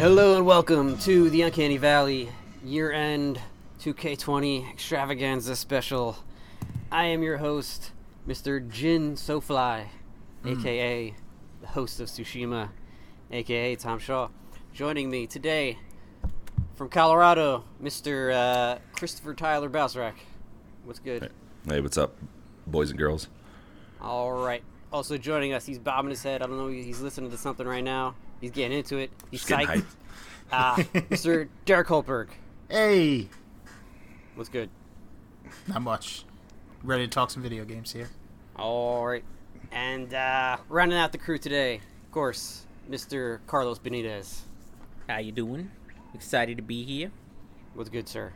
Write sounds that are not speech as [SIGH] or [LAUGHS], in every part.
hello and welcome to the Uncanny Valley year-end 2K20 extravaganza special. I am your host, Mr. Jin SoFly, aka the host of Tsushima, aka Tom Shaw. Joining me today from Colorado, Mr. Uh, Christopher Tyler Bausrack. What's good? Hey, what's up, boys and girls? All right. Also joining us, he's bobbing his head. I don't know. He's listening to something right now. He's getting into it. He's Just psyched. hyped. Ah, [LAUGHS] Mr. Derek Holberg. Hey, What's good? not much. Ready to talk some video games here. All right. And uh, rounding out the crew today, of course, Mr. Carlos Benitez. How you doing? Excited to be here. What's good, sir?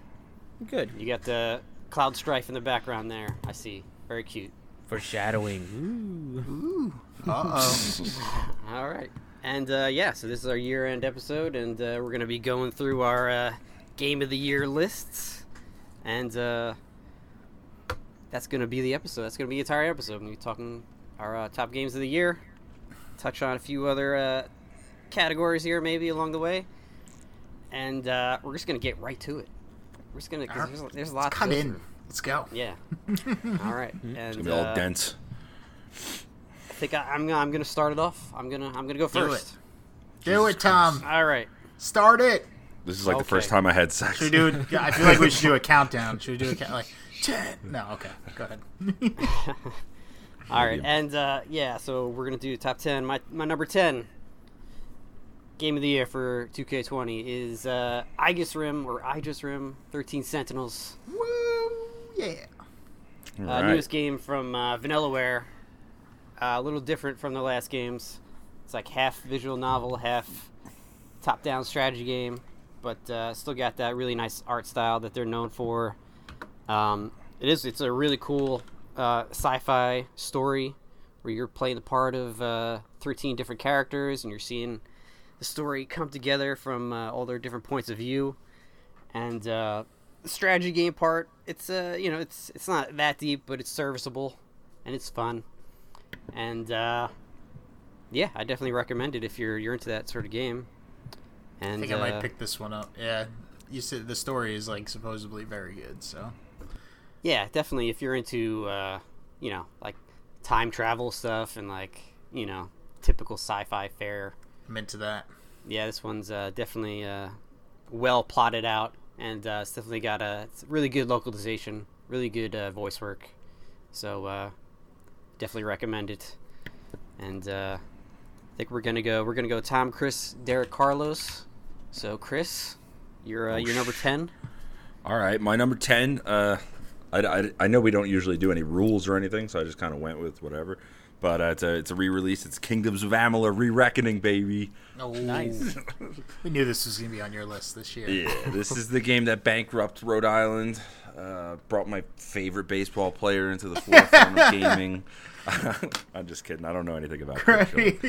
Good. You got the cloud strife in the background there. I see. Very cute. Foreshadowing. Ooh. Ooh. Uh oh. [LAUGHS] All right. And uh, yeah, so this is our year-end episode, and uh, we're gonna be going through our uh, game of the year lists, and uh, that's gonna be the episode. That's gonna be the entire episode. We'll be talking our uh, top games of the year, touch on a few other uh, categories here maybe along the way, and uh, we're just gonna get right to it. We're just gonna. 'cause there's, there's a lot. to Cut in. Let's go. Yeah. [LAUGHS] All right. And It's gonna be all uh, dense. I think I, I'm. I'm gonna start it off. I'm gonna. I'm gonna go Do first. Do it, Tom. All right. Start it. This is like the first time I had sex. Should we do it? [LAUGHS] I feel like we should do a countdown. Should we do a count like ten? No. Okay. Go ahead. [LAUGHS] All right, and uh, yeah, so we're gonna do top ten. My my number ten game of the year for 2K20 is uh, Aegis Rim or Aegis Rim 13 Sentinels, Woo! Yeah. All uh, right. newest game from uh, Vanillaware. Uh, a little different from the last games. It's like half visual novel, half top-down strategy game, but uh, still got that really nice art style that they're known for. Um, it is. It's a really cool uh, sci-fi story where you're playing the part of uh, 13 different characters and you're seeing the story come together from uh, all their different points of view. And strategy game part, it's uh, you know, it's it's not that deep, but it's serviceable and it's fun. And uh, yeah, I definitely recommend it if you're you're into that sort of game. And I think I uh, might pick this one up. Yeah. You said the story is like supposedly very good, so yeah, definitely if you're into uh, you know like time travel stuff and like you know typical sci-fi fare. I'm into that. Yeah, this one's uh, definitely uh, well plotted out, and uh, it's definitely got a it's really good localization, really good uh, voice work. So uh, definitely recommend it. And uh, I think we're gonna go. We're gonna go Tom, Chris, Derek, Carlos. So Chris, you're uh, Oh, you're number ten. All right, my number ten. Uh, I, I, I know we don't usually do any rules or anything, so I just kind of went with whatever. But uh, it's a it's a re-release. It's Kingdoms of Amalur: Re-Reckoning, baby. Oh, [LAUGHS] Nice. [LAUGHS] we knew this was gonna be on your list this year. Yeah, this [LAUGHS] is the game that bankrupt Rhode Island. Uh, brought my favorite baseball player into the forefront of [LAUGHS] gaming. [LAUGHS] I'm just kidding. I don't know anything about it. Great. Uh,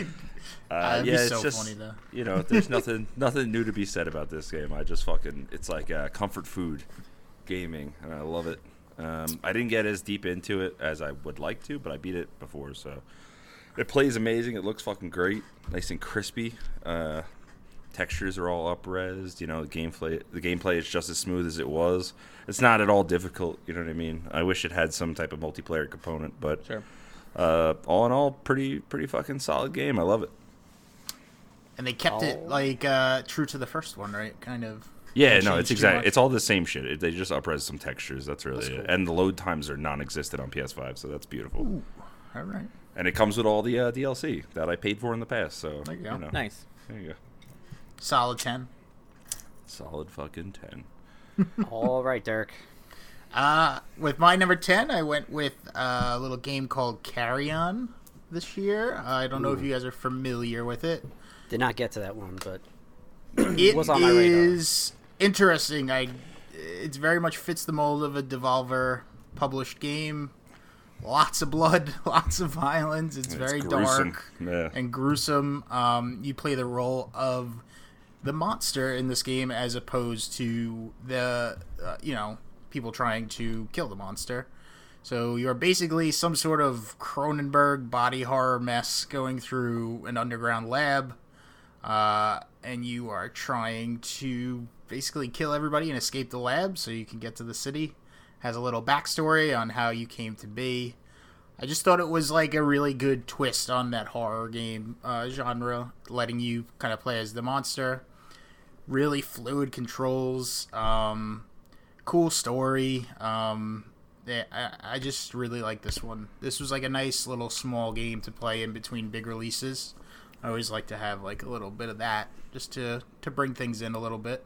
That'd be yeah, it's so just, funny, though. You know, there's [LAUGHS] nothing nothing new to be said about this game. I just fucking it's like uh, comfort food gaming, and I love it. Um, I didn't get as deep into it as I would like to, but I beat it before, so it plays amazing. It looks fucking great, nice and crispy. Uh, textures are all upresed. You know, the gameplay the gameplay is just as smooth as it was. It's not at all difficult. You know what I mean? I wish it had some type of multiplayer component, but Sure. uh, all in all, pretty pretty fucking solid game. I love it. And they kept Oh. it like uh, true to the first one, right? Kind of. Yeah, no, it's exactly it's all the same shit. It, they just upres some textures. That's really That's it. cool. And the load times are non-existent on PS5, so that's beautiful. All right. And it comes with all the uh, DLC that I paid for in the past. So There you go. know, Nice. There you go. Solid ten. Solid fucking ten. [LAUGHS] All right, Dirk. Uh, with my number 10, I went with uh, a little game called Carrion this year. I don't know if you guys are familiar with it. Did not get to that one, but [CLEARS THROAT] It was on my radar. interesting. I it very much fits the mold of a Devolver published game. Lots of blood, [LAUGHS] lots of violence. It's, It's very gruesome. dark Yeah. and gruesome. Um, you play the role of the monster in this game as opposed to the uh, you know people trying to kill the monster. So you're basically some sort of Cronenberg body horror mess going through an underground lab, uh, and you are trying to basically kill everybody and escape the lab so you can get to the city. Has a little backstory on how you came to be. I just thought it was like a really good twist on that horror game uh, genre, letting you kind of play as the monster. Really fluid controls, um, cool story. Um, yeah, I, I just really like this one. This was like a nice little small game to play in between big releases. I always like to have like a little bit of that just to to bring things in a little bit.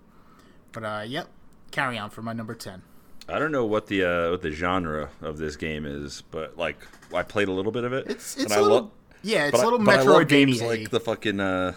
But uh, yep, Carrion for my number ten. I don't know what the uh, what the genre of this game is, but like I played a little bit of it. It's it's and a I little lo- yeah, it's a little I love games like the fucking uh,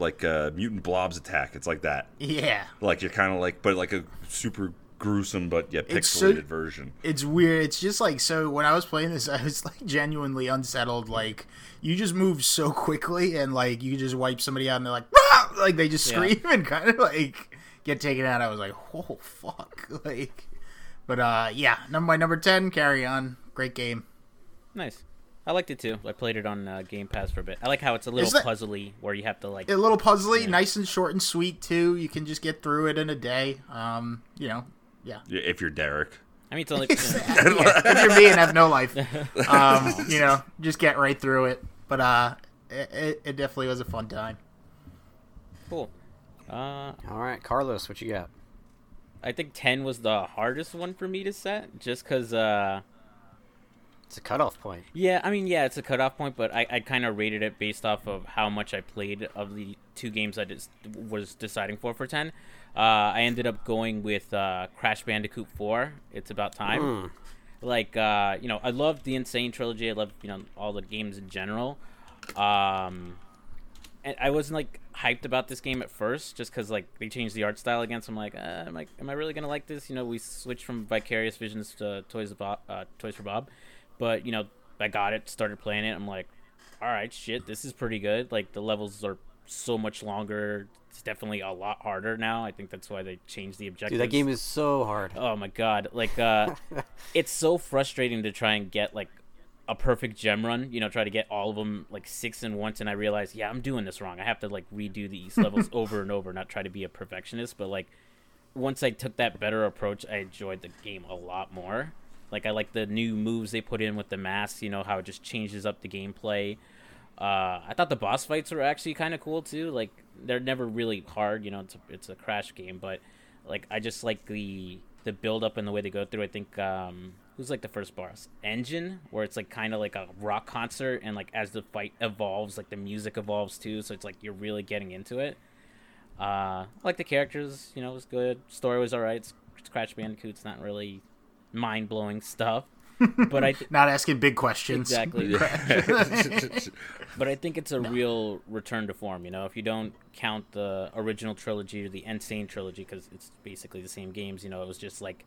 like uh, mutant blobs attack. It's like that. yeah, Like you're kind of like, but like a super gruesome but yeah It's so- pixelated version. it's weird. It's just like so. When I was playing this, [LAUGHS] I was like genuinely unsettled. Like you just move so quickly, and like you just wipe somebody out, and they're like, "Rah!" like they just Yeah. scream and kind of like get taken out. I was like, oh fuck, [LAUGHS] like. But uh, yeah, number my number ten. Carrion. Great game. Nice. I liked it too. I played it on uh, Game Pass for a bit. I like how it's a little that- puzzly, where you have to like. A little puzzly, nice and short and sweet too. You can just get through it in a day. Um, you know, yeah. Yeah, If you're Derek, I mean, it's only. [LAUGHS] [LAUGHS] yeah, if you're me and have no life, um, you know, just get right through it. But uh, it, it, it definitely was a fun time. cool. Uh, All right, Carlos, what you got? I think ten was the hardest one for me to set, just because. Uh, It's a cutoff point. Yeah, I mean, yeah, it's a cutoff point, but I, I kind of rated it based off of how much I played of the two games I just was deciding for for ten. Uh, I ended up going with uh, Crash Bandicoot Four. It's about time. Hmm. Like, uh, you know, I love the N. Sane trilogy. I love you know all the games in general. Um, and I wasn't like hyped about this game at first, just because like they changed the art style again. So I'm like, uh, am I am I really gonna like this? You know, we switched from Vicarious Visions to Toys Bob, uh, Toys for Bob, but you know, I got it, started playing it. I'm like, all right, shit, this is pretty good. Like the levels are so much longer. It's definitely a lot harder now. I think that's why they changed the objectives. Dude, that game is so hard. Oh my god! Like, uh, [LAUGHS] it's so frustrating to try and get like a perfect gem run. You know, try to get all of them like six in once, and I realize, yeah, I'm doing this wrong. I have to like redo these levels [LAUGHS] over and over, not try to be a perfectionist. But like, once I took that better approach, I enjoyed the game a lot more. Like, I like the new moves they put in with the masks. You know how it just changes up the gameplay. Uh, I thought the boss fights were actually kind of cool too. Like they're never really hard, you know. It's a, it's a crash game, but like I just like the the build up and the way they go through. I think um, who's like the first boss, N. Gin, where it's like kind of like a rock concert, and like as the fight evolves, like the music evolves too. So it's like you're really getting into it. Uh, I like the characters, you know, it was good. Story was alright. It's, it's Crash Bandicoot's not really mind blowing stuff, [LAUGHS] but I th- Not asking big questions. exactly. [LAUGHS] [LAUGHS] but I think it's a real return to form. You know, if you don't count the original trilogy or the N. Sane trilogy, because it's basically the same games. You know, it was just like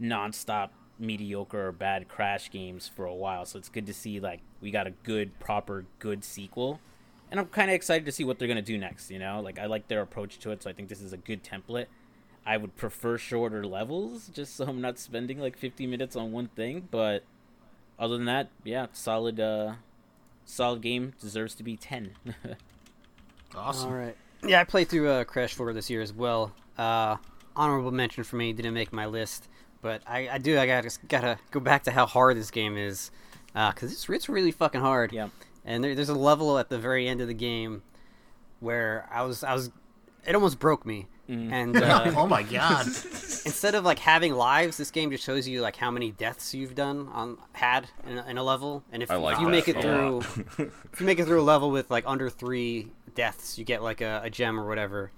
nonstop mediocre or bad Crash games for a while. So it's good to see like we got a good, proper, good sequel. And I'm kind of excited to see what they're gonna do next. You know, like I like their approach to it, so I think this is a good template. I would prefer shorter levels, just so I'm not spending like 50 minutes on one thing. But other than that, yeah, solid, uh, solid game. Deserves to be 10. [LAUGHS] Awesome. All right. Yeah, I played through uh, Crash 4 this year as well. Uh, honorable mention for me didn't make my list, but I, I do. I gotta gotta go back to how hard this game is, because it's it's really fucking hard. yeah. And there, there's a level at the very end of the game where I was I was it almost broke me. Mm. And [LAUGHS] uh, oh my god. [LAUGHS] instead of like having lives, this game just shows you like how many deaths you've done on had in a, in a level, and if, like if you make it through, [LAUGHS] if you make it through a level with like under three deaths, you get like a, a gem or whatever.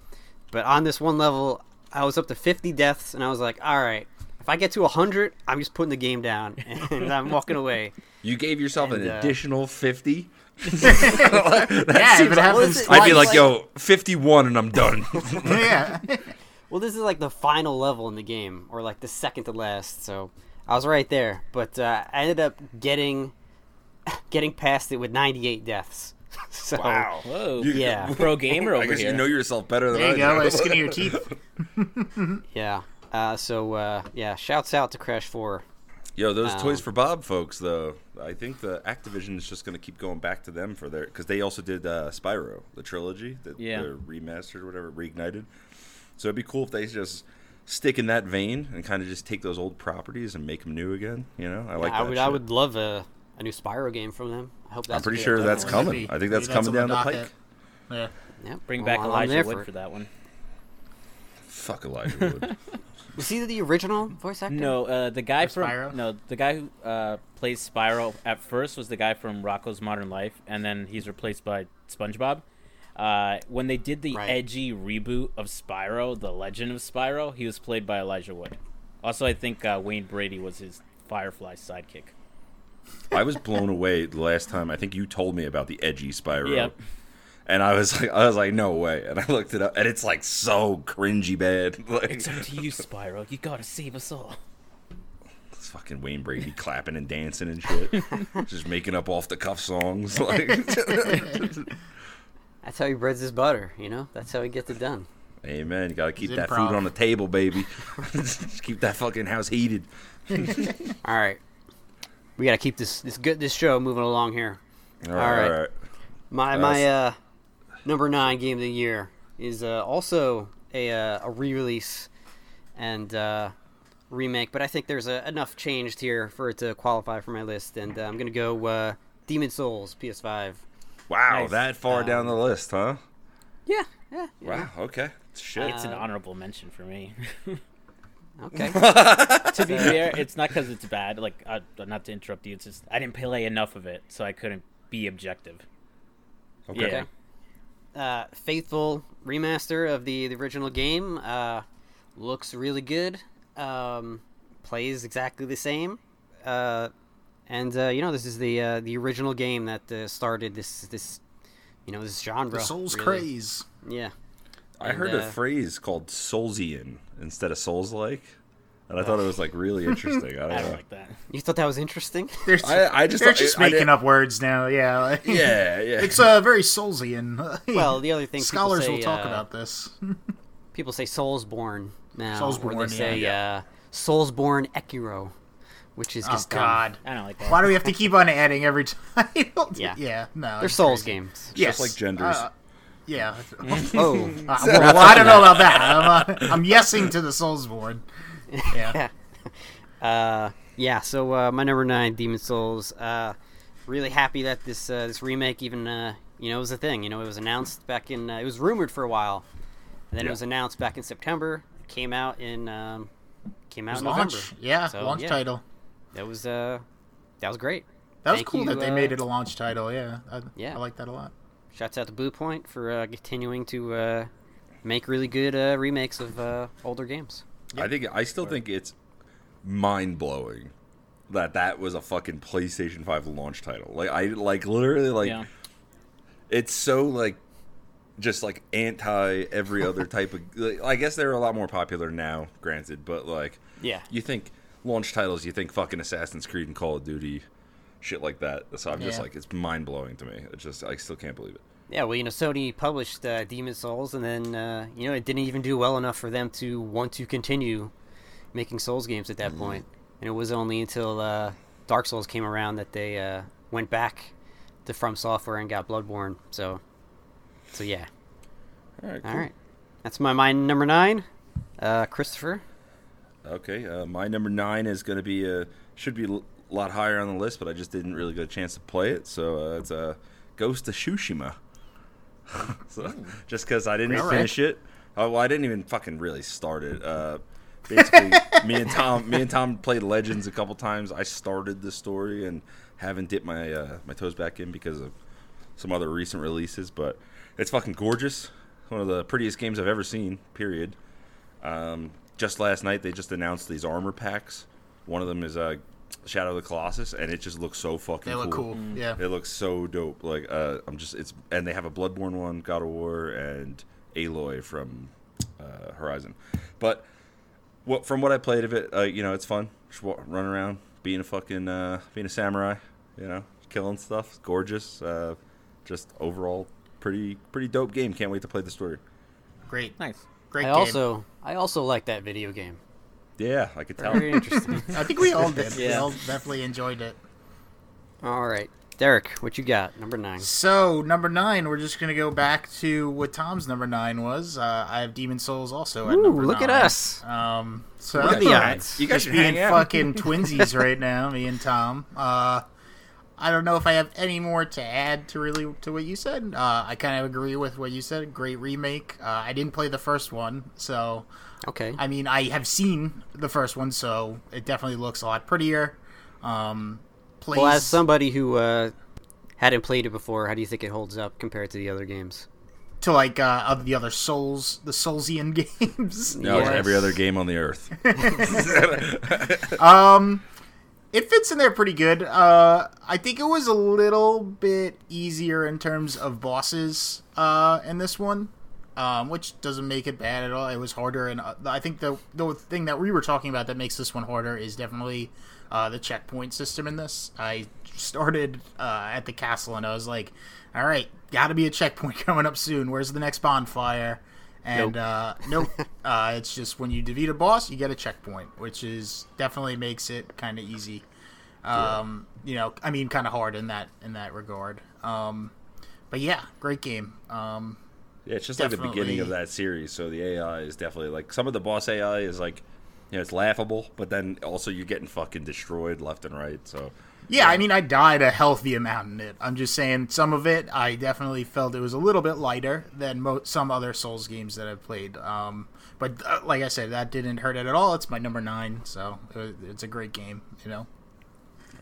But on this one level, I was up to fifty deaths, and I was like, all right, if I get to hundred, I'm just putting the game down and I'm walking away. you gave yourself an uh, additional fifty. Yeah, if it happens it- I'd be twice- like, yo, fifty-one, and I'm done. [LAUGHS] [LAUGHS] yeah. Well, this is like the final level in the game, or like the second to last. So I was right there, but uh, I ended up getting [LAUGHS] getting past it with 98 deaths. so wow. Whoa. You- Yeah. Pro gamer I over guess here. you know yourself better than There I you go. do. Skin of your teeth. yeah. Uh, so uh, yeah, shouts out to Crash 4. Yo, those Um, Toys for Bob folks, though, I think the Activision is just going to keep going back to them for their because they also did uh, Spyro, the trilogy, that Yeah. they're remastered or whatever, reignited. So it'd be cool if they just stick in that vein and kind of just take those old properties and make them new again. You know, I like. I that would I would love a, a new Spyro game from them. I hope that's coming. I'm pretty sure that's do. coming. Maybe- I think that's coming down the docket. pike. Yeah. Yep. Bring Well, back I'm Elijah Wood for for, that one. Fuck Elijah Wood. [LAUGHS] Was he the original voice actor? No, uh, the guy For from Spyro? no, the guy who uh, plays Spyro at first was the guy from Rocko's Modern Life, and then he's replaced by SpongeBob. Uh, when they did the Right. edgy reboot of Spyro, The Legend of Spyro, he was played by Elijah Wood. Also, I think uh, Wayne Brady was his Firefly sidekick. I was blown away the last time. I think you told me about the edgy Spyro. Yep. And I was [LAUGHS] like, I was like, no way. And I looked it up, and it's like so cringy bad. [LAUGHS] Like, It's up to you, Spyro. You gotta save us all. It's fucking Wayne Brady clapping and dancing and shit, [LAUGHS] just making up off the cuff songs. Like, That's how he breads his butter. You know, that's how he gets it done. amen. You gotta keep that improv. food on the table, baby. just keep that fucking house heated. All right, we got to keep this this good this show moving along here. All right, right. all right. My my uh, number nine game of the year is uh, also a uh, a re-release and uh, remake, but I think there's uh, enough changed here for it to qualify for my list, and uh, I'm gonna go uh, Demon Souls PS5. Wow, Nice. that far down the list, huh? Yeah, yeah, yeah. Wow. Okay. Shit. It's an honorable mention for me. [LAUGHS] Okay. [LAUGHS] to be fair, it's not because it's bad. Like, uh, not to interrupt you, it's just I didn't play enough of it, so I couldn't be objective. okay. Yeah. Uh, faithful remaster of the, the original game. Uh, looks really good. Um, plays exactly the same. Uh, and uh, you know, this is the uh, the original game that uh, started this this you know this genre. The Souls really. craze. Yeah. I And, heard a phrase called Soulsian instead of Souls like. And I thought it was like really [LAUGHS] interesting. I don't, I don't know. like that. You thought that was interesting? [LAUGHS] They're, I- I just they're thought- just I- I making didn't- up words now. Yeah. like- Yeah, [LAUGHS] yeah. It's uh, very Soulsian. well, the other thing scholars say, will talk uh, about this. People say Soulsborne now, or Soulsborne, they say yeah. uh, Soulsborne Ekiro, which is Oh just dumb. God. I don't like that. Why do we have to keep on adding every title? Yeah. Yeah. No. They're Souls crazy. games. Yes. Just like genders. Uh, yeah. Oh, Uh, well, I don't know about that. I'm, uh, I'm yesing to the Soulsborne. Yeah. [LAUGHS] Uh, yeah. So uh, my number nine, Demon Souls. Uh, really happy that this uh, this remake even uh, you know was a thing. You know, it was announced back in. Uh, it was rumored for a while, then it was announced back in September. It came out in um, came out in November. launch. Yeah. So, launch yeah. title. That was uh, that was great. That was Thank cool you, that they made it a launch title. Yeah. I, Yeah. I like that a lot. Shouts out to Bluepoint for uh, continuing to uh, make really good uh, remakes of uh, older games. I think I still think it's mind blowing that that was a fucking PlayStation Five launch title. Like I like literally like yeah. it's so like just like anti every other [LAUGHS] type of. Like, I guess they're a lot more popular now, granted, but like Yeah. you think launch titles, you think fucking Assassin's Creed and Call of Duty, shit like that. So I'm just like it's mind blowing to me. It's just I still can't believe it. Yeah, well, you know, Sony published uh, Demon Souls, and then uh, you know it didn't even do well enough for them to want to continue making Souls games at that point. And it was only until uh, Dark Souls came around that they uh, went back to From Software and got Bloodborne. So, so yeah. All right, All right, that's my my number nine. Uh, Christopher. Okay, uh, my number nine is going to be uh, should be a lot higher on the list, but I just didn't really get a chance to play it. So uh, it's uh, Ghost of Tsushima. [LAUGHS] so, just because I didn't finish it, oh, well, I didn't even fucking really start it. Uh, basically, [LAUGHS] me and Tom, me and Tom played Legends a couple times. I started the story and haven't dipped my uh, my toes back in because of some other recent releases, but it's fucking gorgeous. One of the prettiest games I've ever seen. Period. Um, just last night, they just announced these armor packs. One of them is uh, Shadow of the Colossus, and it just looks so fucking They look cool. Yeah. It looks so dope. Like uh, I'm just it's and they have a Bloodborne one, God of War, and Aloy from uh, Horizon. But what from what I played of it, uh, you know, it's fun. Just wa- run around, being a fucking uh, being a samurai. You know, killing stuff. It's gorgeous. Uh, just overall, pretty pretty dope game. Can't wait to play the story. Great. Nice. Great I game. also I also like that video game. Yeah, I could tell. Very interesting. [LAUGHS] I think we all did. We Yeah. all definitely enjoyed it. All right, Derek, what you got? Number nine. So number nine, we're just gonna go back to what Tom's number nine was. Uh, I have Demon Souls also at Ooh, number look at us. Um, so What are the odds? You guys just should being hang fucking [LAUGHS] twinsies right now, me and Tom. Uh, I don't know if I have any more to add to really to what you said. Uh, I kind of agree with what you said. Great remake. Uh, I didn't play the first one, so Okay. I mean I have seen the first one, so it definitely looks a lot prettier. Um, plays Well, as somebody who uh, hadn't played it before, how do you think it holds up compared to the other games? to like uh, of the other Souls, the Soulsian [LAUGHS] games. No, Yes. every other game on the earth. [LAUGHS] [LAUGHS] Um, it fits in there pretty good. Uh, I think it was a little bit easier in terms of bosses uh, in this one, um, which doesn't make it bad at all. It was harder, and uh, I think the the thing that we were talking about that makes this one harder is definitely uh, the checkpoint system in this. I started uh, at the castle, and I was like, "All right, got to be a checkpoint [LAUGHS] coming up soon. Where's the next bonfire?" And Nope. uh, nope, [LAUGHS] uh, it's just when you defeat a boss, you get a checkpoint, which is definitely makes it kind of easy. Um, You know, I mean, kind of hard in that in that regard. Um, but yeah, great game. Um, Yeah, it's just like the beginning of that series. So the AI is definitely like some of the boss AI is like, you know, it's laughable, but then also you're getting fucking destroyed left and right. So yeah, I mean, I died a healthy amount in it. I'm just saying, some of it, I definitely felt it was a little bit lighter than mo- some other Souls games that I've played. Um, but uh, like I said, that didn't hurt it at all. It's my number nine, so it was, it's a great game. You know.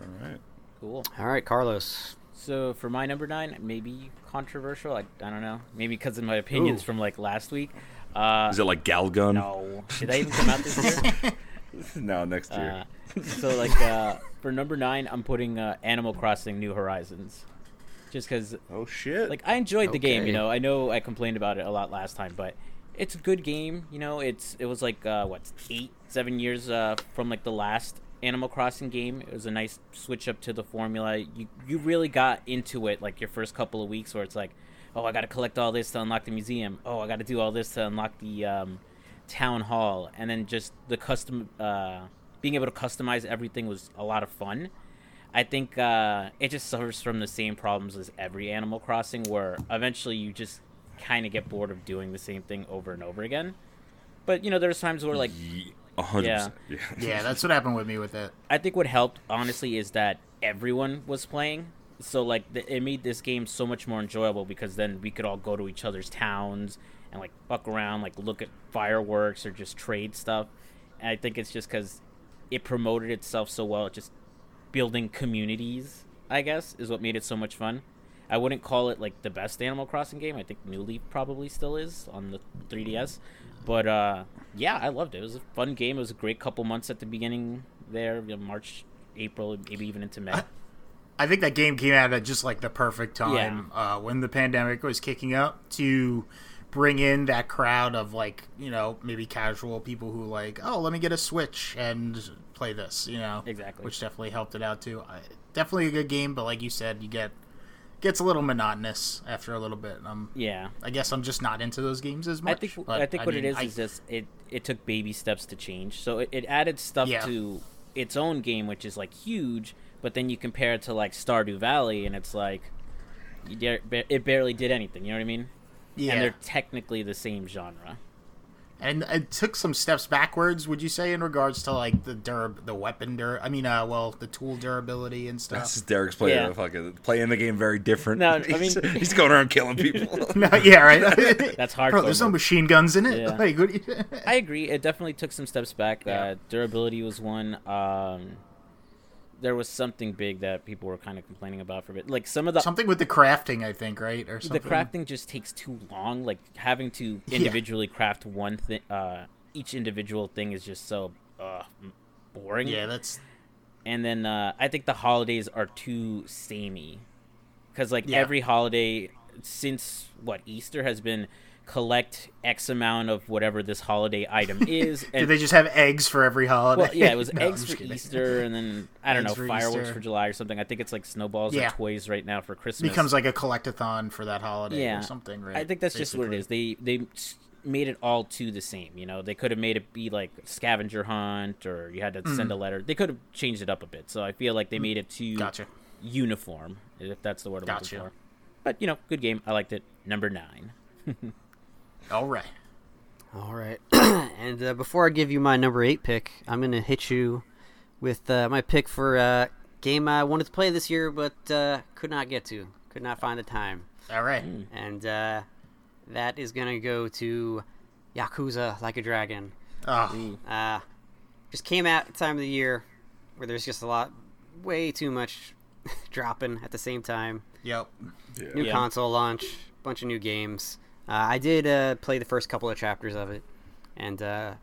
all right, Cool. All right, Carlos. So for my number nine, maybe controversial. I, I don't know. Maybe because of my opinions Ooh. from like last week. Uh, is it like Galgun? no. Did that even come out this year? [LAUGHS] no, next year. Uh, so like uh, for number nine, I'm putting uh, Animal Crossing: New Horizons, just because oh shit! like I enjoyed the game. You know, I know I complained about it a lot last time, but it's a good game. You know, it's it was like uh, what eight, seven years uh, from like the last Animal Crossing game. It was a nice switch up to the formula. You you really got into it like your first couple of weeks where it's like, oh, I got to collect all this to unlock the museum. Oh, I got to do all this to unlock the um, town hall. And then just the custom uh, being able to customize everything was a lot of fun. I think uh, it just suffers from the same problems as every Animal Crossing, where eventually you just kind of get bored of doing the same thing over and over again. But you know, there's times where like. Yeah 100%. Yeah. yeah. that's what happened with me with it. I think what helped, honestly, is that everyone was playing. So, like, the, it made this game so much more enjoyable because then we could all go to each other's towns and, like, fuck around, like, look at fireworks or just trade stuff. And I think it's just because it promoted itself so well, just building communities, I guess, is what made it so much fun. I wouldn't call it like the best Animal Crossing game. I think New Leaf probably still is on the 3DS, but uh, yeah, I loved it. It was a fun game. It was a great couple months at the beginning there, you know, March, April, maybe even into May. I think that game came out at just like the perfect time uh, when the pandemic was kicking up to bring in that crowd of like you know maybe casual people who like oh let me get a Switch and play this you know Exactly. which definitely helped it out too. I, definitely a good game, but like you said, you get gets a little monotonous after a little bit. Um, yeah. I guess I'm just not into those games as I much. think but, I think what mean, it is I- is just it it took baby steps to change. So it, it added stuff Yeah. to its own game, which is like huge. But then you compare it to like Stardew Valley, and it's like you dare, it barely did anything. You know what I mean? yeah, And they're technically the same genre. And it took some steps backwards. Would you say in regards to like the durab- the weapon dur? I mean, uh, well, the tool durability and stuff. That's Derek's playing Yeah. the fucking playing the game very different. No, I [LAUGHS] mean- [LAUGHS] he's going around killing people. [LAUGHS] no, yeah, right. That's hard. Bro, hardcore there's no machine guns in it. Yeah. Like, what you- I agree. It definitely took some steps back. Yeah. Uh, durability was one. Um, there was something big that people were kind of complaining about for a bit. Like some of the something with the crafting, I think, right, or something. the crafting just takes too long. Like having to Yeah. individually craft one thing, uh, each individual thing is just so uh, boring. Yeah, that's And then uh, I think the holidays are too samey, because like Yeah. every holiday since what Easter has been collect X amount of whatever this holiday item [LAUGHS] is. Did and they just have eggs for every holiday? well, yeah, it was [LAUGHS] No, eggs for kidding. Easter, and then I don't Eggs know for fireworks Easter. for July or something. I think it's like snowballs Yeah. or toys right now for Christmas. becomes like a collectathon for that holiday yeah or something, right? I think that's just what it is. They they made it all too the same. You know, they could have made it be like scavenger hunt, or you had to hmm. send a letter. They could have changed it up a bit. So I feel like they hmm. made it too Gotcha. uniform, if that's the word I'm Gotcha. looking for. But you know, good game. I liked it. Number nine. [LAUGHS] All right. All right. [CLEARS THROAT] and uh, before I give you my number eight pick, I'm going to hit you with uh, my pick for uh, game I wanted to play this year, but uh, could not get to. Could not find the time. All right. And uh, that is going to go to Yakuza Like a Dragon. Oh, Uh, just came out at the time of the year where there's just a lot, way too much [LAUGHS] dropping at the same time. yep. New Yeah. console launch, bunch of new games. Uh, I did uh, play the first couple of chapters of it, and uh,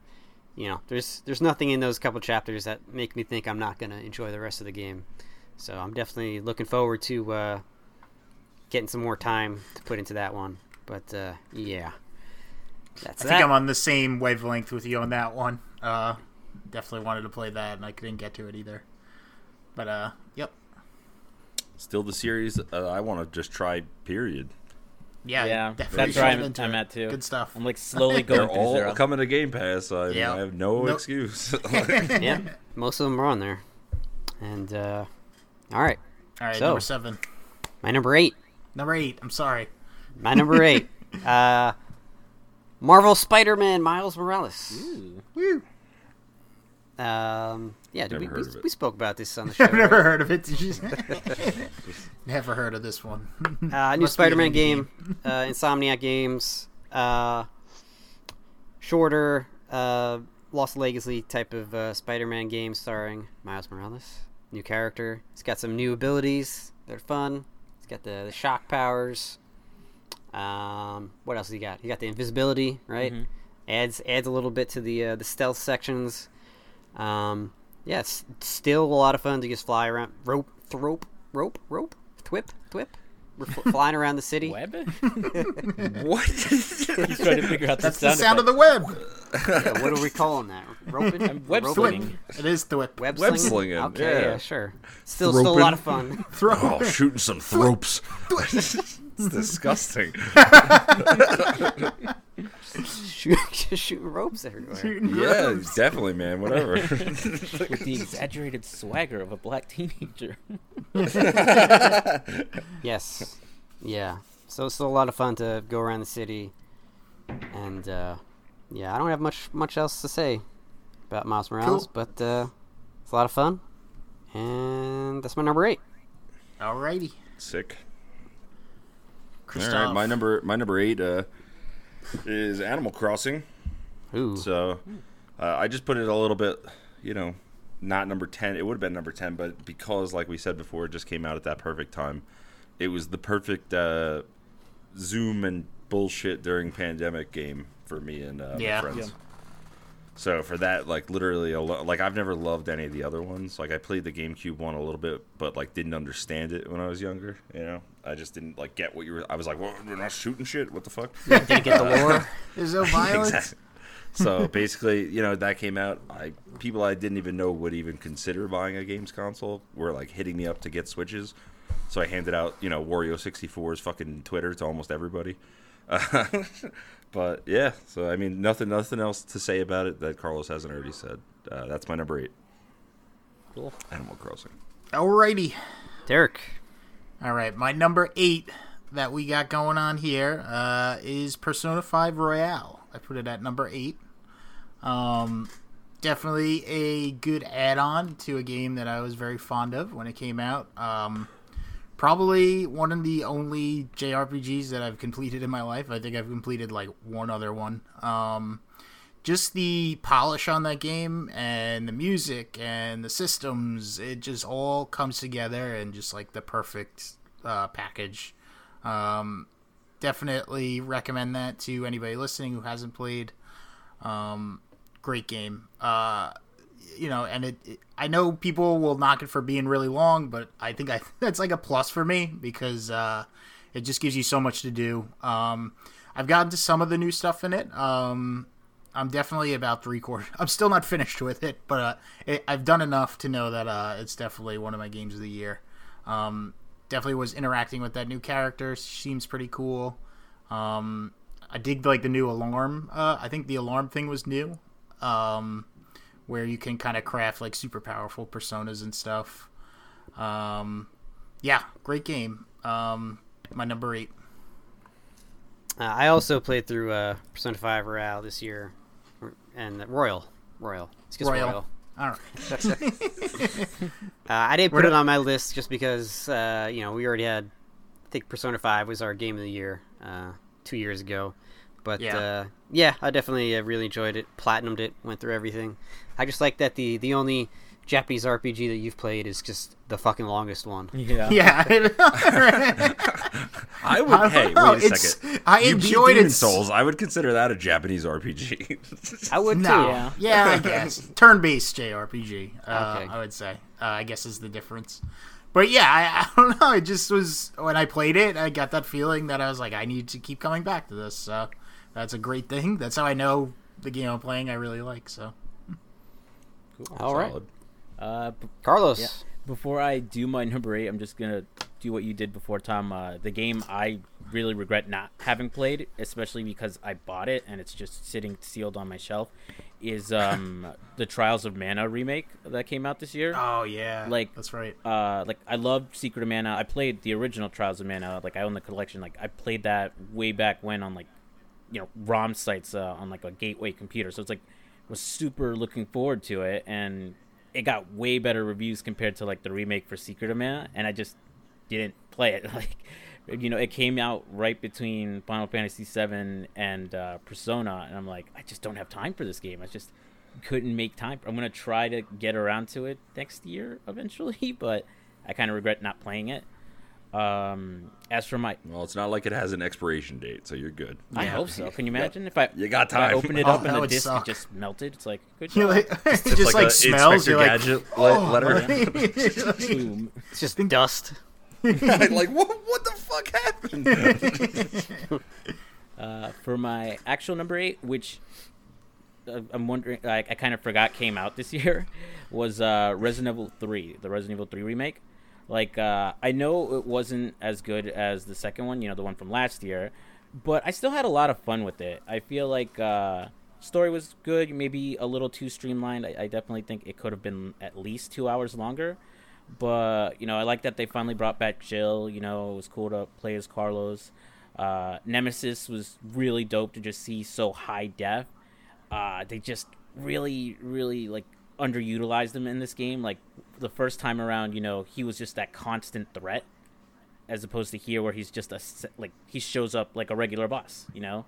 you know, there's there's nothing in those couple chapters that make me think I'm not gonna enjoy the rest of the game. So I'm definitely looking forward to uh, getting some more time to put into that one. But uh, yeah, that's I that. think I'm on the same wavelength with you on that one. Uh, definitely wanted to play that, and I couldn't get to it either. But uh, yep. Still the series uh, I want to just try. Period. Yeah, Yeah, definitely that's where I'm, into I'm at too. Good stuff. I'm like slowly [LAUGHS] going They're all zero. coming to Game Pass. So I, mean, Yeah. I have no Nope. excuse. [LAUGHS] [LAUGHS] yeah, most of them are on there. And uh, all right, All right, So- number seven. my number eight. Number eight. I'm sorry. My number eight. uh, Marvel Spider-Man Miles Morales. Ooh. Woo. Um, yeah, did we, we, we spoke about this on the [LAUGHS] show. I've never right? heard of it. Did you? [LAUGHS] never heard of this one. Uh, new Must be an Spider-Man indie game, uh, Insomniac Games, uh, shorter, uh, Lost Legacy type of uh, Spider-Man game starring Miles Morales. New character. It's got some new abilities. They're fun. It's got the, the shock powers. Um, what else he got? He got the invisibility, right? Mhm. Adds adds a little bit to the uh, the stealth sections. Um, yeah, still a lot of fun to just fly around, rope, rope, rope, rope, twip, twip. We're fl- flying around the city. Web? [LAUGHS] what? [LAUGHS] He's trying to figure out That's the the sound, sound of the web. Yeah, what are we calling that? Roping? I'm web Roping? slinging. It is the. Web, Web slinging? slinging, Okay, yeah. yeah, sure. Still, still a lot of fun. [LAUGHS] Throw. oh, shooting some thropes. It's disgusting. Shoot, just shooting ropes everywhere. Yeah, definitely, man. Whatever. [LAUGHS] With the exaggerated swagger of a black teenager. Yes. Yeah. So it's still a lot of fun to go around the city, and uh, yeah, I don't have much much else to say about Miles Morales, Cool. but uh, it's a lot of fun, and that's my number eight. Alrighty. Sick. All Christoph. right, my number my number eight uh, is Animal Crossing. Ooh. So uh, I just put it a little bit, you know, not number 10. It would have been number 10, but because, like we said before, it just came out at that perfect time. It was the perfect uh, Zoom and bullshit during pandemic game for me and uh, Yeah. my friends. Yeah. So for that, like literally, a lo- like I've never loved any of the other ones. Like I played the GameCube one a little bit, but like didn't understand it when I was younger. You know, I just didn't like get what you were. I was like, "What? We're not shooting shit. What the fuck?" [LAUGHS] Didn't get the lore. There's no violence. Exactly. So basically, you know, that came out. I people I didn't even know would even consider buying a games console were like hitting me up to get switches. So I handed out, you know, Wario 64's fucking Twitter to almost everybody. Uh, [LAUGHS] but yeah, so I mean, nothing, nothing else to say about it that Carlos hasn't already said. Uh, that's my number eight, Cool. Animal Crossing. Alrighty. Derek. All right, my number eight that we got going on here uh, is Persona 5 Royale. I put it at number eight. Um, definitely a good add on to a game that I was very fond of when it came out. Um, probably one of the only JRPGs that I've completed in my life. I think I've completed like one other one. Um, just the polish on that game and the music and the systems, it just all comes together and just like the perfect uh, package. Um, definitely recommend that to anybody listening who hasn't played. Um, great game. Uh, you know, and it, it- I know people will knock it for being really long, but I think I [LAUGHS] that's like a plus for me because uh, it just gives you so much to do. Um, I've gotten to some of the new stuff in it. Um, I'm definitely about three quarters. [LAUGHS] I'm still not finished with it, but uh, it, I've done enough to know that uh, it's definitely one of my games of the year. Um, definitely was interacting with that new character. Seems pretty cool. Um, I dig like the new alarm. Uh, I think the alarm thing was new, um, where you can kind of craft like super powerful personas and stuff. Um, yeah, great game. Um, my number eight. Uh, I also played through uh, Persona 5 Royale this year, and Royal, Royal. Excuse Royal. Royal. All right. [LAUGHS] [LAUGHS] Uh, I didn't We're put it on my list just because uh, you know we already had. I think Persona 5 was our game of the year uh, two years ago, but Yeah. uh, yeah, I definitely uh, really enjoyed it. Platinumed it, went through everything. I just like that the the only Japanese RPG that you've played is just the fucking longest one. Yeah. yeah. I [LAUGHS] would. I hey, know, wait a it's- second. I you enjoyed Demon it. Souls. I would consider that a Japanese RPG. [LAUGHS] I would no. too. Yeah. Yeah. I [LAUGHS] guess turn-based JRPG. Uh, Okay. I would say. Uh, I guess is the difference. But yeah, I, I don't know. It just was when I played it, I got that feeling that I was like, I need to keep coming back to this. So that's a great thing. That's how I know the game I'm playing. I really like. So All right. Solid. Uh, b- Carlos. Yeah. Before I do my number eight, I'm just gonna do what you did before, Tom. Uh, the game I really regret not having played, especially because I bought it and it's just sitting sealed on my shelf, is um, [LAUGHS] the Trials of Mana remake that came out this year. Oh yeah, Like- that's right. uh like I love Secret of Mana. I played the original Trials of Mana. Like I own the collection. Like I played that way back when on like you know ROM sites uh, on like a gateway computer. So it's like was super looking forward to it, and it got way better reviews compared to like the remake for Secret of Mana, and I just didn't play it. [LAUGHS] Like you know, it came out right between Final Fantasy VII and uh, Persona, and I'm like, I just don't have time for this game. I just couldn't make time. I'm gonna try to get around to it next year eventually, [LAUGHS] but I kind of regret not playing it. Um, as for my, Well, it's not like it has an expiration date, so you're good. I Yeah. hope so. Can you [LAUGHS] imagine if I You got if I time. opened it [LAUGHS] Oh, up that and the disc suck. just melted? It's like good You job. like, [LAUGHS] it It's just like, a smells. Inspector You're like, Gadget le- oh, letter. It's just dust. like what? What the fuck happened? Uh, for my actual number eight, which uh, I'm wondering, like I kind of forgot came out this year, was uh, Resident Evil 3, the Resident Evil 3 remake. Like, uh, I know it wasn't as good as the second one, you know, the one from last year, but I still had a lot of fun with it. I feel like uh, story was good, maybe a little too streamlined. I, I definitely think it could have been at least two hours longer. But you know, I like that they finally brought back Jill. You know, it was cool to play as Carlos. Uh, Nemesis was really dope to just see so high def. Uh, they just really, really like underutilized them in this game. Like the first time around, you know, he was just that constant threat, as opposed to here where he's just a like he shows up like a regular boss. You know,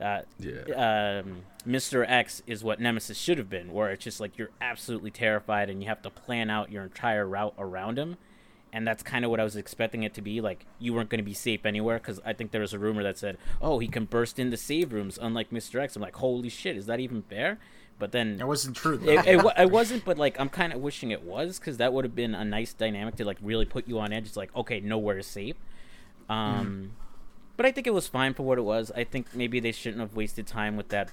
uh, Yeah. um, Mr. X is what Nemesis should have been, where it's just like you're absolutely terrified and you have to plan out your entire route around him. And that's kind of what I was expecting it to be. Like, you weren't going to be safe anywhere because I think there was a rumor that said, oh, he can burst into save rooms, unlike Mr. X. I'm like, holy shit, is that even fair? But then It wasn't true. though. it, it, it [LAUGHS] wasn't, but like I'm kind of wishing it was because that would have been a nice dynamic to like really put you on edge. It's like okay, nowhere is safe. Um, but I think it was fine for what it was. I think maybe they shouldn't have wasted time with that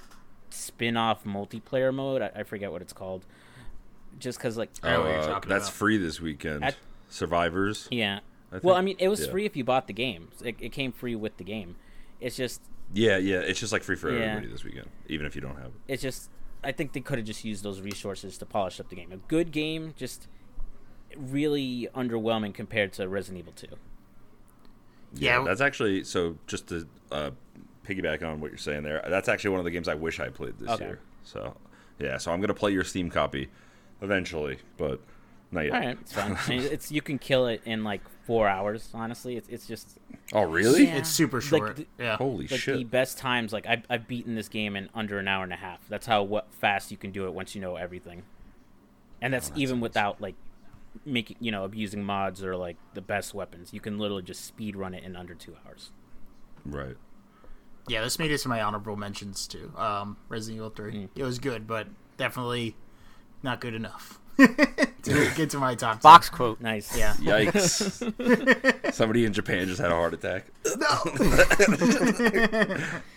spin-off multiplayer mode. I, I forget what it's called. Just because like I know what you're uh, that's about. free this weekend. At- Survivors. yeah. I well, I mean, it was yeah. free if you bought the game. It, it came free with the game. It's just Yeah, yeah. It's just like free for Yeah. everybody this weekend, even if you don't have it. it's just I think they could have just used those resources to polish up the game. A good game, just really underwhelming compared to Resident Evil 2. Yeah. that's actually so. Just to uh, piggyback on what you're saying there, that's actually one of the games I wish I played this Okay. year. So, yeah, so I'm gonna play your Steam copy eventually, but not yet. All right, it's fine. [LAUGHS] It's you can kill it in like four hours. Honestly, it's it's just Oh, really? Yeah. It's super Like, short. the- yeah. Holy like shit! the best times. Like I've I've beaten this game in under an hour and a half. That's how what fast you can do it once you know everything. And that's that's even awesome. without like making you know abusing mods or like the best weapons. You can literally just speed run it in under two hours. Right. Yeah, this made it to my honorable mentions too. Um, Resident Evil 3. Mm. It was good, but definitely not good enough [LAUGHS] to get to my top 10. Box quote. Nice. Yeah. Yikes! [LAUGHS] Somebody in Japan just had a heart attack. No.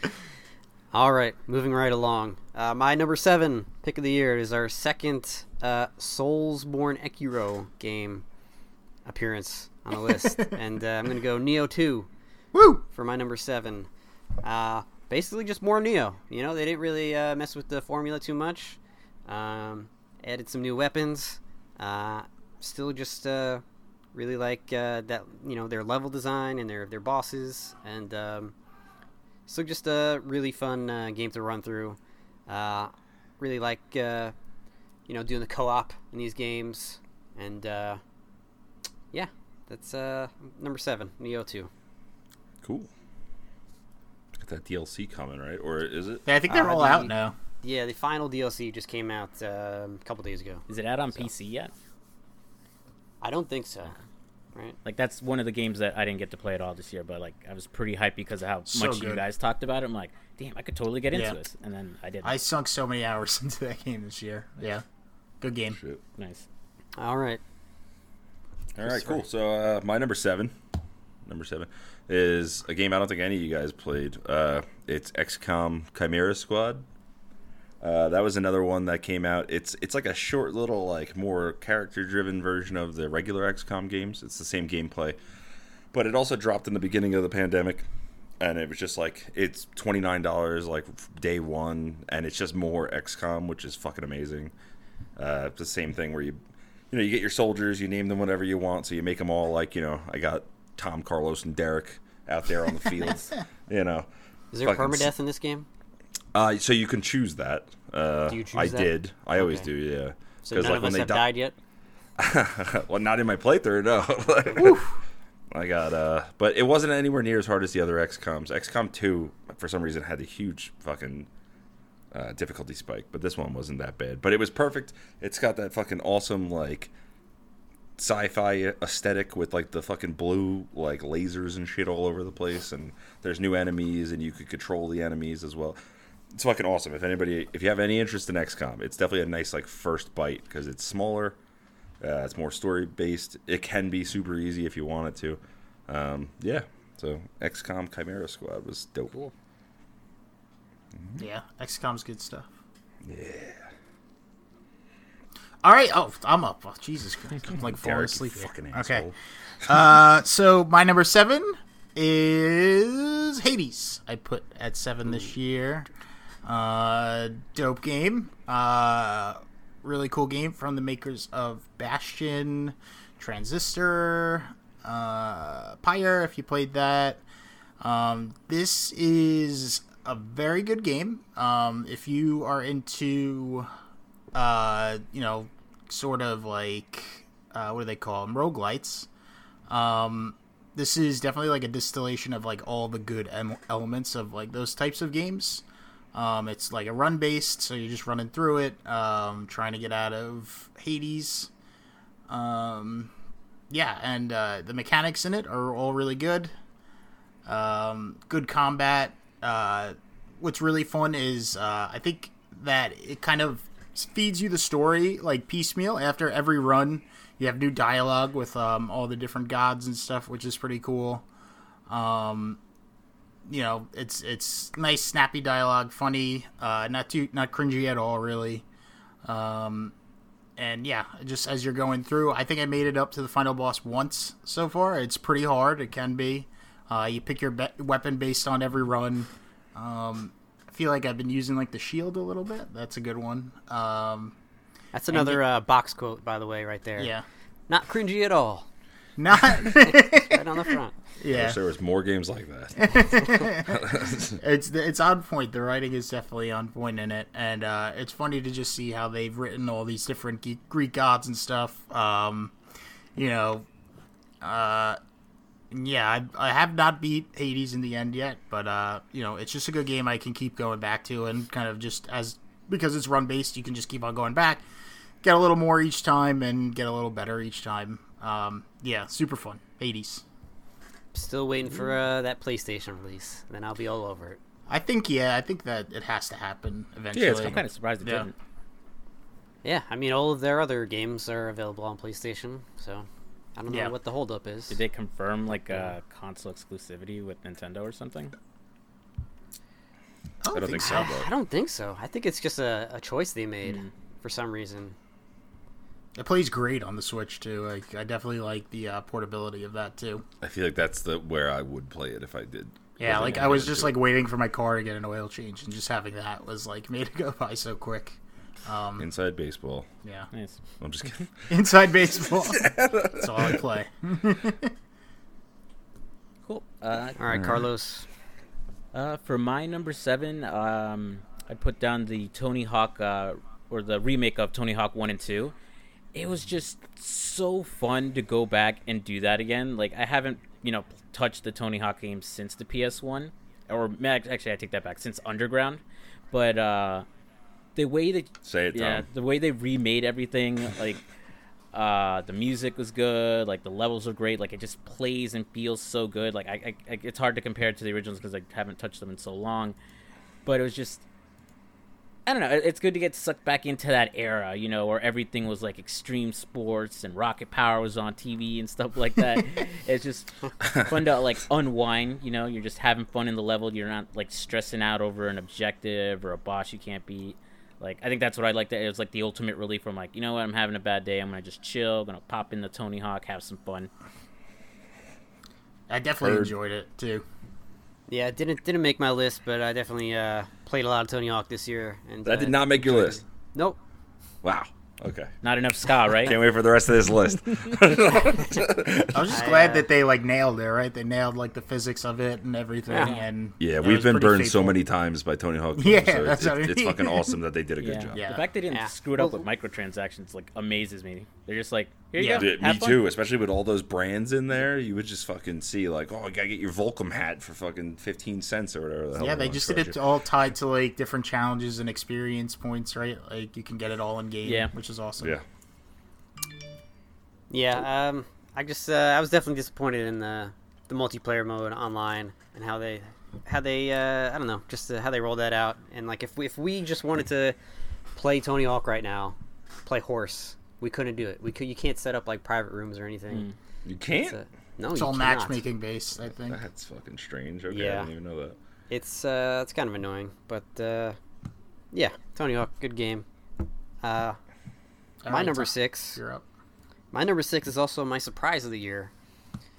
[LAUGHS] All right, moving right along. Uh, my number seven pick of the year is our second uh, Soulsborne Ekiro game appearance on the list, and uh, I'm gonna go Nioh Two Woo! for my number seven. Uh, basically just more Nioh. You know, they didn't really uh, mess with the formula too much. Um, added some new weapons. Uh, still just uh, really like uh, that. You know, their level design and their their bosses, and um, still just a really fun uh, game to run through. Uh, really like uh, you know doing the co-op in these games, and uh, yeah, that's uh, number seven, Nioh Two. Cool. Got that DLC coming, right? Or is it? Yeah, I think they're Uh, all the- out now. Yeah, the final DLC just came out um, a couple days ago. Is it out on So- PC yet? I don't think so. Right? Like that's one of the games that I didn't get to play at all this year, but like I was pretty hyped because of how So much you guys talked about it. I'm like, damn, I could totally get into Yeah. this, and then I didn't. I sunk so many hours [LAUGHS] into that game this year. Yeah, good game. Shit. Nice. All right. All right, cool. So uh, my number seven, number seven, is a game I don't think any of you guys played. Uh, it's XCOM Chimera Squad. Uh, that was another one that came out. It's it's like a short little like more character driven version of the regular XCOM games. It's the same gameplay, but it also dropped in the beginning of the pandemic, and it was just like it's twenty nine dollars like day one, and it's just more XCOM, which is fucking amazing. Uh, it's the same thing where you, you know, you get your soldiers, you name them whatever you want, so you make them all like, you know, I got Tom, Carlos, and Derek out there on the field, [LAUGHS] you know. Is there Fucking s- permadeath in this game? Uh, so you can choose that. Uh, Do you choose I that? did. I always do. Yeah. So none like, of when us they have di- died yet. [LAUGHS] well, not in my playthrough, no. [LAUGHS] I got uh, but it wasn't anywhere near as hard as the other XComs. XCOM two, for some reason, had a huge fucking uh, difficulty spike, but this one wasn't that bad. But it was perfect. It's got that fucking awesome like sci-fi aesthetic with like the fucking blue like lasers and shit all over the place, and there's new enemies, and you could control the enemies as well. It's fucking awesome. If anybody, if you have any interest in XCOM, it's definitely a nice like first bite because it's smaller. Uh, it's more story based. It can be super easy if you want it to. Um, yeah. So XCOM Chimera Squad was dope. Cool. Yeah, XCOM's good stuff. Yeah. All right. Oh, I'm up. Oh, Jesus Christ. I'm like falling asleep. here. fucking Okay. asshole. Uh, so my number seven is Hades. I put at seven this year. Uh, dope game. Uh, really cool game from the makers of Bastion, Transistor, uh, Pyre. If you played that, um, this is a very good game. Um, if you are into, uh, you know, sort of like, uh, what do they call them? Roguelites. Um, this is definitely like a distillation of like all the good em- elements of like those types of games. Um, it's like a run based, so you're just running through it, um, trying to get out of Hades. Um, yeah, and uh, the mechanics in it are all really good. Um, good combat. Uh, what's really fun is uh, I think that it kind of feeds you the story like piecemeal after every run. You have new dialogue with um, all the different gods and stuff, which is pretty cool. Um, you know, it's it's nice, snappy dialogue, funny, uh, not too not cringy at all, really. Um, and yeah, just as you're going through, I think I made it up to the final boss once so far. It's pretty hard. It can be. Uh, you pick your be- weapon based on every run. Um, I feel like I've been using like the shield a little bit. That's a good one. Um, That's another uh, box quote, by the way, right there. yeah, Not cringy at all. Not [LAUGHS] Right on the front. [LAUGHS] I yeah. wish there was more games like that. [LAUGHS] it's it's on point. The writing is definitely on point in it, and uh, it's funny to just see how they've written all these different Ge- Greek gods and stuff. Um, you know, uh, yeah, I, I have not beat Hades in the end yet, but uh, you know, it's just a good game I can keep going back to, and kind of just as because it's run based, you can just keep on going back, get a little more each time, and get a little better each time. Um, yeah, super fun. Hades. Still waiting for uh, that PlayStation release. Then I'll be all over it. I think yeah, I think that it has to happen eventually. it's I'm kind of surprised it Yeah. didn't. Yeah, I mean, all of their other games are available on PlayStation, so I don't know what the holdup is. Did they confirm like a console exclusivity with Nintendo or something? I don't, I don't think, think so. so. I, I don't think so. I think it's just a, a choice they made Mm. for some reason. It plays great on the Switch too. Like I definitely like the uh, portability of that too. I feel like that's the where I would play it if I did. Yeah, like I was just into like waiting for my car to get an oil change, and just having that was like [LAUGHS] made it go by so quick. Um, Inside baseball. yeah, Nice. I'm just kidding. [LAUGHS] inside baseball. [LAUGHS] That's all I play. Cool. Uh, All right, Carlos. Uh, for my number seven, um, I put down the Tony Hawk uh, or the remake of Tony Hawk One and Two. It was just so fun to go back and do that again. Like I haven't, you know, touched the Tony Hawk games since the PS One, or actually I take that back, since Underground. But uh, the way that Say it, yeah, Tom. the way they remade everything, like [LAUGHS] uh, the music was good, like the levels are great, like it just plays and feels so good. Like I, I, I it's hard to compare it to the originals because I haven't touched them in so long, but it was just. I don't know. It's good to get sucked back into that era, you know, where everything was like extreme sports and rocket power was on TV and stuff like that. [LAUGHS] it's just fun to like unwind, you know. You're just having fun in the level. You're not like stressing out over an objective or a boss you can't beat. Like I think that's what I like. That it was like the ultimate relief from like, you know what, I'm having a bad day. I'm gonna just chill. Gonna pop in the Tony Hawk, have some fun. I definitely Bird. enjoyed it too. Yeah, it didn't didn't make my list, but I definitely uh, played a lot of Tony Hawk this year. And That uh, did not make your list. it. Nope. Wow. Okay. Not enough ska, right? Can't wait for the rest of this list. [LAUGHS] [LAUGHS] I was just I, glad uh, that they like nailed it, right? They nailed like the physics of it and everything. Yeah. And yeah, we've been pretty burned so many times by Tony Hawk. [LAUGHS] games, Yeah, so that's it's, what I it's, it's fucking awesome that they did a good job. Yeah. The fact they didn't Yeah. screw it up Well- with microtransactions like amazes me. They're just like, here you Yeah. go. Dude, me fun. too. Especially with all those brands in there, you would just fucking see like, oh, I gotta get your Volcom hat for fucking fifteen cents or whatever. The hell Yeah, they they just did it all tied to like different challenges and experience points, right? Like you can get it all in game, Yeah. which is awesome. Yeah. Yeah, um, I just uh, I was definitely disappointed in the the multiplayer mode online and how they how they uh, I don't know just uh, how they rolled that out and like if we if we just wanted to play Tony Hawk right now, play horse, we couldn't do it. We could you can't set up like private rooms or anything. You can't. uh, no, It's you all cannot. matchmaking based, I think. That's fucking strange. Okay, Yeah. I didn't even know that. It's uh it's kind of annoying, but uh, yeah, Tony Hawk, good game. Uh, All my right, number six. You're up. My number six is also my surprise of the year,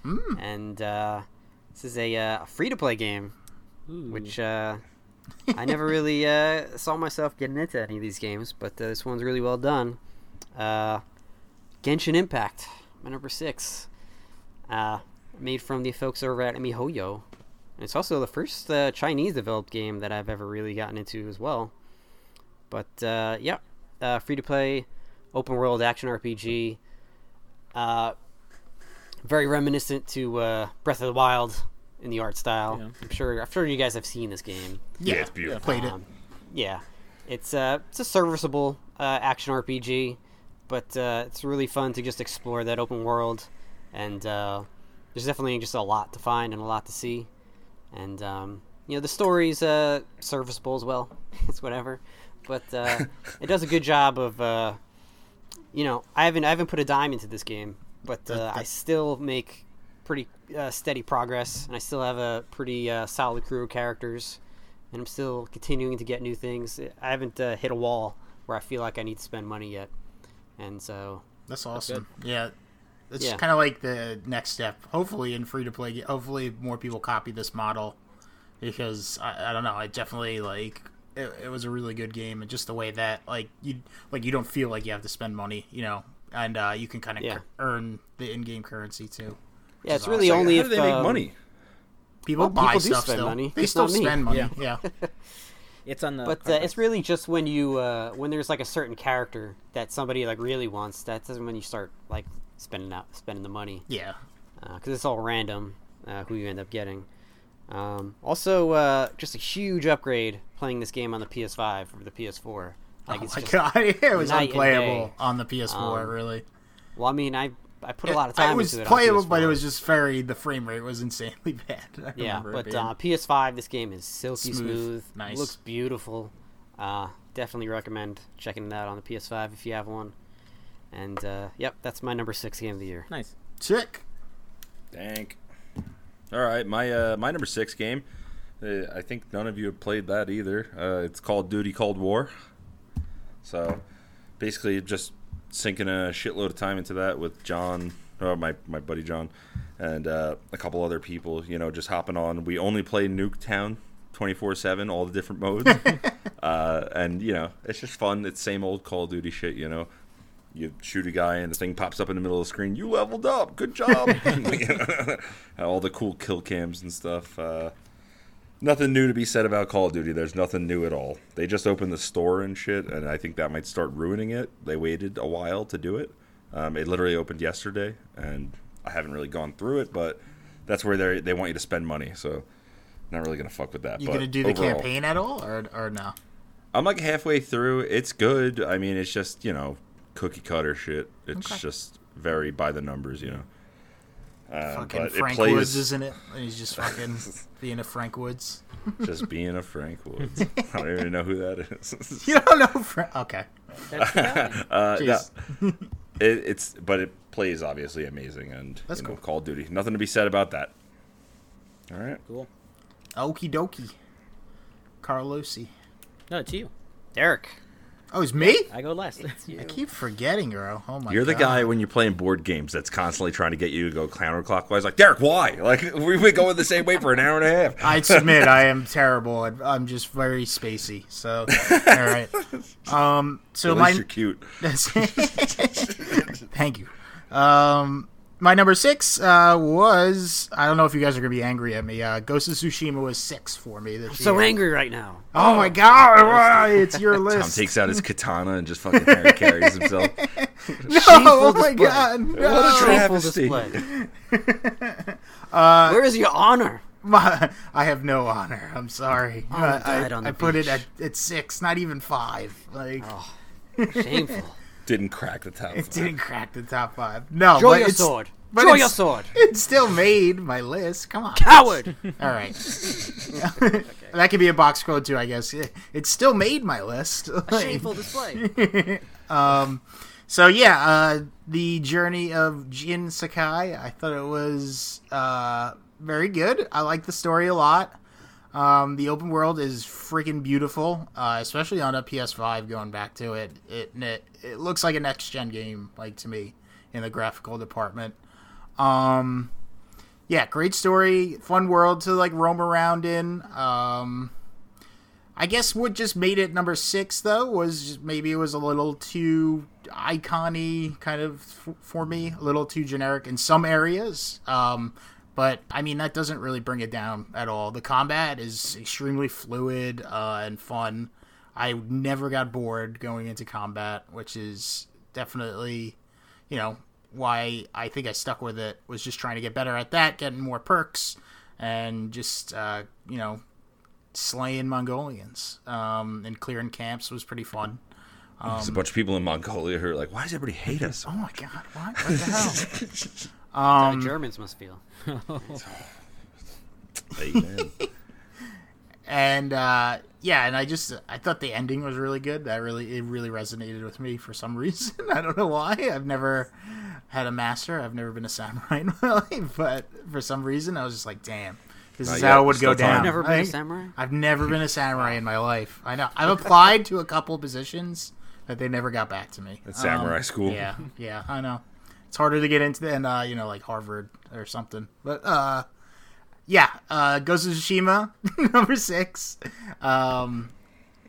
Mm. and uh, this is a uh, free to play game, Ooh. which uh, I never really uh, saw myself getting into any of these games, but uh, this one's really well done. Uh, Genshin Impact, my number six, uh, made from the folks over at MiHoYo. And It's also the first uh, Chinese developed game that I've ever really gotten into as well. But uh, yeah, uh, free to play, open world action RPG. Uh, very reminiscent to uh, Breath of the Wild in the art style. Yeah. I'm sure. I'm sure you guys have seen this game. Yeah, it's beautiful. Played it. Um, yeah, it's uh, it's a serviceable uh, action RPG, but uh, it's really fun to just explore that open world, and uh, there's definitely just a lot to find and a lot to see, and um, you know the story's uh, serviceable as well. [LAUGHS] it's whatever, but uh, [LAUGHS] it does a good job of uh, you know I haven't I haven't put a dime into this game, but uh, I still make pretty uh, steady progress, and I still have a pretty uh, solid crew of characters and I'm still continuing to get new things. I haven't uh, hit a wall where I feel like I need to spend money yet, and so That's awesome. yeah. It's Yeah. kind of like the next step. Hopefully, in free to play, hopefully more people copy this model because I, I don't know. I definitely like it, it was a really good game, and just the way that like you like you don't feel like you have to spend money, you know, and uh, you can kind of Yeah. earn the in-game currency too. yeah, it's really It's like, only how if do they make um, money? People Well, buy people do stuff spend still. money, They just still not me. spend money. Yeah. Yeah. [LAUGHS] it's on the. But uh, it's really just when you uh, when there's like a certain character that somebody like really wants. That's when you start like spending out spending the money yeah. because it's all random uh, who you end up getting. Um, also, uh, just a huge upgrade playing this game on the PS5 or the PS4. Like oh it's my just, [LAUGHS] god, it was unplayable on the PS4. Um, really, Well, I mean, I I put a lot of time It was into it. Was playable, on but it was just very. The frame rate was insanely [LAUGHS] bad. I Yeah, but uh, PS5, this game is silky Smooth. smooth. Nice. Looks beautiful. Uh, definitely recommend checking it out on the PS5 if you have one. And uh, yep, that's my number six game of the year. nice. sick. Dank. All right, my uh, my number six game. Uh, I think none of you have played that either. Uh, it's called Duty Cold War. So, basically, just sinking a shitload of time into that with John, or my my buddy John, and uh, a couple other people. You know, just hopping on. We only play Nuketown twenty four seven, all the different modes, [LAUGHS] uh, and you know, it's just fun. It's same old Call of Duty shit. You know. You shoot a guy and the thing pops up in the middle of the screen. You leveled up. Good job. [LAUGHS] [LAUGHS] all the cool kill cams and stuff. Uh, nothing new to be said about Call of Duty. There's nothing new at all. They just opened the store and shit, and I think that might start ruining it. They waited a while to do it. Um, it literally opened yesterday, and I haven't really gone through it, but that's where they they want you to spend money. So, not really gonna fuck with that. You but gonna do the overall, campaign at all, or or no? I'm like halfway through. It's good. I mean, it's just you know cookie cutter shit. It's Okay. just very by the numbers, you know. Uh, fucking but Frank it plays Woods, isn't it? And he's just fucking [LAUGHS] being a Frank Woods. just being a Frank [LAUGHS] Woods. I don't even know who that is. [LAUGHS] You don't know Frank? Okay. That's the guy. Uh, no, it, it's but it plays obviously amazing and That's you know, cool. Call of Duty. Nothing to be said about that. All right. cool. Okie dokie. Carlosi. No, it's you. Derek. Oh, it's me? I go last. I keep forgetting, girl. Oh my God. You're the God. guy when you're playing board games that's constantly trying to get you to go counterclockwise. Like Derek, why? Like we've been going the same way for an hour and a half. [LAUGHS] I submit I am terrible. I'm just very spacey. So, all right. [LAUGHS] Um. So At my you're cute. [LAUGHS] thank you. Um. My number six uh, was I don't know if you guys are gonna be angry at me. Uh, Ghost of Tsushima was six for me this So year. angry right now. Oh my god! It's [LAUGHS] your list. Tom takes out his katana and just fucking [LAUGHS] Harry carries himself. [LAUGHS] no, oh my display. god! What a Shameful travesty. display. Where is your honor? My- I have no honor. I'm sorry. Honor Uh, I, died on I the put it at, at six, not even five. Like Shameful. Didn't crack the top. it didn't crack the top five. No, Draw but your it's, sword. but Draw your sword. It still made my list. Come on. Coward. [LAUGHS] All right. [LAUGHS] that could be a box quote too, I guess. It still made my list. Shameful display. [LAUGHS] Um, so yeah, uh, the journey of Jin Sakai. I thought it was uh, very good. I like the story a lot. Um, the open world is freaking beautiful, uh, especially on a PS5. Going back to it, it it, it looks like a next gen game, like to me, in the graphical department. Um, yeah, great story, fun world to like roam around in. Um, I guess what just made it number six though was maybe it was a little too icony kind of f- for me, a little too generic in some areas. Um, but I mean that doesn't really bring it down at all. The combat is extremely fluid uh, and fun. I never got bored going into combat, which is definitely, you know, why I think I stuck with it. Was just trying to get better at that, getting more perks, and just uh, you know slaying Mongolians um, and clearing camps was pretty fun. There's a bunch of people in Mongolia who are like, "Why does everybody hate us?" Oh my god, what? What the [LAUGHS] hell? How Um, Germans must feel. Amen. and uh, yeah, and I just I thought the ending was really good. That really it really resonated with me for some [LAUGHS] reason. I don't know why. I've never had a master. I've never been a samurai in my [LAUGHS] life, but for some reason I was just like, damn, this Not is yet. how it would Still go time. down. You've never been I- a samurai? I've never been a samurai in my life. I know. I've applied to a couple positions, but they never got back to me. At samurai Um, school. Yeah, yeah, I know. It's harder to get into than uh, you know, like Harvard or something. But uh, yeah, uh, Ghost of Tsushima [LAUGHS] number six. Um,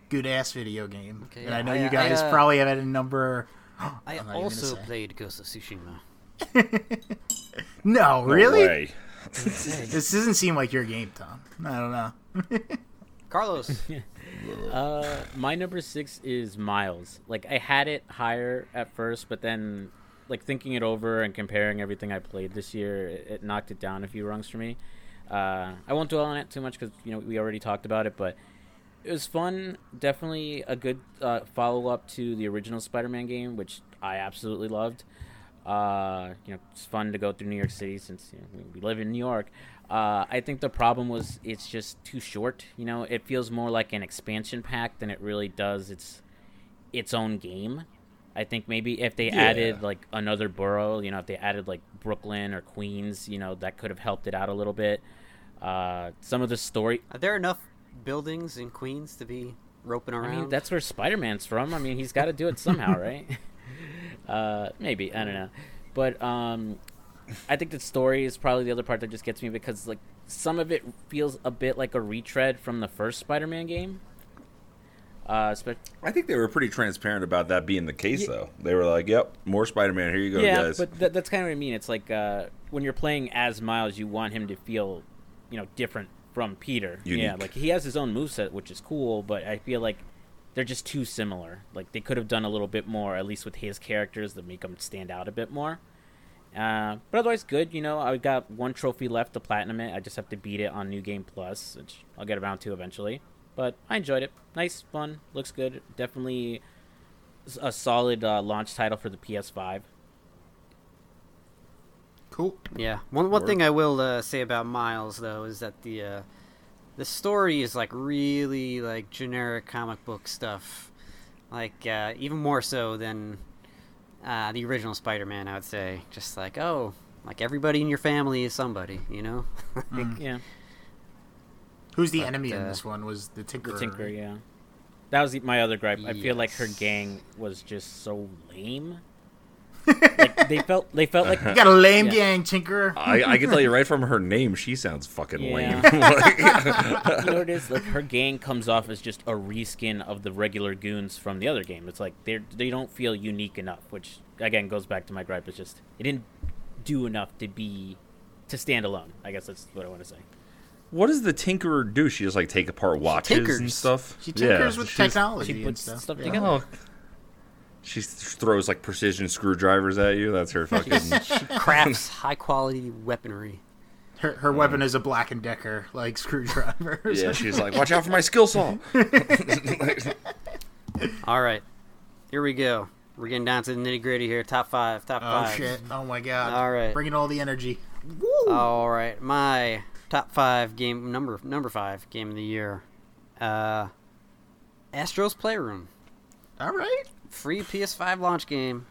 good ass video game. Okay, and I know I- you I, guys uh, probably have it in number. [GASPS] I I'm not even gonna also played Ghost of Tsushima. [LAUGHS] No, No really. way. [LAUGHS] This doesn't seem like your game, Tom. I don't know. Carlos. Uh, my number six is Miles. Like I had it higher at first, but then, like thinking it over and comparing everything I played this year, it, it knocked it down a few rungs for me. Uh, I won't dwell on it too much because you know we already talked about it, but it was fun. Definitely a good uh, follow up to the original Spider-Man game, which I absolutely loved. Uh, you know, it's fun to go through New York City since you know, we- live in New York. Uh, I think the problem was it's just too short. You know, it feels more like an expansion pack than it really does its its own game. I think maybe if they Yeah. added like another borough, you know, if they added like Brooklyn or Queens, you know, that could have helped it out a little bit. Uh, some of the story, Are there enough buildings in Queens to be roping I around? mean, that's where Spider Man's from. I mean, he's got to do it somehow, [LAUGHS] right? [LAUGHS] uh, maybe I don't know, but um, I think the story is probably the other part that just gets me because like some of it feels a bit like a retread from the first Spider-Man game. Uh, spe- I think they were pretty transparent about that being the case, though. They were like, "Yep, more Spider-Man. Here you go, yeah, guys." but th- that's kind of what I mean. It's like uh, when you're playing as Miles, you want him to feel, you know, different from Peter. Yeah, like he has his own moveset, which is cool, but I feel like they're just too similar. Like they could have done a little bit more, at least with his characters, to make them stand out a bit more. Uh, but otherwise, good. You know, I've got one trophy left to platinum it. I just have to beat it on New Game Plus, which I'll get around to eventually. But I enjoyed it. Nice, fun, looks good. Definitely a solid uh, launch title for the PS5. Cool. Yeah. One one Word. thing I will uh, say about Miles though is that the uh, the story is like really like generic comic book stuff, like uh, even more so than uh, the original Spider-Man. I would say just like oh, like everybody in your family is somebody, you know. [LAUGHS] Mm. Yeah, Who's the But, enemy in uh, this one? Was the Tinker? the Tinker. Yeah, that was my other gripe. I feel like her gang was just so lame. [LAUGHS] like they felt they felt like [LAUGHS] You got a lame Yeah. gang, Tinker. I, I can tell you right [LAUGHS] from her name, she sounds fucking Yeah. lame. Like- you know what it is? Like her gang comes off as just a reskin of the regular goons from the other game. It's like they they don't feel unique enough, which again goes back to my gripe. It's just it didn't do enough to be to stand alone. I guess that's what I want to say. What does the Tinkerer do? She just like take apart watches and stuff. She tinkers with she's- technology She and puts stuff. stuff yeah. together. Oh. She throws like precision screwdrivers at you. That's her fucking. [LAUGHS] Crafts [LAUGHS] high quality weaponry. Her, her weapon is a Black and Decker like screwdriver. [LAUGHS] yeah, she's like, watch out for my skill saw. All right, here we go. We're getting down to the nitty gritty here. Top five. Top Oh five. shit! Oh my god! All right. bringing all the energy. Woo! All right, my top five game number number five game of the year. Uh, Astro's Playroom, all right, free PS5 launch game.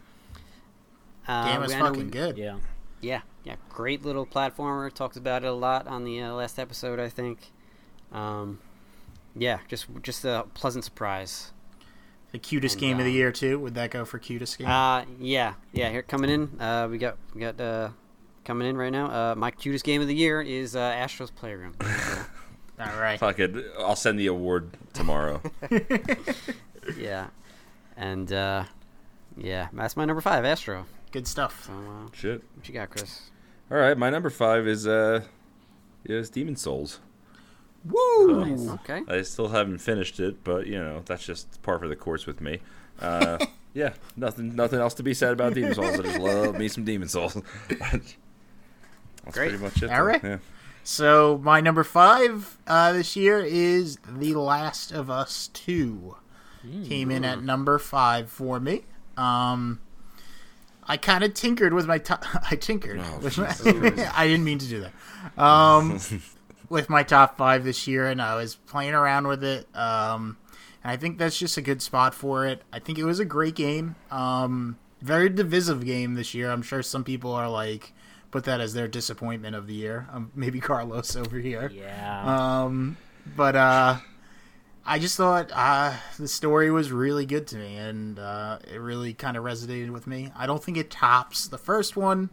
Uh, game is we- fucking we- good. Yeah. Yeah, yeah, great little platformer. Talked about it a lot on the uh, last episode, I think. Um, yeah, just just a pleasant surprise. The cutest And, game of the um, year too. Would that go for cutest game? Uh, yeah, yeah. Here coming in, uh, we got we got uh, coming in right now. Uh, my cutest game of the year is uh, Astro's Playroom. [LAUGHS] all right. Fuck it. I'll send the award tomorrow. [LAUGHS] [LAUGHS] yeah, and uh, yeah, that's my number five, Astro. Good stuff. So, uh, Shit. what you got, Chris? All right, my number five is uh, is Demon Souls. Woo! Okay. I still haven't finished it, but you know that's just par for the course with me. Uh, yeah, nothing, nothing else to be said about Demon Souls. I just love me some Demon Souls. That's Great. pretty much it. All though. right. Yeah. So my number five uh, this year is The Last of Us Two. Came in at number five for me. Um, I kind of tinkered with my top. [LAUGHS] I tinkered. Oh, with my- [LAUGHS] I didn't mean to do that. Um, [LAUGHS] with my top five this year, and I was playing around with it. Um, and I think that's just a good spot for it. I think it was a great game. Um, very divisive game this year. I'm sure some people are like put that as their disappointment of the year. Um, maybe [LAUGHS] Carlos over here. Yeah. Um, but uh, I just thought uh, the story was really good to me, and uh, it really kind of resonated with me. I don't think it tops the first one,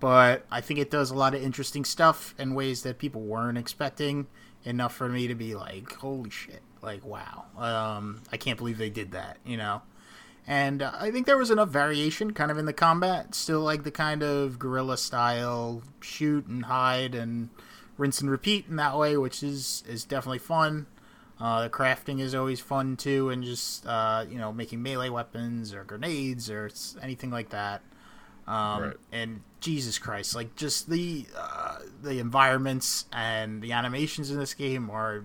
but I think it does a lot of interesting stuff in ways that people weren't expecting. Enough for me to be like, "Holy shit!" Like, wow, um, I can't believe they did that. You know. And uh, I think there was enough variation kind of in the combat. Still like the kind of guerrilla style shoot and hide and rinse and repeat in that way, which is is definitely fun. Uh, the crafting is always fun too, and just uh, you know making melee weapons or grenades or anything like that. Um, Right. And Jesus Christ, like just the uh, the environments and the animations in this game are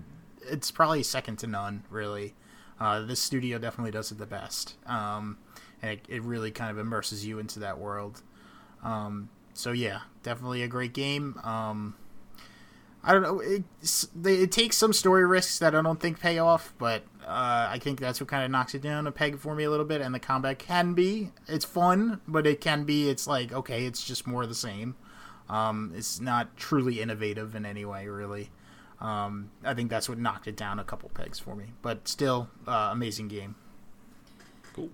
it's probably second to none, really. Uh, this studio definitely does it the best, um, and it, it really kind of immerses you into that world. Um, so yeah, definitely a great game. Um, I don't know. It, it takes some story risks that I don't think pay off, but uh, I think that's what kind of knocks it down a peg for me a little bit. And the combat can be, it's fun, but it can be, it's like okay, it's just more of the same. Um, it's not truly innovative in any way, really. Um, I think that's what knocked it down a couple pegs for me, but still, uh, amazing game. Cool.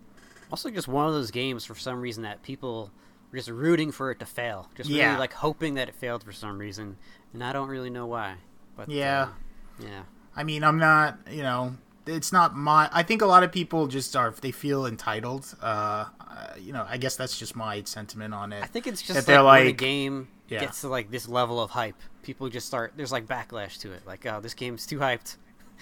Also, just one of those games for some reason that people we're just rooting for it to fail. Just Yeah. really like hoping that it failed for some reason, and I don't really know why. But Yeah. uh, yeah. I mean, I'm not, you know, it's not my. I think a lot of people just are. They feel entitled. Uh, uh, you know, I guess that's just my sentiment on it. I think it's just That just they're like, when a like- game Yeah. gets to like this level of hype, people just start. There's like backlash to it. Like, oh, this game's too hyped.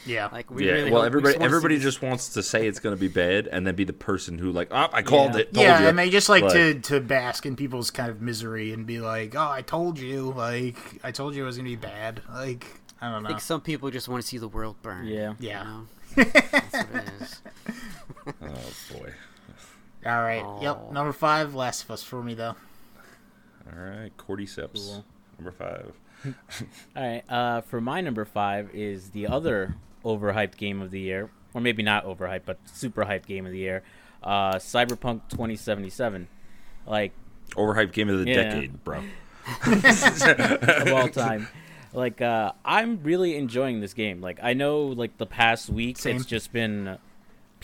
yeah, [LAUGHS] Like, we yeah, really well, hope- we everybody just everybody just wants to say it's going to be bad, and then be the person who like, oh, I called Yeah. it. Told yeah, you. and they just like, Like- to to bask in people's kind of misery and be like, "Oh, I told you, like, I told you it was gonna be bad." Like, I don't I know. think some people just want to see the world burn. Yeah. you Yeah. know? [LAUGHS] That's what it is. Oh boy. All right, Aw. yep, number five, Last of Us for me though. All right, cordyceps, Cool. number five. [LAUGHS] All right. Uh, for my number five is the other overhyped game of the year, or maybe not overhyped, but super hyped game of the year, uh, Cyberpunk 2077. Like Overhyped game of the Yeah. decade, bro. [LAUGHS] of all time. [LAUGHS] Like uh, I'm really enjoying this game. Like I know, like the past week, Same. it's just been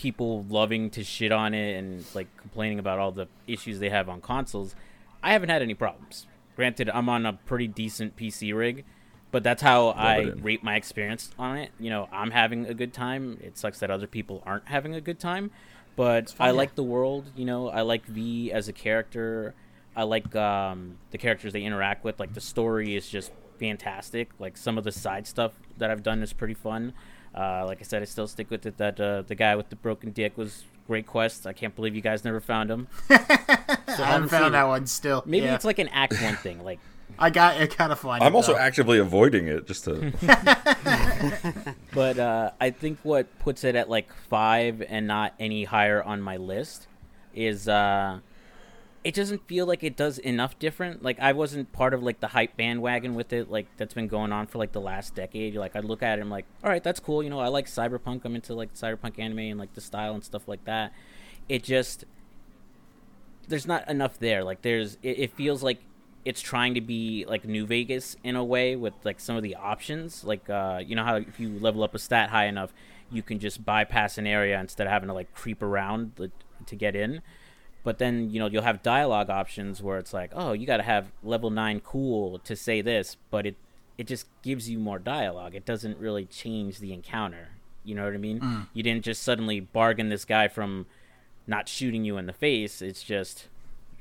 people loving to shit on it and like complaining about all the issues they have on consoles. I haven't had any problems. Granted, I'm on a pretty decent PC rig, but that's how I rate my experience on it. You know, I'm having a good time. It sucks that other people aren't having a good time, but I fine. like the world. You know, I like V as a character. I like um, the characters they interact with. Like the story is just fantastic. Like some of the side stuff that I've done is pretty fun. Uh, like I said, I still stick with it. That uh, the guy with the broken dick was great quest. I can't believe you guys never found him. [LAUGHS] I haven't haven't found it. that one still. Maybe Yeah. it's like an Act One thing. Like I got it kind of find. I'm also though. actively avoiding it just to. [LAUGHS] [LAUGHS] But uh, I think what puts it at like five and not any higher on my list is uh, it doesn't feel like it does enough different. Like I wasn't part of like the hype bandwagon with it, like that's been going on for like the last decade. Like I look at it, I'm like, all right, that's cool. You know, I like cyberpunk. I'm into like cyberpunk anime and like the style and stuff like that. It just there's not enough there. Like there's it, it feels like it's trying to be like New Vegas in a way with like some of the options. Like uh you know how if you level up a stat high enough, you can just bypass an area instead of having to like creep around the, to get in. But then you know you'll have dialogue options where it's like, oh, you got to have level nine cool to say this, but it it just gives you more dialogue. It doesn't really change the encounter. You know what I mean? Mm. You didn't just suddenly bargain this guy from not shooting you in the face. It's just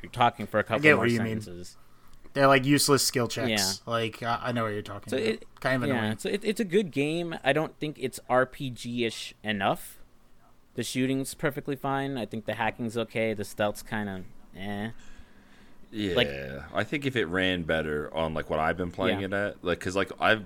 you're talking for a couple get more what you mean. They're like useless skill checks. Yeah. Like I, I know what you're talking So about. it kind of yeah, annoying. so it, it's a good game. I don't think it's RPG ish enough. The shooting's perfectly fine. I think the hacking's okay. The stealth's kind of eh. Yeah, Like- I think if it ran better on like what I've been playing Yeah. it at, like because like I've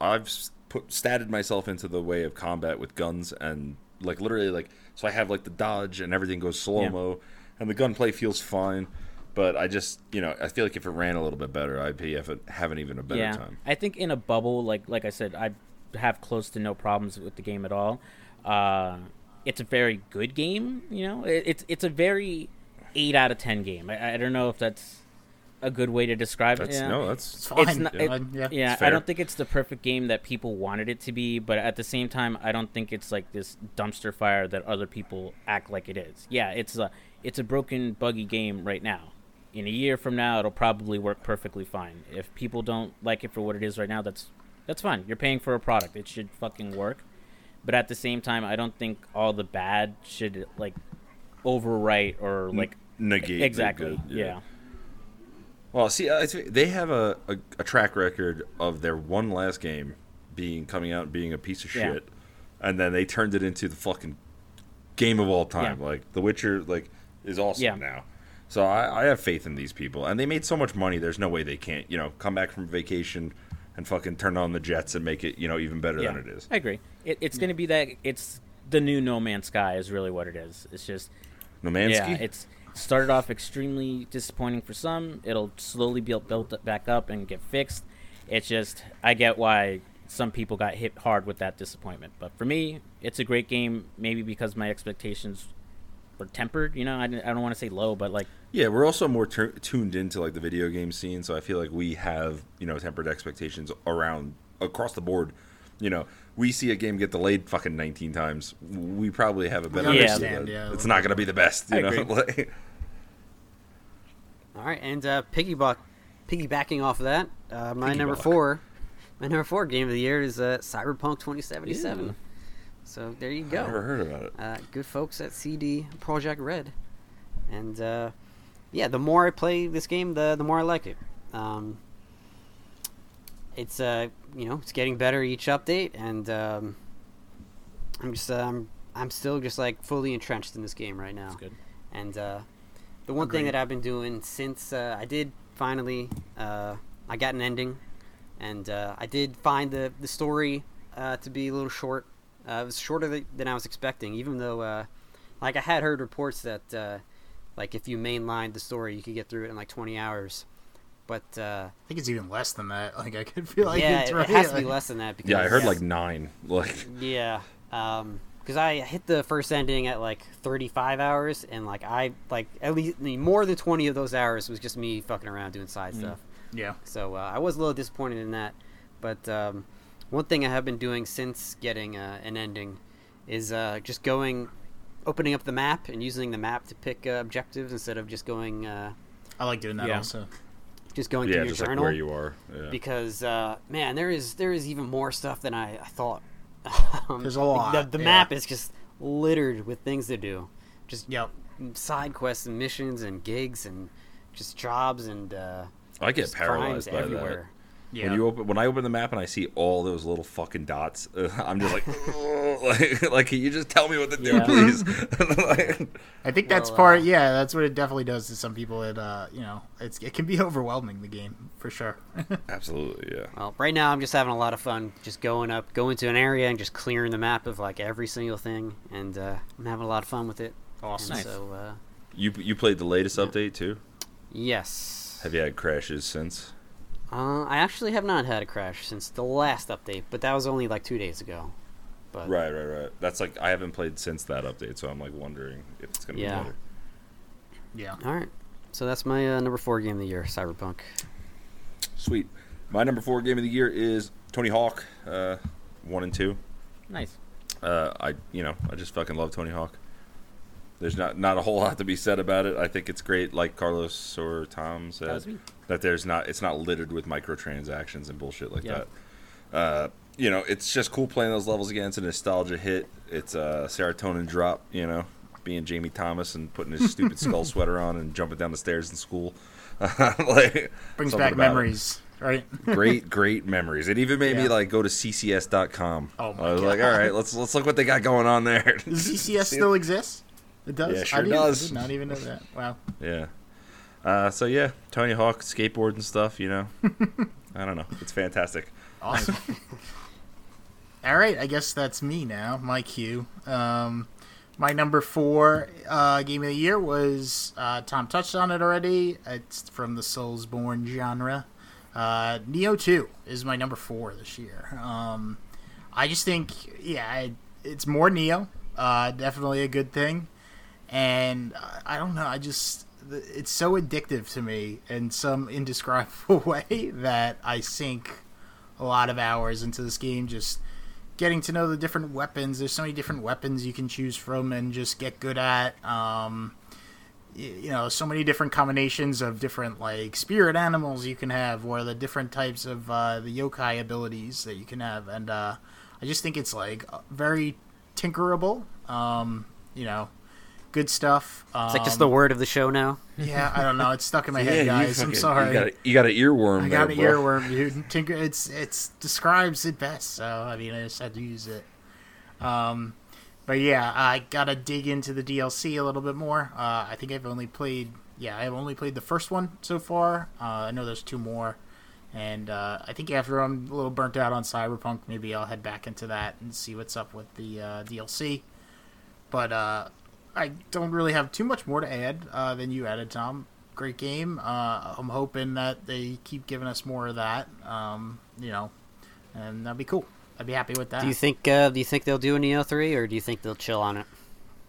I've put statted myself into the way of combat with guns and like literally like so I have like the dodge and everything goes slow mo, and the gunplay feels fine. But I just you know I feel like if it ran a little bit better, I'd be have, having even a better yeah, time. I think in a bubble, like like I said, I have close to no problems with the game at all. Uh, it's a very good game. You know, it, it's it's a very eight out of ten game. I, I don't know if that's a good way to describe That's it. yeah. no, that's It's fine. It's not, it- yeah. yeah, yeah. It's I don't think it's the perfect game that people wanted it to be, but at the same time, I don't think it's like this dumpster fire that other people act like it is. Yeah, it's a it's a broken, buggy game right now. In a year from now, it'll probably work perfectly fine. If people don't like it for what it is right now, that's that's fine. You're paying for a product; it should fucking work. But at the same time, I don't think all the bad should like overwrite or like negate the exactly. good, yeah. Well, see, I think they have a, a, a track record of their one last game being coming out and being a piece of Yeah. shit, and then they turned it into the fucking game of all time. Yeah. Like The Witcher, like is awesome Yeah. now. So I, I have faith in these people, and they made so much money. There's no way they can't, you know, come back from vacation and fucking turn on the jets and make it, you know, even better than it is. I agree. It, it's going to be that. It's the new No Man's Sky is really what it is. It's just No Man's Sky. yeah. It's started off extremely disappointing for some. It'll slowly be built back up and get fixed. It's just I get why some people got hit hard with that disappointment, but for me, it's a great game. Maybe because my expectations were tempered. You know, I, I don't want to say low, but like Yeah, we're also more tur tuned into like the video game scene, so I feel like we have you know tempered expectations around across the board. You know, we see a game get delayed fucking nineteen times. We probably have a better idea understand, that yeah, it's not going to be the best. You I know, agree. [LAUGHS] All right, and uh, piggyback, piggybacking off of that, uh, my number Piggyback. four, my number four game of the year is uh, Cyberpunk 2077. Ew. So there you I never go. heard about it. Uh, good folks at CD Projekt Red, and uh, yeah, the more I play this game, the the more I like it. Um, it's uh, you know, it's getting better each update, and um, I'm just um, I'm still just like fully entrenched in this game right now. That's good. And uh, the one thing that I've been doing since uh, I did finally, uh, I got an ending, and uh, I did find the the story uh, to be a little short. Uh, it was shorter than I was expecting, even though, uh, like, I had heard reports that, uh, like, if you mainlined the story, you could get through it in like 20 hours. But uh, I think it's even less than that. [LAUGHS] Like I could feel like yeah, it's it, right. it has to be less than that. Because Yeah, I heard like nine. [LAUGHS] Like, Yeah, because I hit the first ending at like 35 hours, and like I like at least more than 20 of those hours was just me fucking around doing side stuff. Yeah. So uh, I was a little disappointed in that. But um, one thing I have been doing since getting uh, an ending is uh, just going, opening up the map and using the map to pick uh, objectives instead of just going, uh, I like doing that Yeah. also. just going yeah, through your just like journal where you are. Yeah. because uh, man, there is there is even more stuff than I, I thought. [LAUGHS] Um, There's a lot, The, the yeah. map is just littered with things to do, just Yep. side quests and missions and gigs and just jobs and uh, I get just paralyzed crimes by that. Everywhere. Yeah. When you open, when I open the map and I see all those little fucking dots, uh, [LAUGHS] I'm just like, like, [LAUGHS] like, can you just tell me what to do, Yeah. please? Like, [LAUGHS] I think that's Well, part. uh, Yeah, that's what it definitely does to some people. It, uh, you know, it's it can be overwhelming the game for sure. absolutely, yeah. Well, right now I'm just having a lot of fun, just going up, going to an area and just clearing the map of like every single thing, and uh, I'm having a lot of fun with it. awesome. And so, uh, You you played the latest update too? yes. Have you had crashes since? Uh, I actually have not had a crash since the last update, but that was only like two days ago. But Right, right, right. That's like I haven't played since that update, so I'm like wondering if it's gonna Yeah. be better. Yeah. All right. So that's my uh, number four game of the year, Cyberpunk. Sweet. My number four game of the year is Tony Hawk, uh, one and two. Nice. Uh, I you know I just fucking love Tony Hawk. There's not not a whole lot to be said about it. I think it's great, like Carlos or Tom said, That that there's not it's not littered with microtransactions and bullshit like Yeah. that. Uh, you know, it's just cool playing those levels again. It's a nostalgia hit. It's a serotonin drop. You know, being Jamie Thomas and putting his stupid [LAUGHS] skull sweater on and jumping down the stairs in school. [LAUGHS] like Brings back about it. memories, right? great, [LAUGHS] great memories. It even made me like go to ccs.com. Oh my I was God. like, all right, let's let's look what they got going on there. Does CCS still exist? It does. Yeah, I sure didn't- does. Did not even know that. Wow. yeah. Uh, so yeah, Tony Hawk, skateboard and stuff. You know, [LAUGHS] I don't know. It's fantastic. Awesome. [LAUGHS] All right, I guess that's me now. My cue. Um, my number four uh, game of the year was uh, Tom touched on it already. It's from the Soulsborne genre. Uh, Nioh Two is my number four this year. Um, I just think, yeah, I, it's more Nioh. Uh, definitely a good thing. And I don't know. I just it's so addictive to me in some [LAUGHS] indescribable way that I sink a lot of hours into this game just getting to know the different weapons there's so many different weapons you can choose from and just get good at um you know so many different combinations of different like spirit animals you can have or the different types of uh, the yokai abilities that you can have and uh, i just think it's like very tinkerable um you know good stuff um, It's like just the word of the show now. yeah i don't know it's stuck in my [LAUGHS] Yeah, head you guys i'm sorry You got, a, you got an earworm. I got an bro. earworm, dude. Tinker, it's it's describes it best. So I mean, I just had to use it. Um, but yeah, I gotta dig into the DLC a little bit more. Uh, I think I've only played, yeah, I've only played the first one so far. Uh, I know there's two more, and uh, I think after I'm a little burnt out on Cyberpunk, maybe I'll head back into that and see what's up with the uh, DLC. But uh, I don't really have too much more to add uh, than you added, Tom. Great game. Uh, I'm hoping that they keep giving us more of that. Um, you know, and that'd be cool. I'd be happy with that. Do you think? Uh, do you think they'll do a Nioh three, or do you think they'll chill on it?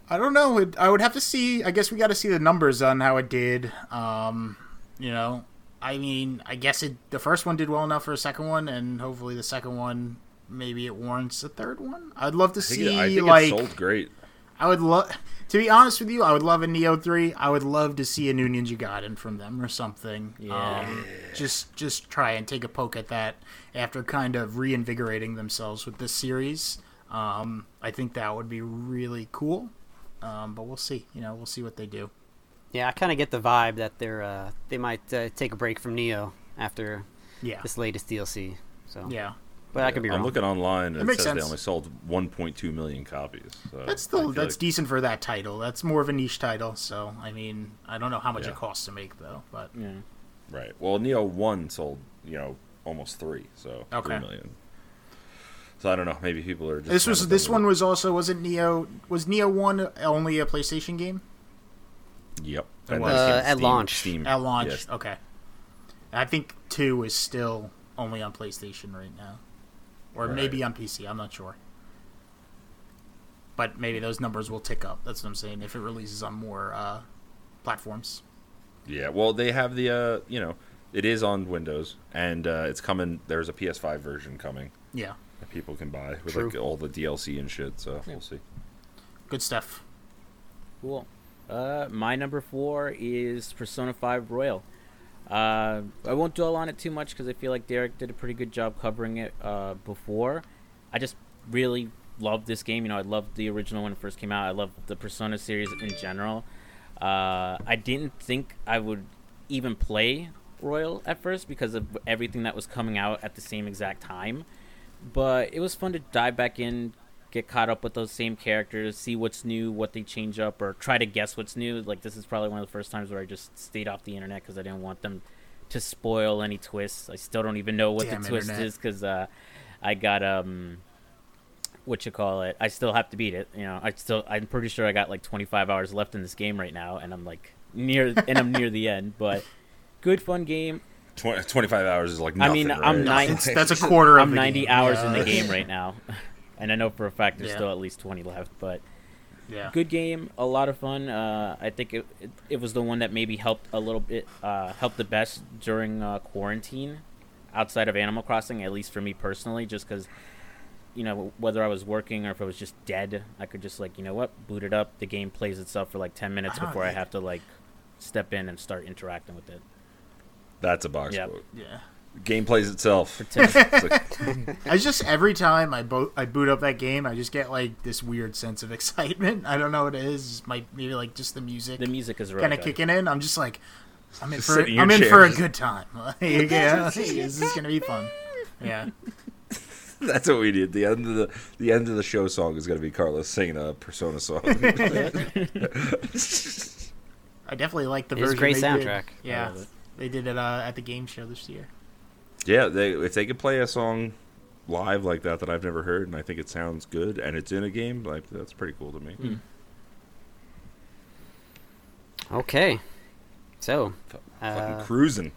I don't know. It, I would have to see. I guess we got to see the numbers on how it did. Um, you know, I mean, I guess it. The first one did well enough for a second one, and hopefully the second one maybe it warrants a third one. I'd love to I think, see it, I think like it sold great. I would love, to be honest with you, I would love a Nioh three. I would love to see a new Ninja Gaiden from them or something. Yeah. Um, just just try and take a poke at that after kind of reinvigorating themselves with this series. Um, I think that would be really cool. Um, but we'll see. You know, we'll see what they do. Yeah, I kind of get the vibe that they're uh, they might uh, take a break from Nioh after Yeah. this latest DLC. So, Yeah. But I could be I'm looking online and It it, makes says sense. they only sold 1.2 million copies. So That's still that's like- decent for that title. That's more of a niche title. So I mean, I don't know how much Yeah. it costs to make though. But Yeah. right. Well, Nioh One sold you know almost three, so Okay. three million. So I don't know. Maybe people are just. this was this one it. was also wasn't Nioh was Nioh one only a PlayStation game Yep. It And was. then Uh, Steam- at launch. Steam. at launch? Yes. Okay. I think two is still only on PlayStation right now, or Right. maybe on PC. I'm not sure. But maybe those numbers will tick up. That's what I'm saying. If it releases on more uh, platforms. Yeah, well, they have the uh, you know, it is on Windows, and uh, it's coming. There's a PS5 version coming Yeah. that people can buy with True. like all the DLC and shit. So we'll see. Good stuff. Cool. Uh, my number four is Persona 5 Royal. Uh, I won't dwell on it too much because I feel like Derek did a pretty good job covering it uh, before. I just really loved this game. You know, I loved the original when it first came out. I loved the Persona series in general. Uh, I didn't think I would even play Royal at first because of everything that was coming out at the same exact time. But it was fun to dive back in, get caught up with those same characters, see what's new, what they change up, or try to guess what's new. Like this is probably one of the first times where I just stayed off the internet because I didn't want them to spoil any twists. I still don't even know what Damn the twist internet. is because uh, I got um, what you call it. I still have to beat it. You know, I still I'm pretty sure I got like 25 hours left in this game right now, and I'm like near and I'm near the end. But good fun game. 20, 25 hours is like I nothing. mean, I'm right? nine- that's a quarter of I'm the 90 game. hours Yeah. in the game right now, [LAUGHS] and I know for a fact there's Yeah. still at least 20 left. But Yeah. good game, a lot of fun. Uh, I think it, it it was the one that maybe helped a little bit, uh, helped the best during uh, quarantine, outside of Animal Crossing, at least for me personally, just because. You know, whether I was working or if I was just dead, I could just like, you know what, boot it up. The game plays itself for like ten minutes Ah, before I have to like step in and start interacting with it. That's a box Yeah. quote. Yeah. Game plays itself. It's like, [LAUGHS] I just every time I bo- I boot up that game, I just get like this weird sense of excitement. I don't know what it is. Might maybe like just the music the music is really kind of kicking in. I'm just like, I'm in Just for sit in your I'm in for a good time. [LAUGHS] Like, [LAUGHS] yeah, this is gonna be fun. Yeah, that's what we did. The end of the the end of the show song is gonna be Carlos singing a Persona song. I definitely like the It is version. great they did. soundtrack. Yeah, they did it uh, at the game show this year. Yeah, they if they could play a song live like that that I've never heard, and I think it sounds good, and it's in a game, like that's pretty cool to me. Hmm. Okay, so Fucking uh, cruising.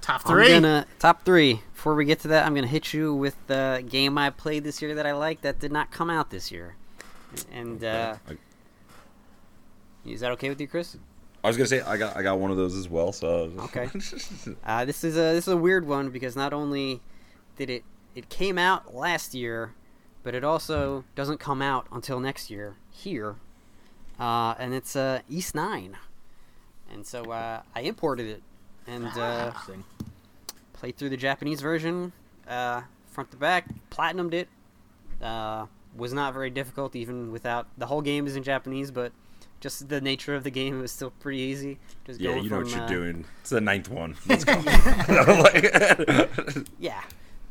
Top I'm three. gonna top three. Before we get to that, I'm gonna hit you with the game I played this year that I liked that did not come out this year. And uh, I, is that okay with you, Chris? I was gonna say I got I got one of those as well. So Okay. [LAUGHS] Uh, this is a this is a weird one because not only did it it came out last year, but it also doesn't come out until next year here, uh, and it's uh, Ys Nine, and so uh, I imported it and uh, played through the Japanese version, uh, front to back, platinumed it. Uh, was not very difficult even without the whole game is in Japanese, but just the nature of the game it was still pretty easy. Just yeah, you know from, what you're uh, doing. It's the ninth one. [LAUGHS] Let's go. [LAUGHS] Yeah,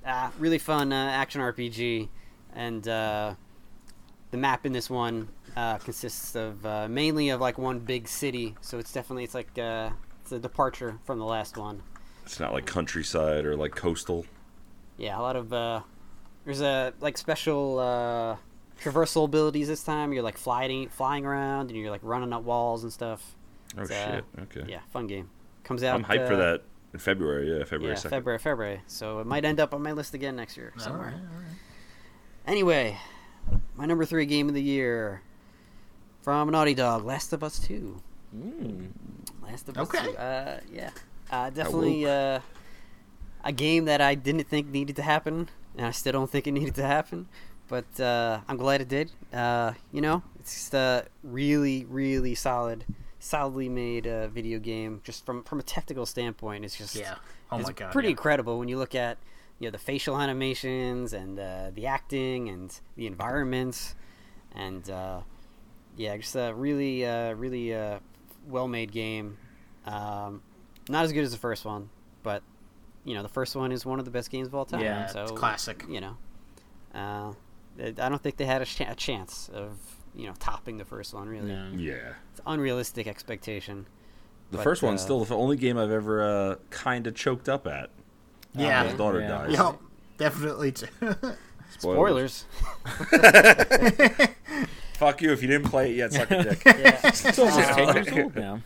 uh, really fun uh, action RPG, and uh, the map in this one uh, consists of uh, mainly of like one big city. So it's definitely it's like uh, it's a departure from the last one. it's not like countryside or like coastal. Yeah, a lot of uh, there's a like special uh, traversal abilities this time. You're like flying flying around and you're like running up walls and stuff. Oh It's, uh, shit. Okay. Yeah, fun game. Comes out. I'm hyped for uh, that in February. Yeah, February Yeah, 2nd. February, February. So it might end up on my list again next year somewhere. right, all right. Anyway, my number three game of the year from Naughty Dog, Last of Us Two. Mm. Last of Us Okay. 2. Uh, yeah, uh, definitely uh, a game that I didn't think needed to happen, and I still don't think it needed to happen. But uh, I'm glad it did. Uh, you know, it's just a really, really solid, solidly made uh, video game. Just from from a technical standpoint, it's just Yeah. Oh it's my god. pretty yeah. incredible when you look at you know the facial animations and uh, the acting and the environments and uh, yeah, just a really, uh, really uh, well-made game. Um, not as good as the first one, but you know the first one is one of the best games of all time. Yeah, so it's classic. You know, uh, I don't think they had a, ch- a chance of you know topping the first one. Really, No. Yeah. it's unrealistic expectation. The But, first one's uh, still the only game I've ever uh, kind of choked up at. Yeah. His daughter Yeah. dies. Yep. Definitely. Too. [LAUGHS] Spoilers. [LAUGHS] Fuck you if you didn't play it yet, suck a dick. [LAUGHS] yeah. It's almost ten years old now.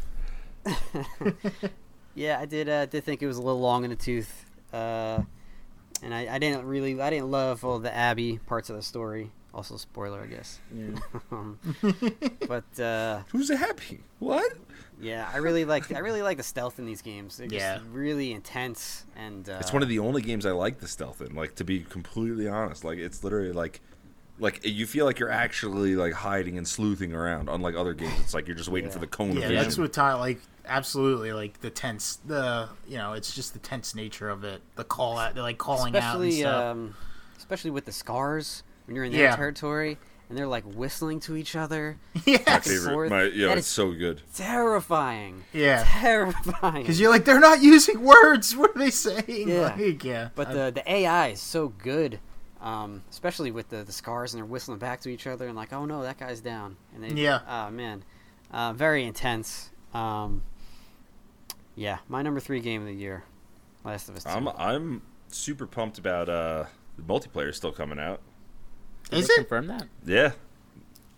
Yeah, I did. Uh, did think it was a little long in the tooth, uh, and I, I didn't really. I didn't love all the Abby parts of the story. Also, spoiler, I guess. Yeah. [LAUGHS] Um, [LAUGHS] but uh, Who's happy? What? yeah, I really like. I really like the stealth in these games. They're Yeah. really intense and. Uh, It's one of the only games I like the stealth in. Like to be completely honest, like it's literally like, like you feel like you're actually like hiding and sleuthing around. Unlike other games, it's like you're just waiting Yeah. for the cone yeah, of that's what Ty like. Absolutely, like the tense. The you know, it's just the tense nature of it. The call out, they're like calling out and especially stuff. um, especially with the scars when you're in their Yeah. territory and they're like whistling to each other. [LAUGHS] My favorite. My, yeah, That it's so good. Terrifying. Yeah. Terrifying. Because you're like, they're not using words. [LAUGHS] What are they saying? Yeah. Like, yeah. But I- the the AI is so good, um, especially with the, the scars and they're whistling back to each other and like, oh no, that guy's down. And they, Yeah. oh man, uh, very intense. Um, yeah, my number three game of the year, Last of Us. 2. I'm I'm super pumped about uh the multiplayer still coming out. Did Is it? confirm that? Yeah.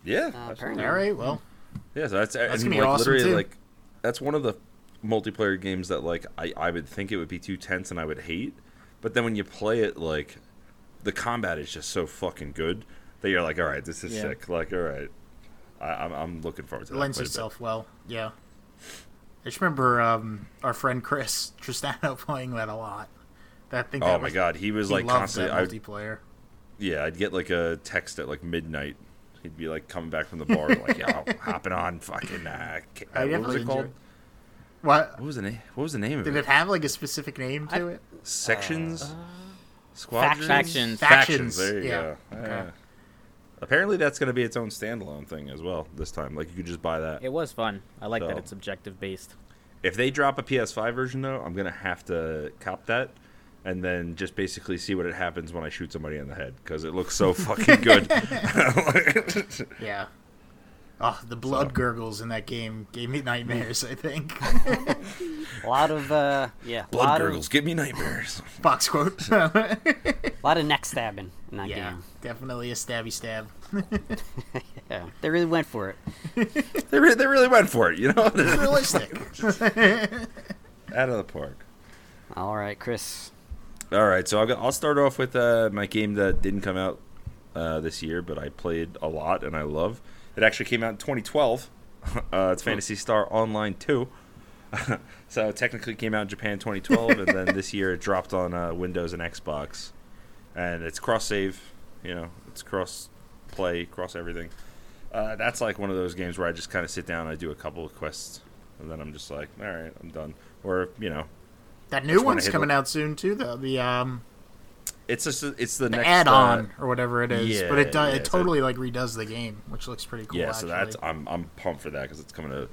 Yeah. Uh, apparently. all right. Well, Yeah, so that's, That's and, gonna be like, awesome, literally too. like that's one of the multiplayer games that like I, I would think it would be too tense and I would hate. But then when you play it like the combat is just so fucking good that you're like, all right, this is Yeah. sick. Like, all right, I, I'm I'm looking forward to it that. lends quite a bit. itself well. Yeah. I just remember um, our friend Chris [LAUGHS] Tristano [LAUGHS] playing that a lot. That thing. Oh that my was, god, he was he like loved constantly. that I, multiplayer. yeah, I'd get like a text at like midnight. He'd be like coming back from the bar, like, yo, [LAUGHS] hopping on fucking. Uh, ca- I what was it called? enjoyed- What? What was the name? What was the name of Did it? Did it have like a specific name to it? Sections. Uh, Squadrons? Factions. Factions, There you yeah. go. Okay. Yeah. Apparently, that's going to be its own standalone thing as well this time. Like you could just buy that. It was fun. I like that it's objective based. If they drop a PS5 version, though, I'm going to have to cop that, and then just basically see what it happens when I shoot somebody in the head because it looks so fucking good. [LAUGHS] [LAUGHS] Yeah. Oh, the blood So- gurgles in that game gave me nightmares. I think. [LAUGHS] a lot of uh, yeah, Blood lot gurgles, give me nightmares. Box quote. a lot of neck stabbing in that yeah, game. definitely a stabby stab. [LAUGHS] Yeah, they really went for it. [LAUGHS] They, re- they really went for it, you know? It's Realistic. [LAUGHS] Out of the park. All right, Chris. All right, so I'll, go, I'll start off with uh, my game that didn't come out uh, this year, but I played a lot and I love. It actually came out in 2012. Uh, it's Phantasy Star Online 2. so it technically came out in Japan 2012, and then this year it dropped on uh, Windows and Xbox. And it's cross save, you know, it's cross play, cross everything. Uh, that's like one of those games where I just kind of sit down, I do a couple of quests, and then I'm just like, all right, I'm done. Or you know, That new one's coming it. out soon too. though. the um it's just it's the, the next add-on uh, or whatever it is, yeah, but it yeah, it totally like redoes the game, which looks pretty cool. yeah, so that's. I'm I'm pumped for that because it's coming to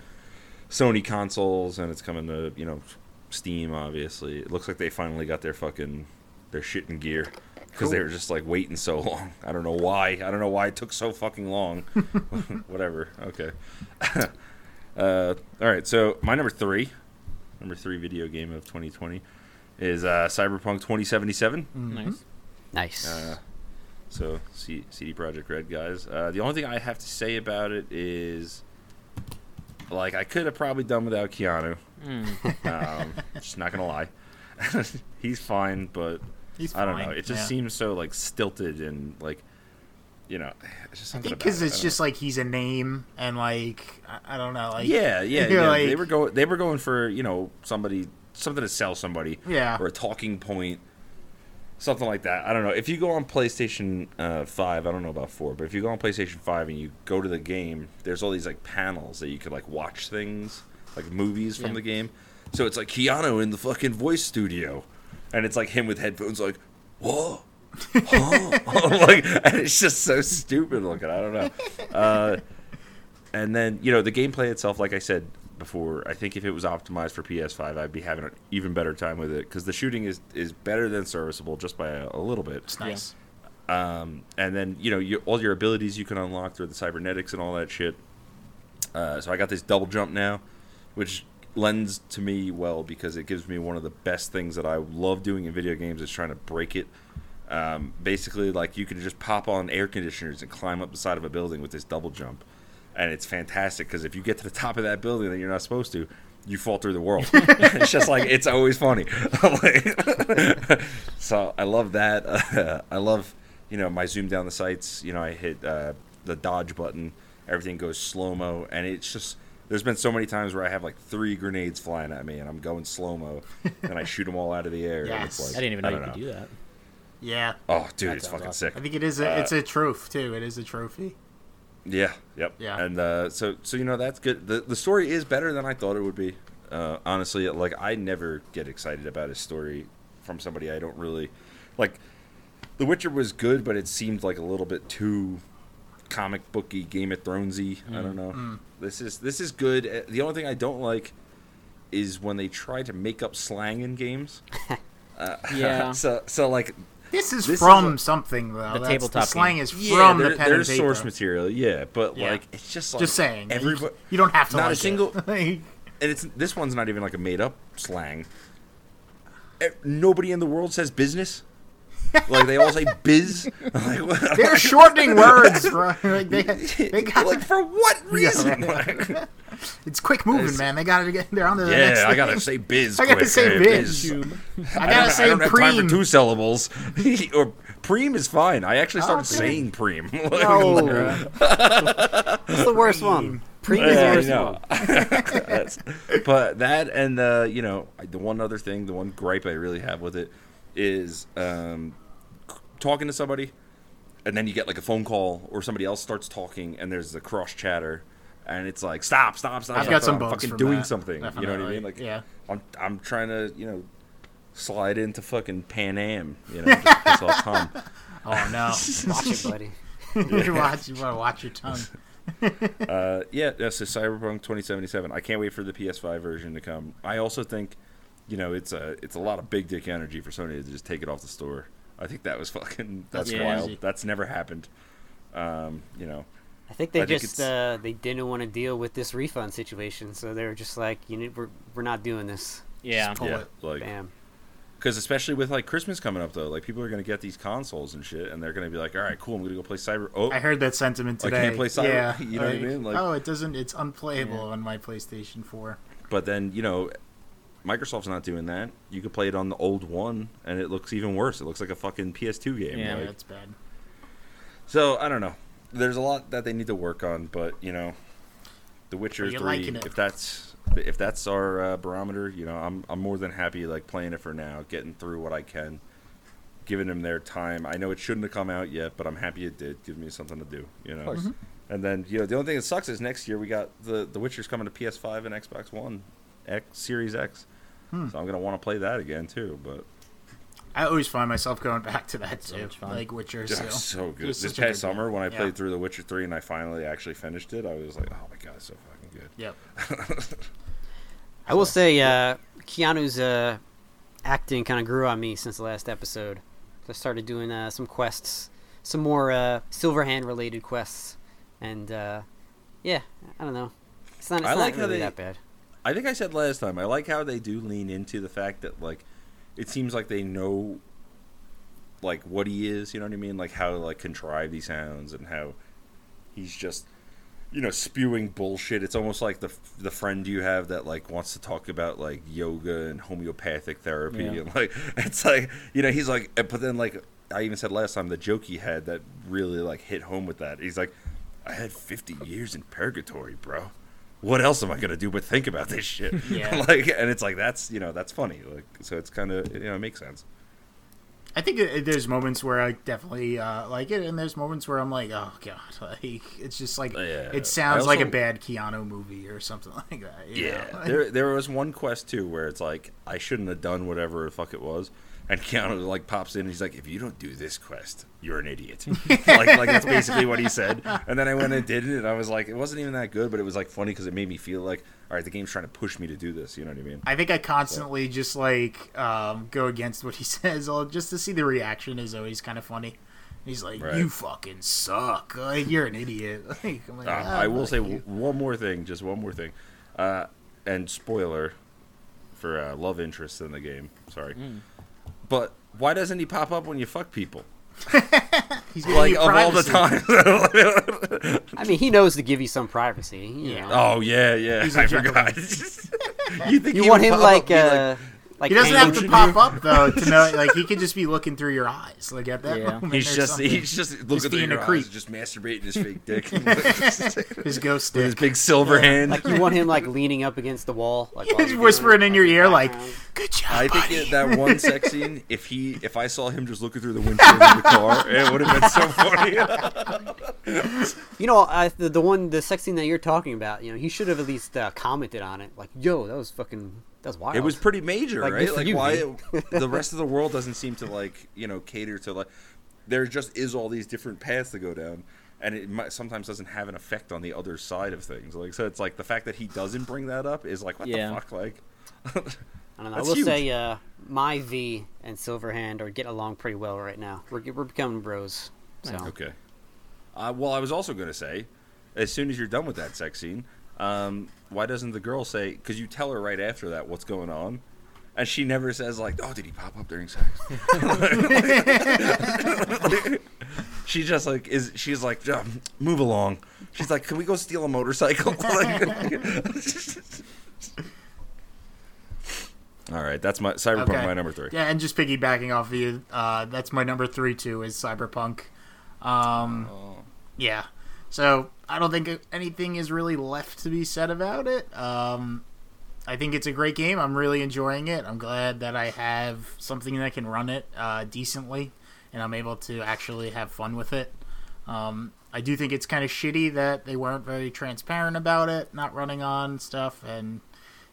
Sony consoles and it's coming to you know Steam. Obviously, it looks like they finally got their fucking their shit in gear because they were just like waiting so long. I don't know why. I don't know why it took so fucking long. [LAUGHS] Whatever. Okay. [LAUGHS] uh, all right. So my number three, number three video game of 2020 is uh, Cyberpunk 2077. Mhm. Nice. Nice. Uh, so C- CD Projekt Red guys. Uh, the only thing I have to say about it is, like, I could have probably done without Keanu. Mm. Um, just not gonna lie, [LAUGHS] he's fine, but He's I don't fine, know. It just yeah. seems so like stilted and like, you know, just I think because it. it's just like he's a name and like I, I don't know like yeah, yeah, [LAUGHS] yeah. they were going. They were going for you know somebody something to sell somebody. Yeah. Or a talking point. something like that. I don't know. If you go on PlayStation uh, Five, I don't know about four, but if you go on PlayStation Five and you go to the game, there's all these like panels that you could like watch things, like movies from Yeah. the game. So it's like Keanu in the fucking voice studio, and it's like him with headphones, like, whoa. huh? [LAUGHS] like, and it's just so stupid looking. I don't know. Uh, and then you know the gameplay itself, like I said before, I think if it was optimized for PS5, I'd be having an even better time with it because the shooting is is better than serviceable just by a, a little bit. It's nice. Um, and then you know you, all your abilities you can unlock through the cybernetics and all that shit. Uh, so I got this double jump now, which lends to me well because it gives me one of the best things that I love doing in video games is trying to break it. Um, basically, like you can just pop on air conditioners and climb up the side of a building with this double jump, and it's fantastic because if you get to the top of that building that you're not supposed to, you fall through the world. [LAUGHS] [LAUGHS] it's just like it's always funny. [LAUGHS] So I love that. I love you know my zoom down the sights. You know I hit uh, the dodge button. Everything goes slow mo, and it's just. There's been so many times where I have like three grenades flying at me, and I'm going slow mo, [LAUGHS] and I shoot them all out of the air. and it's Yes. like, I didn't even know you don't could do that. Yeah. Oh, dude, That it's fucking awesome. sick. I think it is. A, Uh, it's a trophy too. It is a trophy. Yeah, yep. Yeah. And uh, so, so you know, that's good. The the story is better than I thought it would be. Uh, honestly, like I never get excited about a story from somebody I don't really like. The Witcher was good, but it seemed like a little bit too comic booky, Game of Thronesy. I don't know. This is this is good. Uh, The only thing I don't like is when they try to make up slang in games. [LAUGHS] Uh, [LAUGHS] Yeah. so so like This is This is from a- something though. The That's, tabletop the slang game. is yeah, from there- the pen there's and paper. source material. Yeah, but Yeah. like it's just like Just saying. you- Everybody, you, don't have to. not a single- [LAUGHS] It. and it's this one's not even like a made up slang. Nobody in the world says business. Like they all say biz. [LAUGHS] Like, They're shortening words, bro. [LAUGHS] Like they, they got like for what [LAUGHS] reason? right. Like, it's quick moving, It's- man. They got to get. They're on to the next. yeah, I gotta say biz. I gotta quick. say Eh, biz. I, I don't, gotta say I don't have time for preem. two syllables. or preem is fine. I actually started Okay. saying preem. No. That's the worst one. Preem is Yeah, worst one. But that and the you know the one other thing, the one gripe I really have with it is um, talking to somebody, and then you get like a phone call or somebody else starts talking, and there's the cross chatter, and it's like stop, stop, stop. I've stop, got stop, some I'm fucking doing that, something. You know what I mean? Like Yeah. I'm I'm trying to you know slide into fucking Panam. You know, just piss off Tom. [LAUGHS] Oh no. [LAUGHS] Watch it, buddy. [LAUGHS] you watch. You want to watch your tongue. Uh, yeah, yeah, so Cyberpunk 2077. I can't wait for the PS5 version to come. I also think, you know, it's a it's a lot of big dick energy for Sony to just take it off the store. I think that was [LAUGHS] fucking that's That's wild. crazy. That's never happened. Um, you know, I think they I just it's- uh, they didn't want to deal with this refund situation, so they were just like, you know, we're we're not doing this. Yeah. Pull yeah, it. like Bam. because especially with like Christmas coming up though, like people are gonna get these consoles and shit, and they're gonna be like, all right, cool, I'm gonna go play Cyber. Oh, I heard that sentiment I today. can't play Cyber- Yeah. [LAUGHS] you know what I mean? Like- oh, it doesn't. It's unplayable on my PlayStation 4. but then you know. Microsoft's not doing that. You could play it on the old one, and it looks even worse. It looks like a fucking PS2 game. Yeah, like- that's bad. So I don't know. There's a lot that they need to work on, but you know, The Witcher you're Three. If that's if that's our uh, barometer, you know, I'm I'm more than happy like playing it for now, getting through what I can, giving them their time. I know it shouldn't have come out yet, but I'm happy it did. Give me something to do, you know. Mm-hmm. And then you know the only thing that sucks is next year we got the The Witcher's coming to PS5 and Xbox One, X Series X. Hmm. So I'm gonna want to play that again too, but I always find myself going back to that so too. much like Witcher. Just So. so good. This past good game. summer when I Yeah. played through The Witcher 3 and I finally actually finished it, I was like, oh my god, it's so fucking good. Yep. [LAUGHS] I will say, uh, Keanu's uh, acting kind of grew on me since the last episode. So I started doing uh, some quests, some more uh, Silverhand related quests, and uh, yeah, I don't know. It's not, it's I not like how really they- that bad. I think I said last time, I like how they do lean into the fact that like it seems like they know like what he is, you know what I mean? Like how to like contrive these sounds and how he's just you know spewing bullshit. It's almost like the the friend you have that like wants to talk about like yoga and homeopathic therapy Yeah. and like [LAUGHS] it's like you know he's like but then like I even said last time the joke he had that really like hit home with that. He's like I had 50 years in purgatory, bro. What else am I gonna do but think about this shit? [LAUGHS] Yeah. like, and it's like that's you know that's funny. Like, so it's kind of you know it makes sense. I think it, there's moments where I definitely uh, like it, and there's moments where I'm like, oh god, [LAUGHS] like it's just like Yeah. it sounds I like a bad Keanu movie or something [LAUGHS] like that. you Yeah, know? there there was one quest too where it's like I shouldn't have done whatever the fuck it was, and Keanu like pops in and he's like, "If you don't do this quest, you're an idiot." [LAUGHS] like like that's basically what he said. And then I went and did it, and I was like, it wasn't even that good, but it was like funny because it made me feel like, all right, the game's trying to push me to do this. You know what I mean? I think I constantly just like um, go against what he [LAUGHS] says, all- just to see the reaction is always kind of funny. He's like, Right. "You fucking suck! Like you're an idiot." [LAUGHS] Like, I'm like, Uh, "Ah, I will fuck say you." w- one more thing, just one more thing, uh, and spoiler for uh, love interest in the game. Sorry, but why doesn't he pop up when you fuck people? [LAUGHS] he's giving Like you of all the privacy. time. [LAUGHS] I mean, he knows to give you some privacy. You know. oh yeah, yeah. He's a I gentleman. forgot. [LAUGHS] you think you he want would him pop up like and be uh, like He doesn't have to hanging- pop up though to know. Like he could just be looking through your eyes, like at that Yeah. moment. He's just something. he's just looking through being a your creep. eyes, just masturbating his fake dick [LAUGHS] [LAUGHS] his ghost with his big silver hand. Like you want him like leaning up against the wall, like He's you're doing whispering in your ear, like, "Good job, I think buddy." it, that one sex [LAUGHS] scene, if he, if I saw him just looking through the windshield of the car, it would have been so funny. You know, I, the, the one, the sex scene that you're talking about, you know, he should have at least uh, commented on it. Like, yo, that was fucking, that was wild. It was pretty major, Like, right? Like why dude. [LAUGHS] the rest of the world [LAUGHS] doesn't seem to like you know cater to like there just is all these different paths to go down, and it might, sometimes doesn't have an effect on the other side of things. Like so, it's like the fact that he doesn't bring that up is like what Yeah. the fuck, like. I don't know. [LAUGHS] I will huge. say, uh, my V and Silverhand are getting along pretty well right now. We're we're becoming bros. So Okay. Uh, well, I was also going to say, as soon as you're done with that sex scene, um, why doesn't the girl say? Because you tell her right after that what's going on, and she never says like, "Oh, did he pop up during sex?" [LAUGHS] she just like is. She's like, "Ja, "Move along." She's like, "Can we go steal a motorcycle?" [LAUGHS] [LAUGHS] All right, that's my Cyberpunk. Okay. My number three. Yeah, and just piggybacking off of you, uh, that's my number three too. Is Cyberpunk. Um, Oh. yeah. So I don't think anything is really left to be said about it. Um, I think it's a great game. I'm really enjoying it. I'm glad that I have something that can run it uh, decently, and I'm able to actually have fun with it. Um, I do think it's kind of shitty that they weren't very transparent about it, not running on stuff, and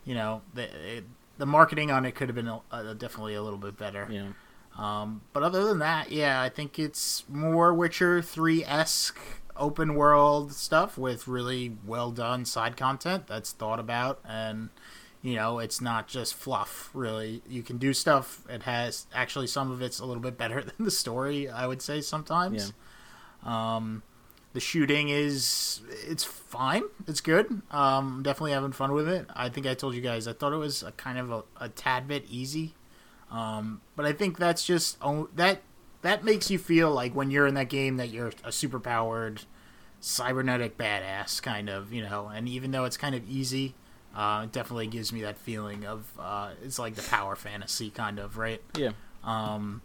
you know the it, the marketing on it could have been a, uh, definitely a little bit better. Yeah. Um, but other than that, yeah, I think it's more Witcher 3 esque open world stuff with really well done side content that's thought about. And, you know, it's not just fluff, really. You can do stuff. It has actually some of it's a little bit better [LAUGHS] than the story, I would say sometimes. Um, the shooting is it's fine. It's good. Um, definitely having fun with it. I think I told you guys I thought it was a kind of a, a tad bit easy. Um, but I think that's just oh, that that makes you feel like when you're in that game that you're a super powered cybernetic badass kind of, you know. And even though it's kind of easy, uh, it definitely gives me that feeling of uh, it's like the power fantasy kind of, right? Yeah. Um,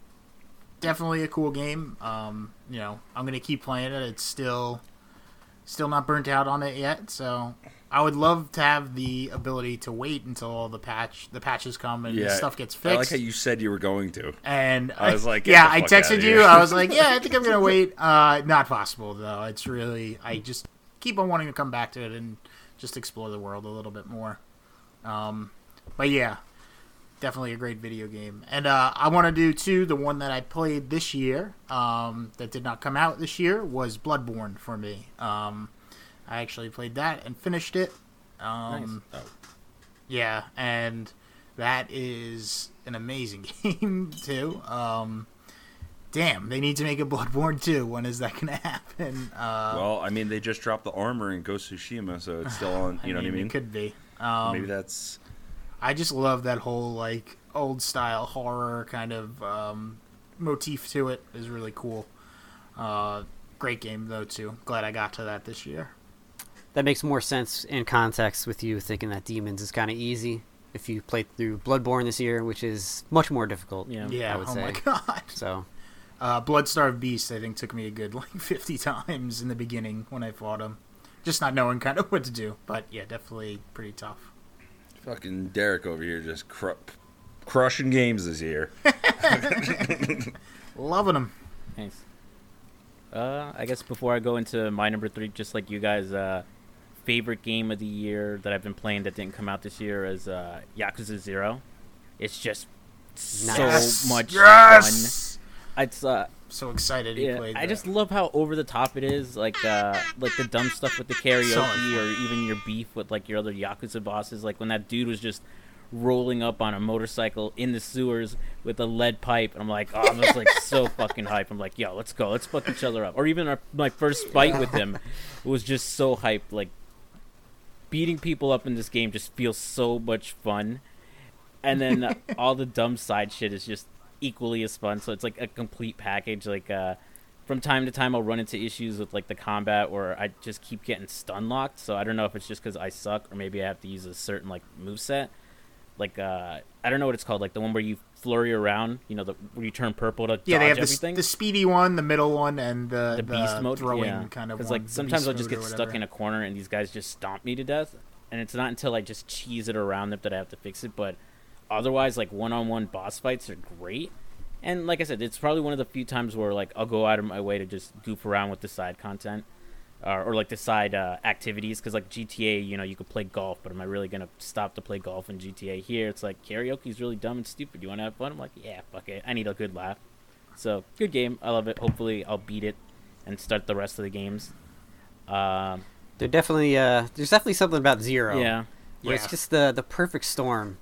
definitely a cool game. Um, you know, I'm gonna keep playing it. It's still, still not burnt out on it yet. So I would love to have the ability to wait until all the patch, the patches come and the stuff gets fixed. I like how you said you were going to. and I was like, [LAUGHS] yeah, I texted you. I was like, [LAUGHS] yeah, I think I'm gonna wait. Uh, not possible though. It's really, I just keep on wanting to come back to it and just explore the world a little bit more. Um, but yeah, definitely a great video game. And uh, I want to do too. The one that I played this year, um, that did not come out this year, was Bloodborne for me. Um, I actually played that and finished it. Um, Oh. yeah, and that is an amazing [LAUGHS] game too. Um, damn, they need to make a Bloodborne 2. When is that going [LAUGHS] to happen? Uh, Well, I mean, they just dropped the armor in Ghost Tsushima, so it's still [LAUGHS] on. You know what I mean? It could be. Um, Maybe that's. I just love that whole like old style horror kind of um, motif to it. is really cool. Uh, great game though too. Glad I got to that this year. That makes more sense in context with you thinking that Demons is kind of easy. If you played through Bloodborne this year, which is much more difficult, Yeah. Yeah. I would oh say. my [LAUGHS] god. So Uh, Bloodstarved Beast I think took me a good like [LAUGHS] 50 times in the beginning when I fought him. Just not knowing kind of [LAUGHS] what to do. But yeah, definitely pretty tough. Fucking Derek over here just cru- crushing games this year. Loving them. Thanks. Uh, I guess before I go into my number three, just like you guys, uh, favorite game of the year that I've been playing that didn't come out this year is uh, Yakuza Zero. It's just Nice. so much yes! fun. It's uh, So excited yeah, played. I that. just love how over the top it is. Like uh, like the dumb stuff with the karaoke, or even your beef with like your other Yakuza bosses. Like when that dude was just rolling up on a motorcycle in the sewers with a lead pipe, and I'm like, oh, I'm just like [LAUGHS] so fucking hype. I'm like, yo, let's go, let's fuck each other up. Or even our, my first fight with him [LAUGHS] was just so hype. Like beating people up in this game just feels so much fun, and then uh, [LAUGHS] all the dumb side shit is just equally as fun. So it's like a complete package. Like uh, from time to time, I'll run into issues with like the combat, or I just keep getting stun locked. So I don't know if it's just because I suck, or maybe I have to use a certain like move set. Like uh, I don't know what it's called. Like the one where you flurry around. You know, the where you turn purple to yeah, they have the, everything. the speedy one, the middle one, and the, the beast mode, throwing yeah. kind of. Because like sometimes I'll just get stuck in a corner and these guys just stomp me to death, and it's not until I just cheese it around them that I have to fix it. But otherwise, like one-on-one boss fights are great. And like I said, it's probably one of the few times where like I'll go out of my way to just goof around with the side content, uh, or like the side uh, activities. Because like GTA, you know, you could play golf, but am I really gonna stop to play golf in GTA? Here, it's like karaoke's really dumb and stupid. You want to have fun? I'm like, yeah, fuck it. I need a good laugh. So good game. I love it. Hopefully, I'll beat it and start the rest of the games. Um, They're definitely uh, there's definitely something about Zero. yeah, where it's just the the perfect storm.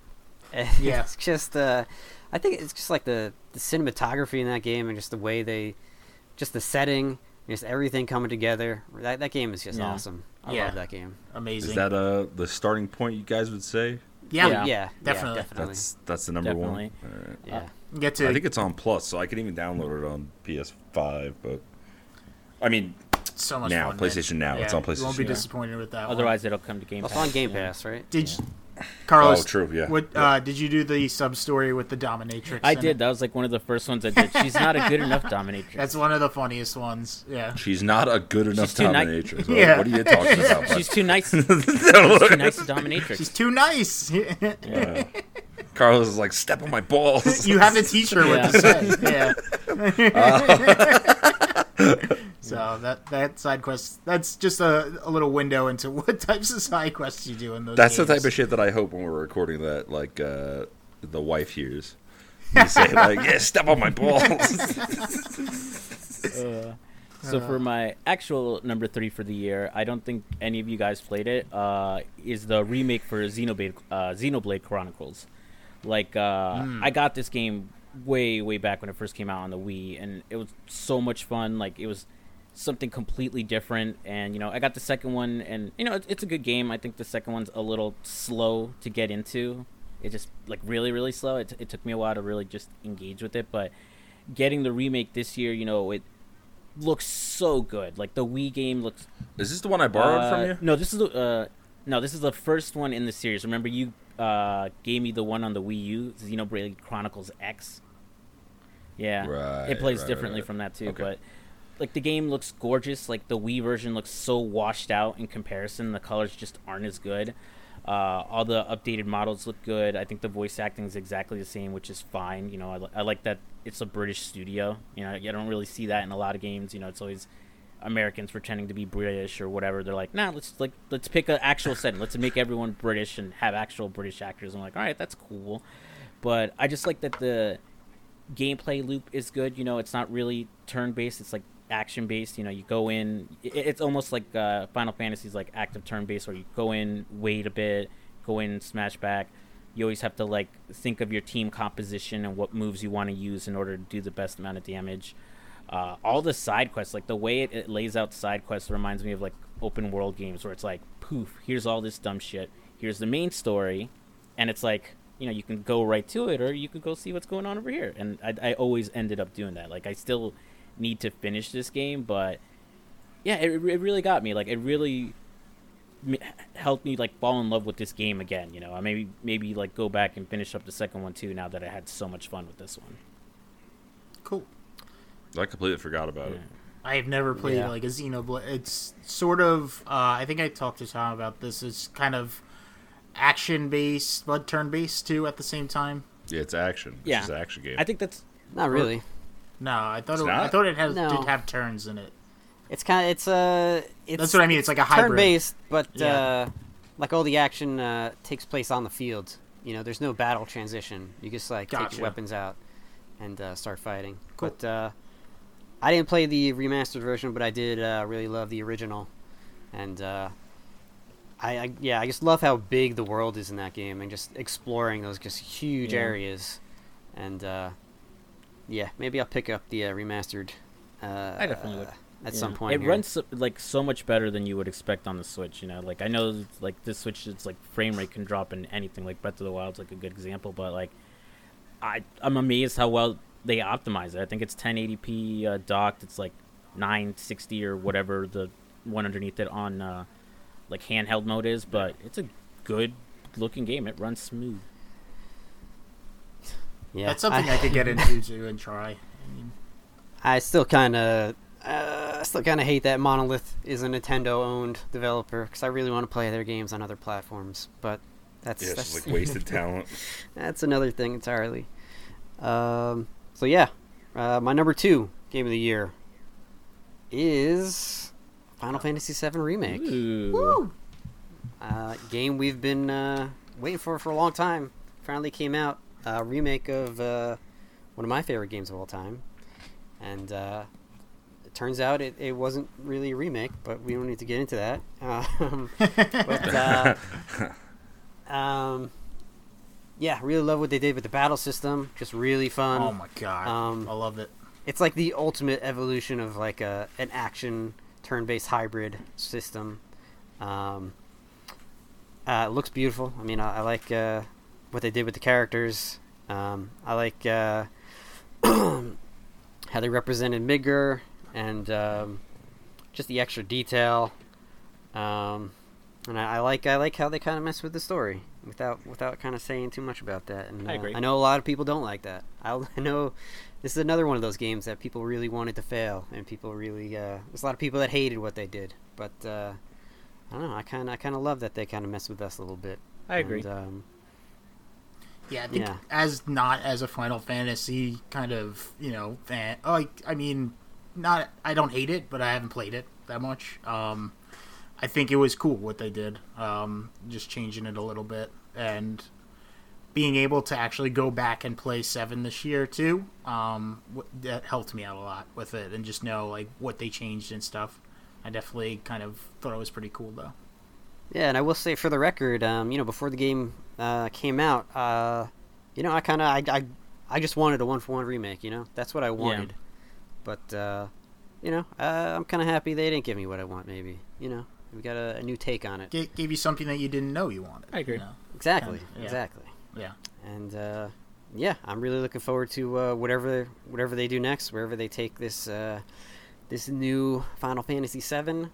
[LAUGHS] Yeah. it's just uh, I think it's just like the the cinematography in that game and just the way they, just the setting, just everything coming together. That that game is just Yeah. awesome. I Yeah. love that game. Amazing. Is that uh the starting point you guys would say? yeah, Yeah. yeah, Definitely. definitely. That's that's the number Definitely. one. All right. yeah. You Get to I think it's on Plus, so I can even download it on PS5. But I mean, so much now, fun, man. PlayStation Now, it's Yeah, on You won't be disappointed with that. one. otherwise it'll come to Game Also Pass. on Game yeah. Pass, right? did Yeah. you, Carlos? Oh, true, yeah. What Yeah. uh, did you do the sub story with the dominatrix? I did. it? That was like one of the first ones I did. She's not a good enough dominatrix. That's one of the funniest ones. Yeah. she's not a good enough She's too ni- dominatrix. What- Yeah. What are you talking about? [LAUGHS] [LAUGHS] She's too nice. She's too nice to dominatrix. She's too nice. [LAUGHS] Yeah. Carlos is like, step on my balls. you have to teach her what to say. Yeah. So that that side quest that's just a, a little window into [LAUGHS] what types of side quests you do in those. That's the type of shit that I hope when we're recording that, like, uh, the wife hears. You say, like, [LAUGHS] yeah, step on my balls. [LAUGHS] Uh, so for my actual number three for the year, I don't think any of you guys played it. Uh, is the remake for Xenoblade uh, Xenoblade Chronicles? Like uh, I got this game way way back when it first came out on the Wii, and it was so much fun. Like it was something completely different, and you know I got the second one, and you know it's, it's a good game. I think the second one's a little slow to get into. It just like really really slow. It, it took me a while to really just engage with it, but getting the remake this year, you know, it looks so good. Like the Wii game looks. is this the one I borrowed uh, from you? No, this is the uh, no, this is the first one in the series. Remember, you uh, gave me the one on the Wii U, Xenoblade Chronicles X. Yeah, Right, it plays right, differently right. from that too, Okay. but. Like the game looks gorgeous. Like the Wii version looks so washed out in comparison. The colors just aren't as good. Uh, all the updated models look good. I think the voice acting is exactly the same, which is fine. You know, I, I like that it's a British studio. You know, I don't really see that in a lot of games. You know, it's always Americans pretending to be British or whatever. They're like, nah, let's like let's pick an actual setting. Let's make everyone British and have actual British actors. I'm like, all right, that's cool. But I just like that the gameplay loop is good. You know, it's not really turn based. It's like action based. You know, you go in. it- It's almost like uh, Final Fantasy's like active turn based, where you go in, wait a bit, go in, smash back. You always have to like think of your team composition and what moves you want to use in order to do the best amount of damage. Uh, all the side quests, like the way it, it lays out side quests, reminds me of like open world games where it's like, poof, here's all this dumb shit. Here's the main story, and it's like you know you can go right to it or you could go see what's going on over here and I, I always ended up doing that like i still need to finish this game but yeah it, it really got me like it really helped me like fall in love with this game again you know i maybe maybe like go back and finish up the second one too now that i had so much fun with this one Cool. I completely forgot about it. I have never played Yeah. like a Xenoblade. It's sort of. Uh, I think I talked to Tom about this. It's kind of action based, but turn based too at the same time. Yeah, it's action. It's Yeah. just an action game. I think that's Not really. No, I thought It's it, I thought it has No. did have turns in it. It's kind of it's uh it's That's what I mean. It's like a hybrid. turn based, but Yeah. uh, like all the action uh, takes place on the field. You know, there's no battle transition. You just like take your weapons out and uh, start fighting. Cool. But uh, I didn't play the remastered version, but I did uh, really love the original, and uh, I, I yeah I just love how big the world is in that game and just exploring those just huge Yeah. areas, and uh, yeah maybe I'll pick up the uh, remastered. Uh, I definitely would. at Yeah. some point. It here. runs so, like so much better than you would expect on the Switch. You know, like I know like this Switch, it's like frame rate can drop in anything. Like Breath of the Wild's like a good example, but like I I'm amazed how well they optimize it. I think it's 1080p uh, docked. It's like 960 or whatever the one underneath it on uh, like handheld mode is, but it's a good looking game. It runs smooth. Yeah, That's something I, could get [LAUGHS] into too and try. I mean, I still kind of, uh, still kind of hate that Monolith is a Nintendo-owned developer because I really want to play their games on other platforms. But that's yeah, that's, like wasted talent. [LAUGHS] that's another thing entirely. Um, so yeah, uh, my number two game of the year is Final Fantasy VII Remake. Ooh. Uh, game we've been uh, waiting for for a long time. Finally came out. Uh, remake of uh, one of my favorite games of all time. And uh, it turns out it, it wasn't really a remake, but we don't need to get into that. [LAUGHS] Um, but, uh, [LAUGHS] um, yeah, really love what they did with the battle system. Just really fun. oh my god, um, I love it. it's like the ultimate evolution of like a an action turn-based hybrid system. Um, uh, it looks beautiful. I mean, I, I like uh, what they did with the characters. Um, I like uh, [CLEARS THROAT] how they represented Midgar and um, just the extra detail. Um, and I, I like I like how they kind of mess with the story without without kind of saying too much about that. And I uh, agree. I know a lot of people don't like that. [LAUGHS] I, I know this is another one of those games that people really wanted to fail, and people really uh, there's a lot of people that hated what they did. But uh, I don't know. I kind of I kind of love that they kind of mess with us a little bit. I agree. And, um, Yeah, I think Yeah. as not as a Final Fantasy kind of you know fan. Like I mean, not I don't hate it, but I haven't played it that much. Um, I think it was cool what they did, um, just changing it a little bit and being able to actually go back and play seven this year too. Um, that helped me out a lot with it, and just know like what they changed and stuff. I definitely kind of thought it was pretty cool though. Yeah, and I will say for the record, um, you know, before the game uh, came out, uh, you know, I kind of I, I I just wanted a one for one remake. You know, that's what I wanted. Yeah. But uh, you know, uh, I'm kind of happy they didn't give me what I want. Maybe you know, we got a, a new take on it. G- gave you something that you didn't know you wanted. I agree. you know? Exactly, Yeah. exactly. Yeah. And uh, yeah, I'm really looking forward to uh, whatever whatever they do next, wherever they take this uh, this new Final Fantasy VII.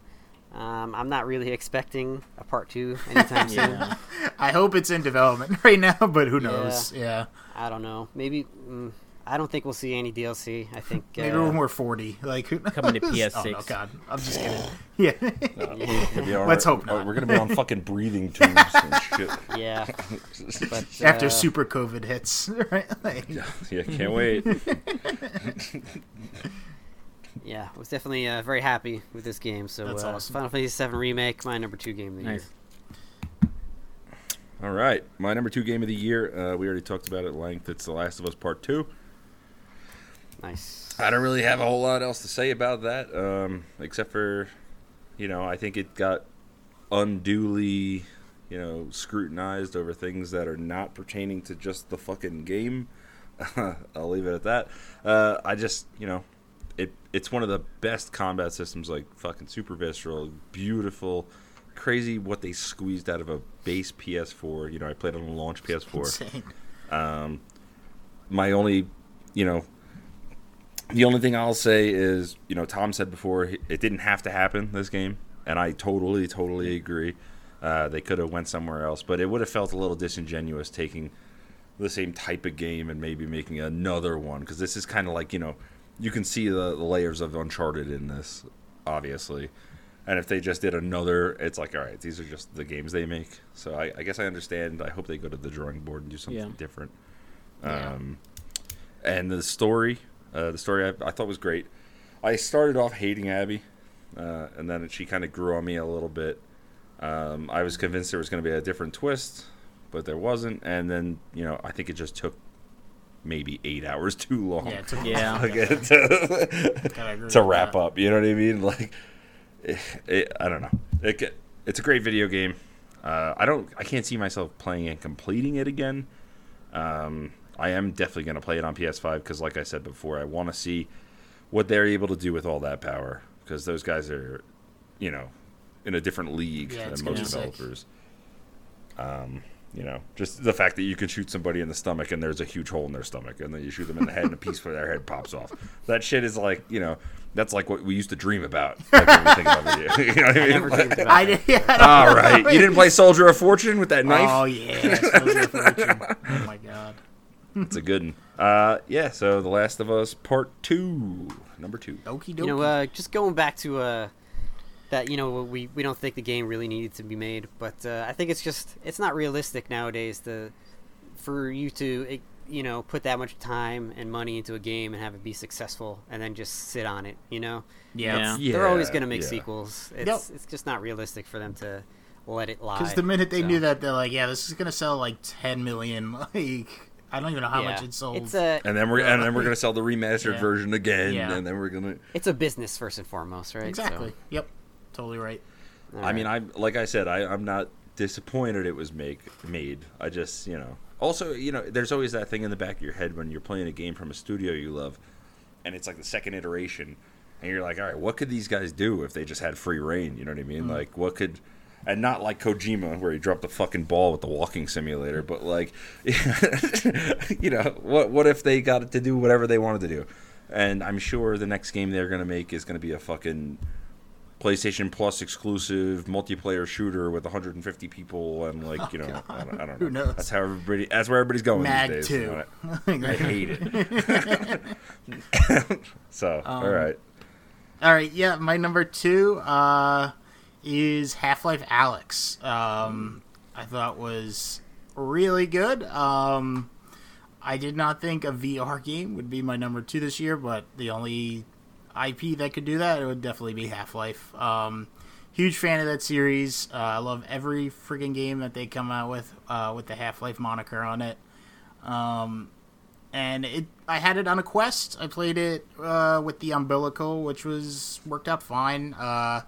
Um, I'm not really expecting a part two [LAUGHS] anytime soon. Yeah. I hope it's in development [LAUGHS] right now, but who knows? Yeah. I don't know. Maybe mm, I don't think we'll see any DLC. I think [LAUGHS] Maybe uh, when we're 40. Like, who knows? Coming to Oh, no, PS6. God. I'm just kidding. Yeah. Gonna be Let's hope not. We're gonna be on fucking breathing tubes and shit. yeah. But After uh, super COVID hits. Right? Like, Yeah, can't wait. Yeah, I was definitely uh, very happy with this game. So That's uh, awesome. Final Fantasy VII remake, my number two game of the Nice. year. All right, my number two game of the year. Uh, we already talked about it at length. It's The Last of Us Part Two. Nice. I don't really have a whole lot else to say about that, um, except for, you know, I think it got unduly, you know, scrutinized over things that are not pertaining to just the fucking game. [LAUGHS] I'll leave it at that. Uh, I just, you know, it it's one of the best combat systems, like fucking super visceral, beautiful, crazy what they squeezed out of a base PS4. You know, I played on a launch PS4 [LAUGHS] um, my only, you know, the only thing I'll say is, you know, Tom said before it didn't have to happen this game, and I totally, totally agree. Uh, they could have went somewhere else, but it would have felt a little disingenuous taking the same type of game and maybe making another one because this is kind of like you know, you can see the, the layers of Uncharted in this, obviously. And if they just did another, it's like, all right, these are just the games they make. So I, I guess I understand. I hope they go to the drawing board and do something Yeah. different. Yeah. Um, and the story, uh, the story I, I thought was great. I started off hating Abby, uh, and then she kind of grew on me a little bit. Um, I was convinced there was going to be a different twist, but there wasn't. And then, you know, I think it just took maybe eight hours too long. Yeah, it took [LAUGHS] Yeah. Like, [LAUGHS] to, to wrap that. up. You know what I mean? [LAUGHS] Like, it, it, I don't know. It, it's a great video game. Uh, I don't. I can't see myself playing and completing it again. Um, I am definitely going to play it on PS5 because, like I said before, I want to see what they're able to do with all that power because those guys are, you know, in a different league Yeah, than most developers. Um, you know, just the fact that you can shoot somebody in the stomach and there's a huge hole in their stomach, and then you shoot them in the head and a piece of their head pops off. That shit is like, you know, that's like what we used to dream about. Like when we think about video. [LAUGHS] you know what I mean? Never dreamed I that. did. Yeah, I don't All know. you didn't play Soldier of Fortune with that knife. Oh yeah, Soldier of Fortune. Oh my god. It's a good one. Uh, yeah. So, The Last of Us Part Two, number two. Okie dokie. You know, uh, just going back to uh, that, you know, we we don't think the game really needed to be made, but uh, I think it's just it's not realistic nowadays to for you to eh, you know put that much time and money into a game and have it be successful and then just sit on it. You know, yeah. Yeah. they're always going to make yeah. sequels. It's Yep. it's just not realistic for them to let it lie. Because the minute they so. knew that, they're like, yeah, this is gonna sell like 10 million. [LAUGHS] Like, I don't even know how Yeah. much it sold. It's a And then we're and then we're gonna [LAUGHS] sell the remastered Yeah. version again, Yeah. and then we're gonna. it's a business first and foremost, right? So, exactly. Yep. Totally right. all I mean, right. I like I said, I, I'm not disappointed it was make made. I just you know. Also, you know, there's always that thing in the back of your head when you're playing a game from a studio you love, and it's like the second iteration, and you're like, all right, what could these guys do if they just had free reign? You know what I mean? Mm. Like, what could, and not like Kojima where he dropped the fucking ball with the walking simulator, but like, [LAUGHS] you know, what what if they got to do whatever they wanted to do? And I'm sure the next game they're gonna make is gonna be a fucking PlayStation Plus exclusive multiplayer shooter with 150 people and like you know I, don't, I don't [LAUGHS] know. Who knows? That's how everybody. That's where everybody's going Mag these days. you 2. know. [LAUGHS] I, I hate it. [LAUGHS] so Um, all right, All right, yeah, my number two uh, is Half Life Alyx. Um, I thought was really good. Um, I did not think a VR game would be my number two this year, but the only IP that could do that it would definitely be Half Life. Um, huge fan of that series. Uh, I love every freaking game that they come out with uh, with the Half Life moniker on it. Um, and it I had it on a quest. I played it uh, with the umbilical, which was worked out fine. Uh,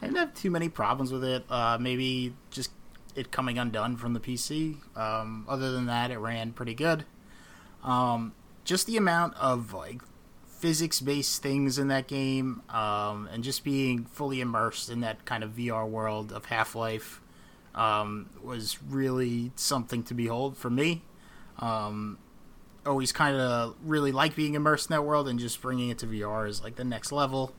I didn't have too many problems with it. Uh, maybe just it coming undone from the PC. Um, other than that, it ran pretty good. Um, just the amount of like physics-based things in that game, um, and just being fully immersed in that kind of VR world of Half Life um, was really something to behold for me. Um, always kind of really like being immersed in that world and just bringing it to VR is like the next level.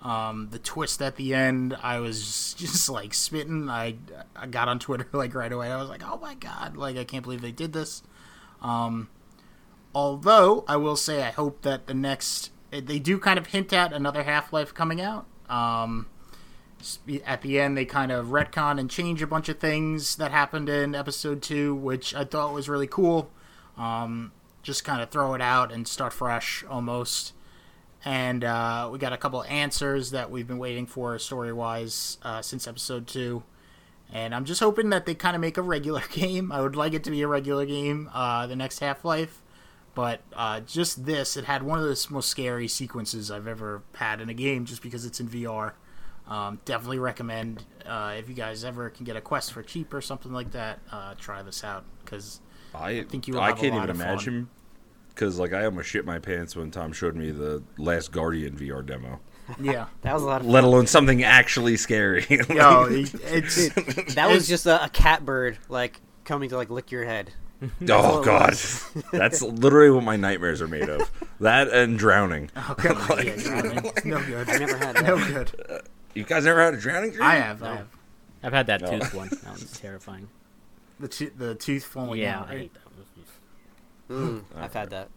Um, the twist at the end, I was [LAUGHS] just like spitting. I I got on Twitter [LAUGHS] like right away. I was like, oh my god, like I can't believe they did this. Um, although I will say, I hope that the next they do kind of hint at another Half Life coming out. Um, at the end, they kind of retcon and change a bunch of things that happened in episode two, which I thought was really cool. Um, just kind of throw it out and start fresh almost. And uh, we got a couple answers that we've been waiting for story wise uh, since episode two. And I'm just hoping that they kind of make a regular [LAUGHS] game. I would like it to be a regular game, uh, the next Half Life. But uh, just this, it had one of the most scary sequences I've ever had in a game just because it's in VR. Um, definitely recommend uh, if you guys ever can get a quest for cheap or something like that, uh, try this out because I think you will I have can't lot even imagine because like I almost shit my pants when Tom showed me the Last Guardian VR demo. yeah, [LAUGHS] that was a lot of fun. Let alone something actually scary. [LAUGHS] yo, [LAUGHS] it- it's That was just a, a cat bird like coming to like lick your head. [LAUGHS] oh god, [LAUGHS] that's literally what my nightmares are made of. That and drowning. oh, God, [LAUGHS] yeah, drowning. no good. I never had that. no good. You guys never had a drowning dream? I have, I have. I've had that No. tooth one. That was terrifying. the to- the tooth falling yeah, out. I hate that. Mm, I've had that.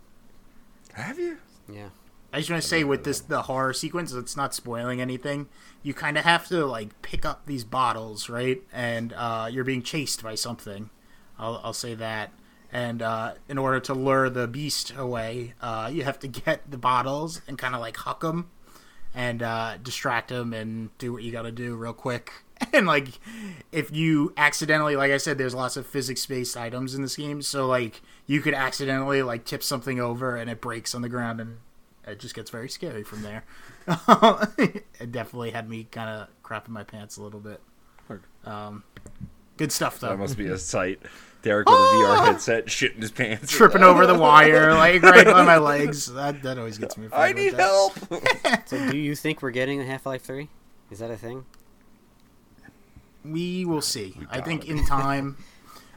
Have you? Yeah. I just want to say with this the horror sequence, it's not spoiling anything. You kind of have to like pick up these bottles, right? And uh, you're being chased by something. I'll, I'll say that. and uh, in order to lure the beast away, uh, you have to get the bottles and kind of like huck them and uh, distract them and do what you got to do real quick. [LAUGHS] And like, if you accidentally, like I said, there's lots of physics-based items in this game, so like you could accidentally like tip something over and it breaks on the ground, and it just gets very scary from there. [LAUGHS] it definitely had me kind of crapping my pants a little bit. Um, good stuff though. That must be a sight. Derek with a VR ah! headset, shitting his pants. Tripping over the wire, [LAUGHS] like right on my legs. That that always gets me. I need help. [LAUGHS] So, do you think we're getting a Half Life Three? Is that a thing? We will see. I think it. in [LAUGHS] time.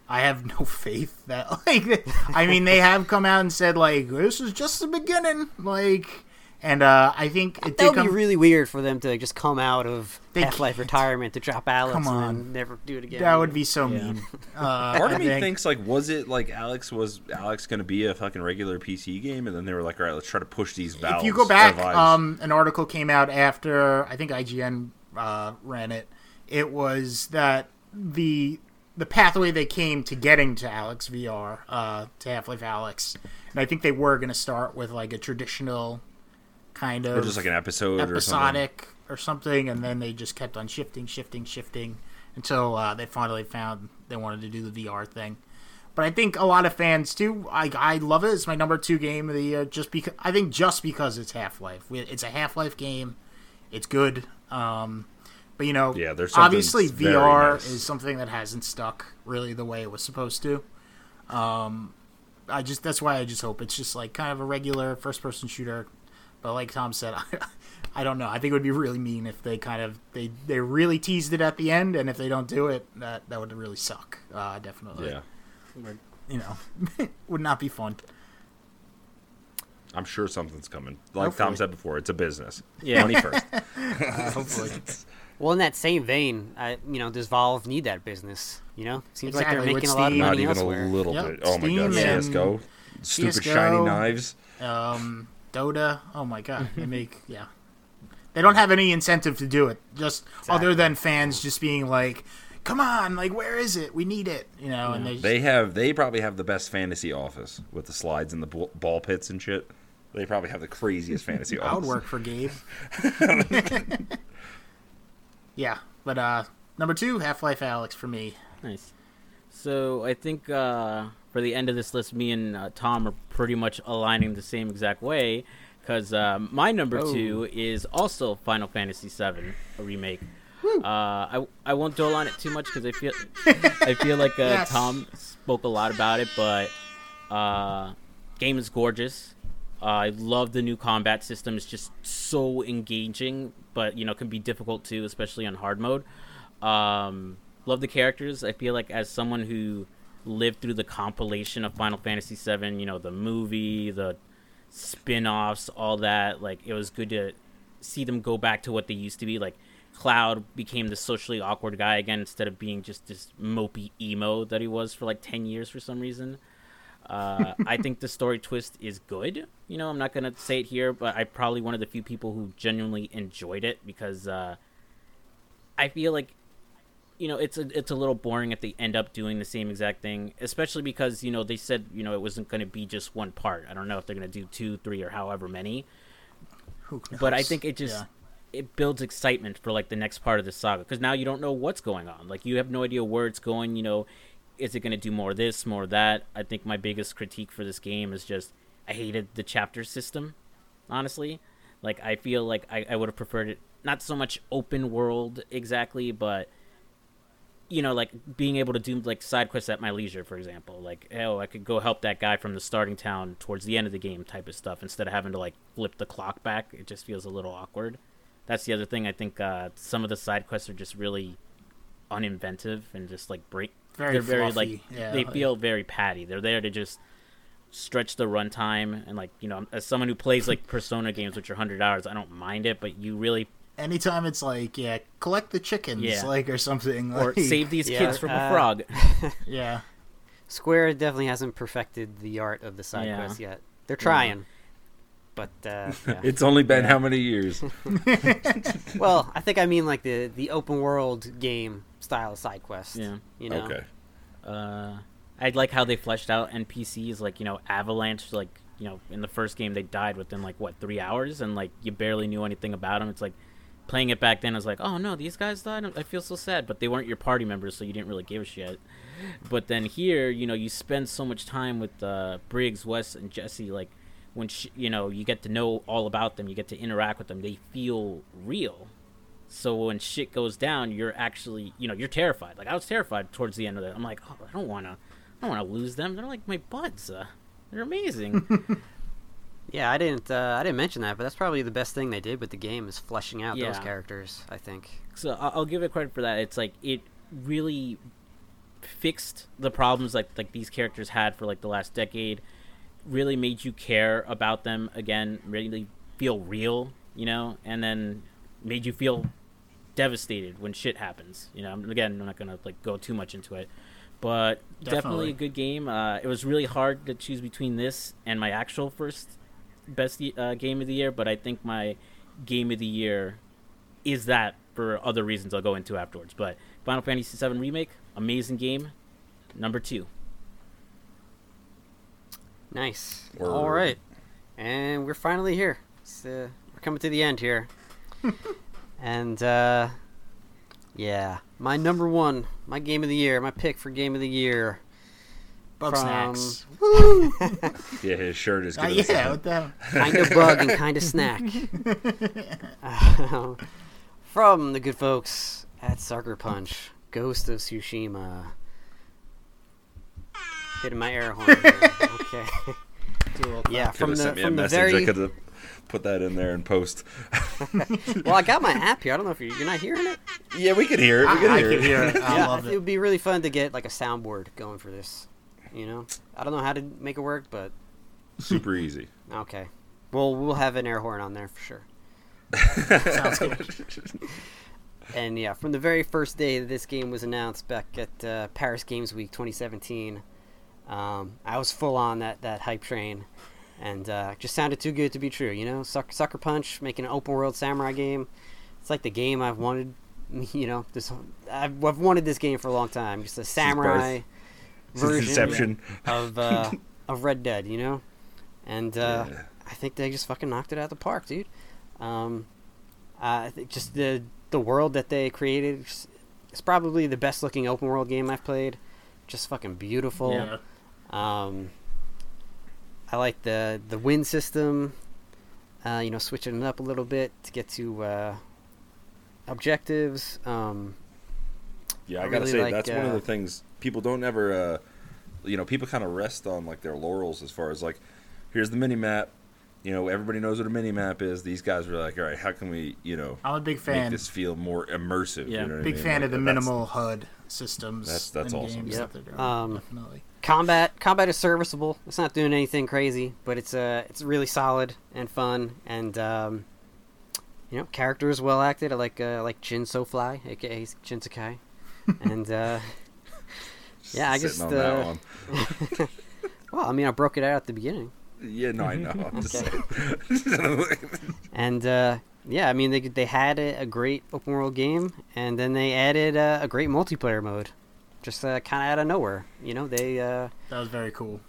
I have no faith that like I mean they have come out and said like this is just the beginning like and uh I think it That did would be really weird for them to just come out of Half Life retirement to drop Alyx Come on. then never do it again. that would be so Yeah. mean. [LAUGHS] Uh, Part of me think- thinks like, was it like Alyx was Alyx going to be a fucking regular PC game, and then they were like, all right, let's try to push these valves. if you go back, um, an article came out after I think IGN uh, ran it. It was that the the pathway they came to getting to Alyx VR, uh, to Half Life Alyx, and I think they were going to start with like a traditional kind of or just like an episode or something. episodic or something, and then they just kept on shifting, shifting, shifting until uh, they finally found they wanted to do the VR thing. But I think a lot of fans too. I I love it. It's my number two game of the year. Just because I think just because it's Half Life. It's a Half Life game. It's good. Um, but you know, Yeah, there's obviously VR nice. is something that hasn't stuck really the way it was supposed to. Um, I just that's why I just hope it's just like kind of a regular first person shooter. But like Tom said, [LAUGHS] I, I don't know. I think it would be really mean if they kind of they they really teased it at the end, and if they don't do it, that that would really suck. Uh, definitely. Yeah, You know, [LAUGHS] would not be fun. I'm sure something's coming. Like Hopefully. Tom said before, it's a business. Yeah. Money first. [LAUGHS] hopefully. Well, in that same vein, I, you know, does Valve need that business? You know, seems like they're with making a lot of Steam. Not money even elsewhere. a little Yep, bit. Oh my god, Steam and CS:GO, stupid CS:GO. shiny knives. um, Dota. Oh my god, they [LAUGHS] make yeah. They don't have any incentive to do it, just other than fans just being like, "Come on, like where is it? We need it," you know. And they, just, They have. They probably have the best fantasy office with the slides and the ball- ball pits and shit. They probably have the craziest fantasy office. [LAUGHS] I would work for Gabe. [LAUGHS] yeah, but uh, number two, Half Life Alyx for me. Nice. So I think uh, for the end of this list, me and uh, Tom are pretty much aligning the same exact way. Because uh, my number Oh. two is also Final Fantasy VII, a remake. Uh, I I won't dwell on it too much because I feel [LAUGHS] I feel like uh, Yes. Tom spoke a lot about it, but uh, game is gorgeous. Uh, I love the new combat system. It's just so engaging, but you know can be difficult too, especially on hard mode. Um, love the characters. I feel like as someone who lived through the compilation of Final Fantasy VII, you know the movie, the spin-offs, all that. Like it was good to see them go back to what they used to be. Like Cloud became the socially awkward guy again instead of being just this mopey emo that he was for like ten years for some reason. Uh, I think the story twist is good. You know, I'm not gonna say it here, but I'm probably one of the few people who genuinely enjoyed it because uh, I feel like you know it's a it's a little boring if they end up doing the same exact thing, especially because you know they said you know it wasn't going to be just one part. I don't know if they're going to do two, three, or however many. Who But I think it just Yeah. it builds excitement for like the next part of the saga because now you don't know what's going on. Like you have no idea where it's going. You know, is it going to do more of this, more of that? I think my biggest critique for this game is just I hated the chapter system. Honestly, like I feel like I, I would have preferred it not so much open world exactly, but you know, like being able to do like side quests at my leisure, for example. Like, oh, I could go help that guy from the starting town towards the end of the game, type of stuff, instead of having to like flip the clock back. It just feels a little awkward. That's the other thing. I think uh, some of the side quests are just really uninventive and just like break. Very they're very fluffy, like yeah, they feel very patty. They're there to just stretch the runtime and like you know, as someone who plays like Persona games, which are hundred hours, I don't mind it. But you really Anytime it's like, yeah, collect the chickens, Yeah. like or something, or like, save these Yeah, kids from a uh, frog. [LAUGHS] Yeah, Square definitely hasn't perfected the art of the side Yeah. quest yet. They're trying, but uh, [LAUGHS] yeah. It's only been how many years? [LAUGHS] well, I think I mean like the the open world game style of side quest. Yeah. you know. Okay. Uh, I like how they fleshed out NPCs like you know Avalanche like you know in the first game they died within like what three hours and like you barely knew anything about them. It's like playing it back then. I was like, oh no, these guys died. I feel so sad, but they weren't your party members, so you didn't really give a shit. But then here, you know, you spend so much time with uh, Biggs, Wes, and Jessie. Like when you know you get to know all about them, you get to interact with them. They feel real. So when shit goes down, you're actually, you know, you're terrified. Like I was terrified towards the end of it. I'm like, oh, I don't want to, I don't want to lose them. They're like my buds. Uh, they're amazing. [LAUGHS] Yeah, I didn't. Uh, I didn't mention that, but that's probably the best thing they did with the game is fleshing out those characters. I think. so I- I'll give it credit for that. It's like it really fixed the problems like like these characters had for like the last decade. Really made you care about them again. Really feel real, you know, and then made you feel devastated when shit happens. You know, again, I'm not gonna like go too much into it, but definitely, Definitely. a good game. Uh, it was really hard to choose between this and my actual first best uh, game of the year, but I think my game of the year is that for other reasons I'll go into afterwards. But Final Fantasy VII Remake, amazing game. Number two. Nice. Word. All right, and we're finally here. It's, uh, we're coming to the end here, [LAUGHS] and uh, yeah, my number one, my game of the year, my pick for game of the year. Bug From- snacks. [LAUGHS] Yeah, his shirt is Uh, good. as yeah, what the? [LAUGHS] kind of bug and kind of snack. [LAUGHS] Um, From the good folks at Sucker Punch, Ghost of Tsushima. Hitting my air horn. Here. Okay. Do a little Yeah, from the sent me a from the message. I very could have put that in there and post. well, I got my app here. I don't know if you're, you're not hearing it. yeah, we could hear it. We could I, I hear can it. hear it. I yeah, love it it. would be really fun to get like a soundboard going for this. You know, I don't know how to make it work, but Super easy. [LAUGHS] okay. Well, we'll have an air horn on there for sure. Sounds good. [LAUGHS] And yeah, from the very first day that this game was announced back at uh, Paris Games Week 2017, um, I was full on that, that hype train, and uh, just sounded too good to be true. You know, Sucker, Sucker Punch making an open world samurai game. It's like the game I've wanted. [LAUGHS] You know, this I've, I've wanted this game for a long time. Just a samurai Since version Inception. of uh, [LAUGHS] of Red Dead. You know, and uh, Yeah. I think they just fucking knocked it out of the park, dude. Um, I think just the the world that they created is it's probably the best looking open world game I've played. Just fucking beautiful. Yeah. Um, I like the the wind system. Uh, you know, switching it up a little bit to get to uh, objectives. Um, Yeah, I, I gotta really say like, that's one of uh, the things people don't ever, uh, you know, people kind of rest on like their laurels as far as like, here's the mini map. You know, everybody knows what a mini map is. These guys were like, all right, how can we, you know, I'm a big fan. make fan. this feel more immersive? Yeah. you know what I Big mean? fan Like, of the minimal HUD systems. That's- that's in awesome. Games Yep. that they're doing. Um, Definitely. combat combat is serviceable. It's not doing anything crazy, but it's uh it's really solid and fun and um, you know character is well acted. I like uh, I like Jin SoFly, aka Jin Sakai, [LAUGHS] and uh, yeah, I Sitting just on that uh, one. [LAUGHS] well, I mean, I broke it out at the beginning, Yeah, no, I know. I'm just saying. [LAUGHS] and uh, yeah, I mean they they had a, a great open world game, and then they added uh, a great multiplayer mode, just uh, kind of out of nowhere. You know, they uh, That was very cool.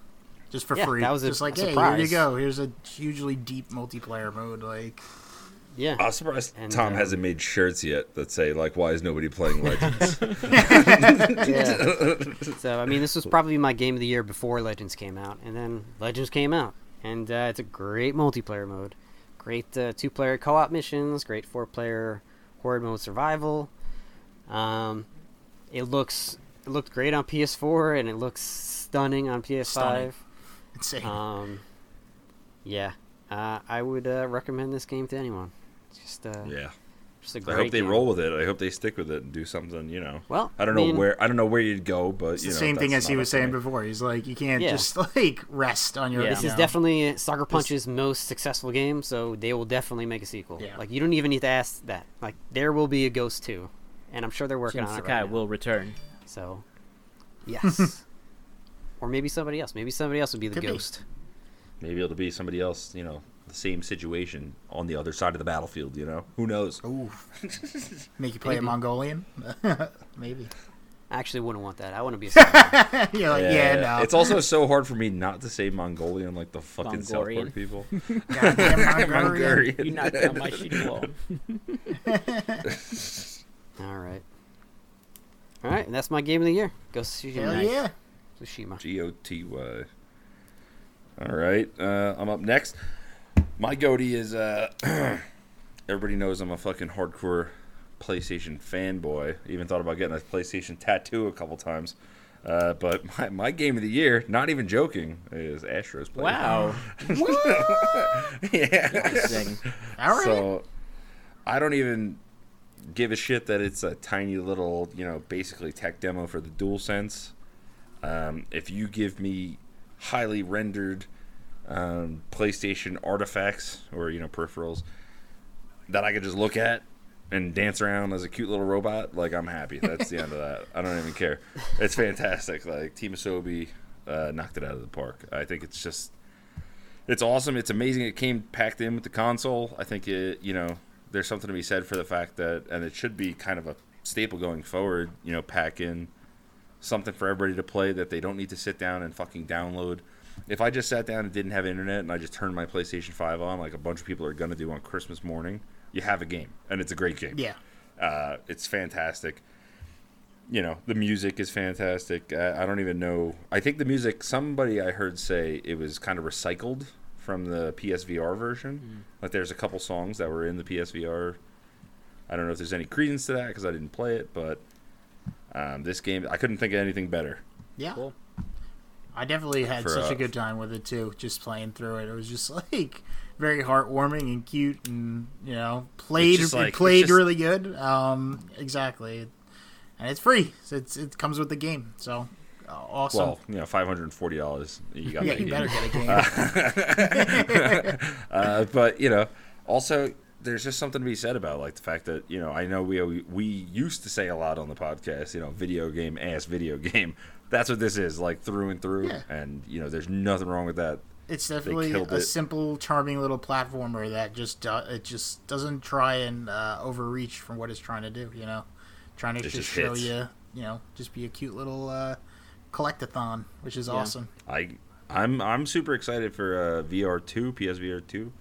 Just for Yeah, free. that was a- Just like, a hey, here you go. Here's a hugely deep multiplayer mode. Like, yeah. I'm surprised And, Tom um, hasn't made shirts yet that say like, "Why is nobody playing Legends?" [LAUGHS] yeah. so I mean, this was probably my game of the year before Legends came out, and then Legends came out, and uh, it's a great multiplayer mode, great uh, two-player co-op missions, great four-player horde mode survival. Um, it looks it looked great on PS4, and it looks stunning on PS5. Stunning. insane. Um, yeah, uh, I would uh, recommend this game to anyone. It's just uh, yeah, just a I great. hope they game. roll with it. I hope they stick with it and do something. You know, Well, I don't mean, know where I don't know where you'd go, but it's you the know, same thing as he was saying me. before. He's like, you can't Yeah. just [LAUGHS] like rest on your. Yeah. you This is know. definitely Sucker Punch's most successful game, so they will definitely make a sequel. Yeah. Like you don't even need to ask that. Like there will be a Ghost 2, and I'm sure they're working Jin on it Sakai right now. will return. So, [LAUGHS] yes. or maybe somebody else. Maybe somebody else would be the Could be. Ghost. Maybe it'll be somebody else. You know, the same situation on the other side of the battlefield. You know, who knows? Ooh. [LAUGHS] Make you play a Mongolian? [LAUGHS] Maybe. I actually wouldn't want that. I want to be a [LAUGHS] samurai. You're like, yeah, no. It's also so hard for me not to say Mongolian like the fucking South Mongolian. Park people. Goddamn Mongolian. Mongolian. You knocked down my shitty wall. All right. All right, and that's my game of the year. Go of Tsushima. Hell Nice. yeah. Tsushima. G O T Y. All right, uh, I'm up next. My goatee is. Uh, [CLEARS THROAT] everybody knows I'm a fucking hardcore PlayStation fanboy. Even thought about getting a PlayStation tattoo a couple times. Uh, but [LAUGHS] my, my game of the year, not even joking, is Astro's Playroom. Wow. [LAUGHS] yeah. Interesting. All right. So I don't even give a shit that it's a tiny little, you know, basically tech demo for the DualSense. Um, if you give me highly rendered um, PlayStation artifacts or you know peripherals that I could just look at and dance around as a cute little robot, like I'm happy. That's the end of that. I don't even care. It's fantastic. Like Team Asobi uh, knocked it out of the park. I think it's just it's awesome. It's amazing. It came packed in with the console. I think it, you know, there's something to be said for the fact that, and it should be kind of a staple going forward. You know, pack in something for everybody to play that they don't need to sit down and fucking download. If I just sat down and didn't have internet and I just turned my PlayStation 5 on, like a bunch of people are going to do on Christmas morning, you have a game, and it's a great game. Yeah. Uh, it's fantastic. You know, the music is fantastic. I, I don't even know. I think the music, somebody I heard say it was kind of recycled from the PSVR version. Like there's a couple songs that were in the PSVR. I don't know if there's any credence to that because I didn't play it, but um, this game, I couldn't think of anything better. Yeah. Cool. I definitely had For, such uh, a good time with it too, just playing through it. It was just [LAUGHS] like very heartwarming and cute, and you know, played like- played just- really good. Um, exactly, and it's free. So it's it comes with the game, so uh, awesome. Well, you know, five hundred and forty dollars. You got yeah, you game. better get a [LAUGHS] game. uh, but you know, also there's just something to be said about like the fact that you know I know we we used to say a lot on the podcast, you know, video game ass video [LAUGHS] game. That's what this is like through and through, Yeah. and you know, there's nothing wrong with that. it's definitely a it. simple, charming little platformer that just do, it just doesn't try and uh, overreach from what it's trying to do. You know, trying to It just, just show you, you know, just be a cute little uh, collectathon, which is awesome. I I'm I'm super excited for uh, VR two, PSVR two.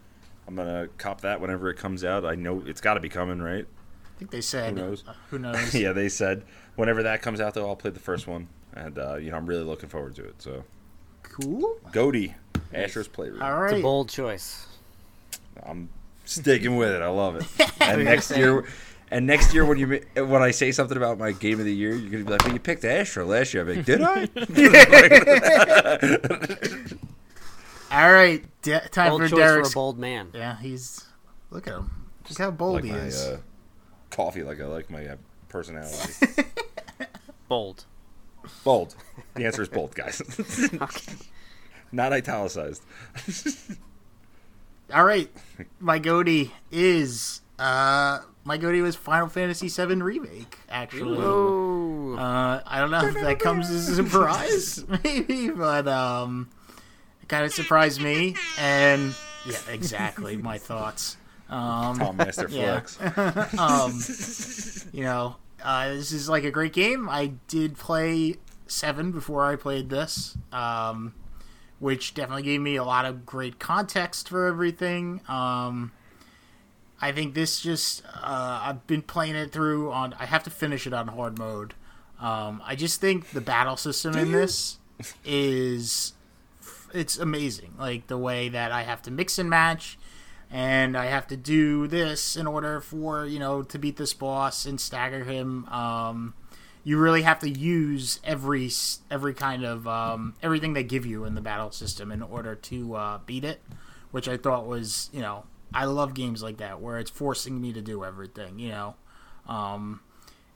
I'm gonna cop that whenever it comes out. I know it's got to be coming, right? I think they said. Who knows? uh, who knows? [LAUGHS] yeah, they said whenever that comes out, though, I'll play the first one, and uh, you know I'm really looking forward to it. So, Cool. Goaty, Astro's Playroom. All right, It's a bold choice. I'm sticking with it. I love it. [LAUGHS] And next year, and next year when you when I say something about my game of the year, you're gonna be like, "Well, you picked Astro last year." I'm like, "Did I?" [LAUGHS] All right. De- time Bold for choice Derek's. for a bold man. Yeah, he's. Look at him. Just how bold like he my is. uh, coffee, like I like my uh, personality. [LAUGHS] Bold. Bold. The answer is bold, guys. [LAUGHS] Okay. Not italicized. All right. My goatee is. Uh, my goatee was Final Fantasy VII remake. Actually. Uh, I don't know if that comes as a surprise, [LAUGHS] maybe, but um, it kind of surprised me. And yeah, exactly my thoughts. Um, Tom Master Yeah. Flex. [LAUGHS] um, you know, uh, this is like a great game. I did play seven before I played this, um, which definitely gave me a lot of great context for everything. Um, I think this just uh, I've been playing it through on. I have to finish it on hard mode. Um, I just think the battle system in this is it's amazing. Like the way that I have to mix and match, and I have to do this in order for you know to beat this boss and stagger him. Um, you really have to use every every kind of um, everything they give you in the battle system in order to uh, beat it, which I thought was you know I love games like that where it's forcing me to do everything. You know. Um,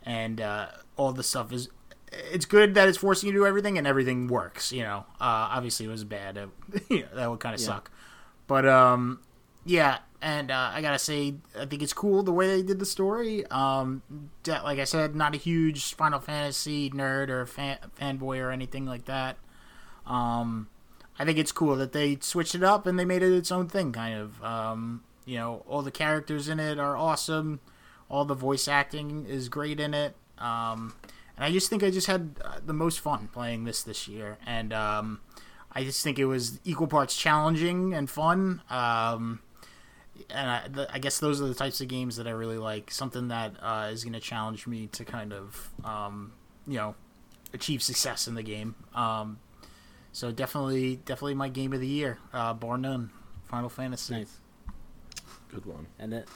and uh, all the stuff is it's good that it's forcing you to do everything and everything works you know uh, obviously it was bad uh, [LAUGHS] you know, that would kind of suck but um yeah and uh, i gotta say i think it's cool the way they did the story. Um like i said not a huge final fantasy nerd or fan- fanboy or anything like that. Um i think it's cool that they switched it up and they made it its own thing kind of. Um you know all the characters in it are awesome. All the voice acting is great in it. Um, and I just think I just had uh, the most fun playing this this year, and um, I just think it was equal parts challenging and fun. Um, and I, the, I guess those are the types of games that I really like. Something that uh, is going to challenge me to kind of, um, you know, achieve success in the game. Um, so definitely, definitely my game of the year, uh, bar none. Final Fantasy. Nice. Good one. And it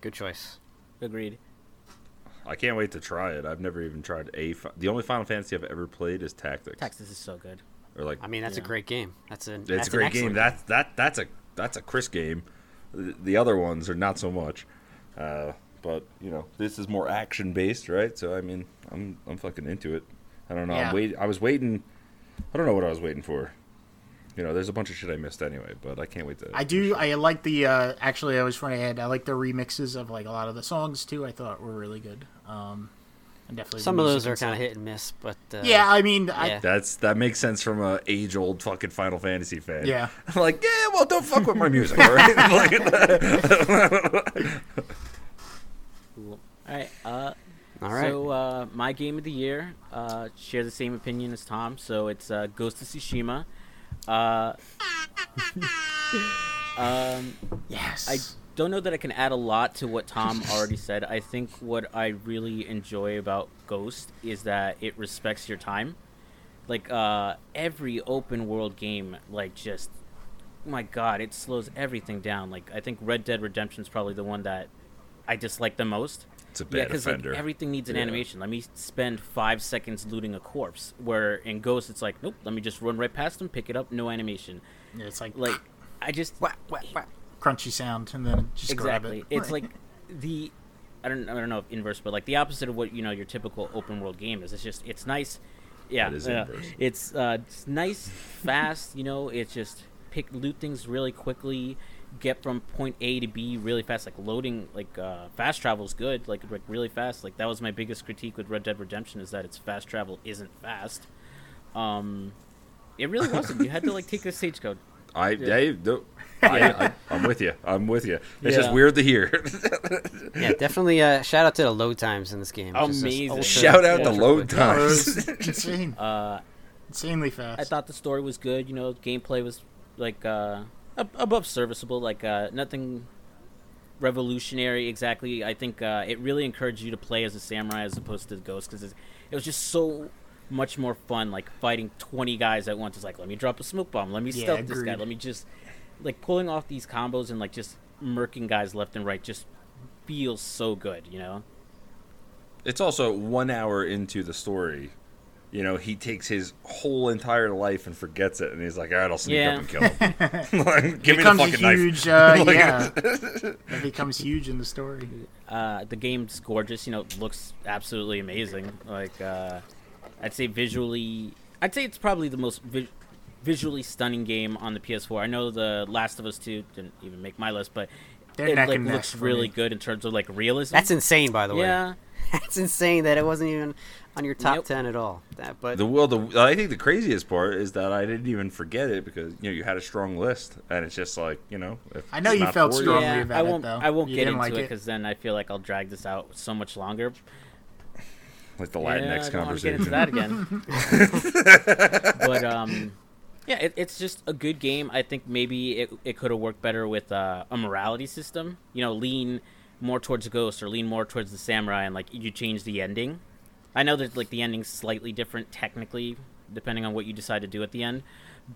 Good choice. agreed. I can't wait to try it. I've never even tried a. Fi- the only Final Fantasy I've ever played is Tactics. Texas is so good. Or like, I mean, that's Yeah. a great game. That's an. it's that's a great an game. That's that that's a that's a Chris game. The the other ones are not so much. Uh, but you know, this is more action based, right? So I mean, I'm I'm fucking into it. I don't know. Yeah. I'm wait. I was waiting. I don't know what I was waiting for. You know, there's a bunch of shit I missed anyway, but I can't wait to. I do. I like the. Uh, actually, I was trying to add. I like the remixes of like a lot of the songs too. I thought were really good. Um, and definitely Some of those are kind of hit and miss, but uh, Yeah, I mean, I, yeah. That's that makes sense from a age old fucking Final Fantasy fan. Yeah. [LAUGHS] like yeah, well, don't fuck with my music, All right, [LAUGHS] [LAUGHS] cool. all right, Uh, All right. So uh, my game of the year uh, share the same opinion as Tom. So it's uh, Ghost of Tsushima. Uh, um, yes. I don't know that I can add a lot to what Tom already said. I think what I really enjoy about Ghost is that it respects your time. Like uh, every open world game, like just my god, it slows everything down. Like I think Red Dead Redemption is probably the one that I dislike the most. it's a Yeah, bad because like everything needs an Yeah. animation. Let me spend five seconds looting a corpse. Where in Ghost, it's like, nope. Let me just run right past them, pick it up, no animation. Yeah, it's like Like, I just Wah, wah, wah. Crunchy sound, and then just exactly. grab it. It's like the I don't I don't know if inverse, but like the opposite of what you know your typical open world game is. It's just it's nice. Yeah, That is yeah. it's uh, it's nice, fast. You know, it's just pick loot things really quickly, get from point A to B really fast. Like loading, like uh, fast travel is good. Like like really fast. Like that was my biggest critique with Red Dead Redemption is that its fast travel isn't fast. Um, it really wasn't. You had to like take a stagecoach. I, I, no, I, I, [LAUGHS] I'm with you. I'm with you. It's just weird to hear. Yeah, definitely. Uh, shout out to the load times in this game. Amazing. ultra- Shout out to ultra load quick. Times. [LAUGHS] insane, Uh, insanely fast. I thought the story was good. You know, gameplay was like uh, above serviceable. Like uh, nothing revolutionary exactly. I think uh, it really encouraged you to play as a samurai as opposed to the ghost because it was just so much more fun. Like fighting twenty guys at once. It's like let me drop a smoke bomb. Let me Yeah, stealth this guy. Let me just like pulling off these combos and like just murking guys left and right. Just feels so good. You know. It's also one hour into the story. You know, he takes his whole entire life and forgets it, and he's like, "All right, I'll sneak Yeah. up and kill him. [LAUGHS] [LAUGHS] Like, Give me the becomes a fucking knife." [LAUGHS] uh, Like- yeah. It becomes huge in the story. Uh, the game's gorgeous. You know, looks absolutely amazing. Like, uh, I'd say visually, I'd say it's probably the most vi- visually stunning game on the PS4. I know the Last of Us 2 didn't even make my list, but They're it like looks really me. good in terms of like realism. That's insane, by the way. yeah. [LAUGHS] That's insane that it wasn't even on your top Yep. ten at all. That, but The well, the I think the craziest part is that I didn't even forget it because you know you had a strong list, and it's just like you know. If I know you felt strongly yeah, about I it, won't. though. I won't You get into like it it? because then I feel like I'll drag this out so much longer. like the Yeah, Latinx I don't wanna get conversation. into that again. [LAUGHS] but um, yeah, it, it's just a good game. I think maybe it it could have worked better with uh, a morality system. You know, lean more towards ghost or lean more towards the samurai, and like you change the ending. I know that like the ending's slightly different technically, depending on what you decide to do at the end,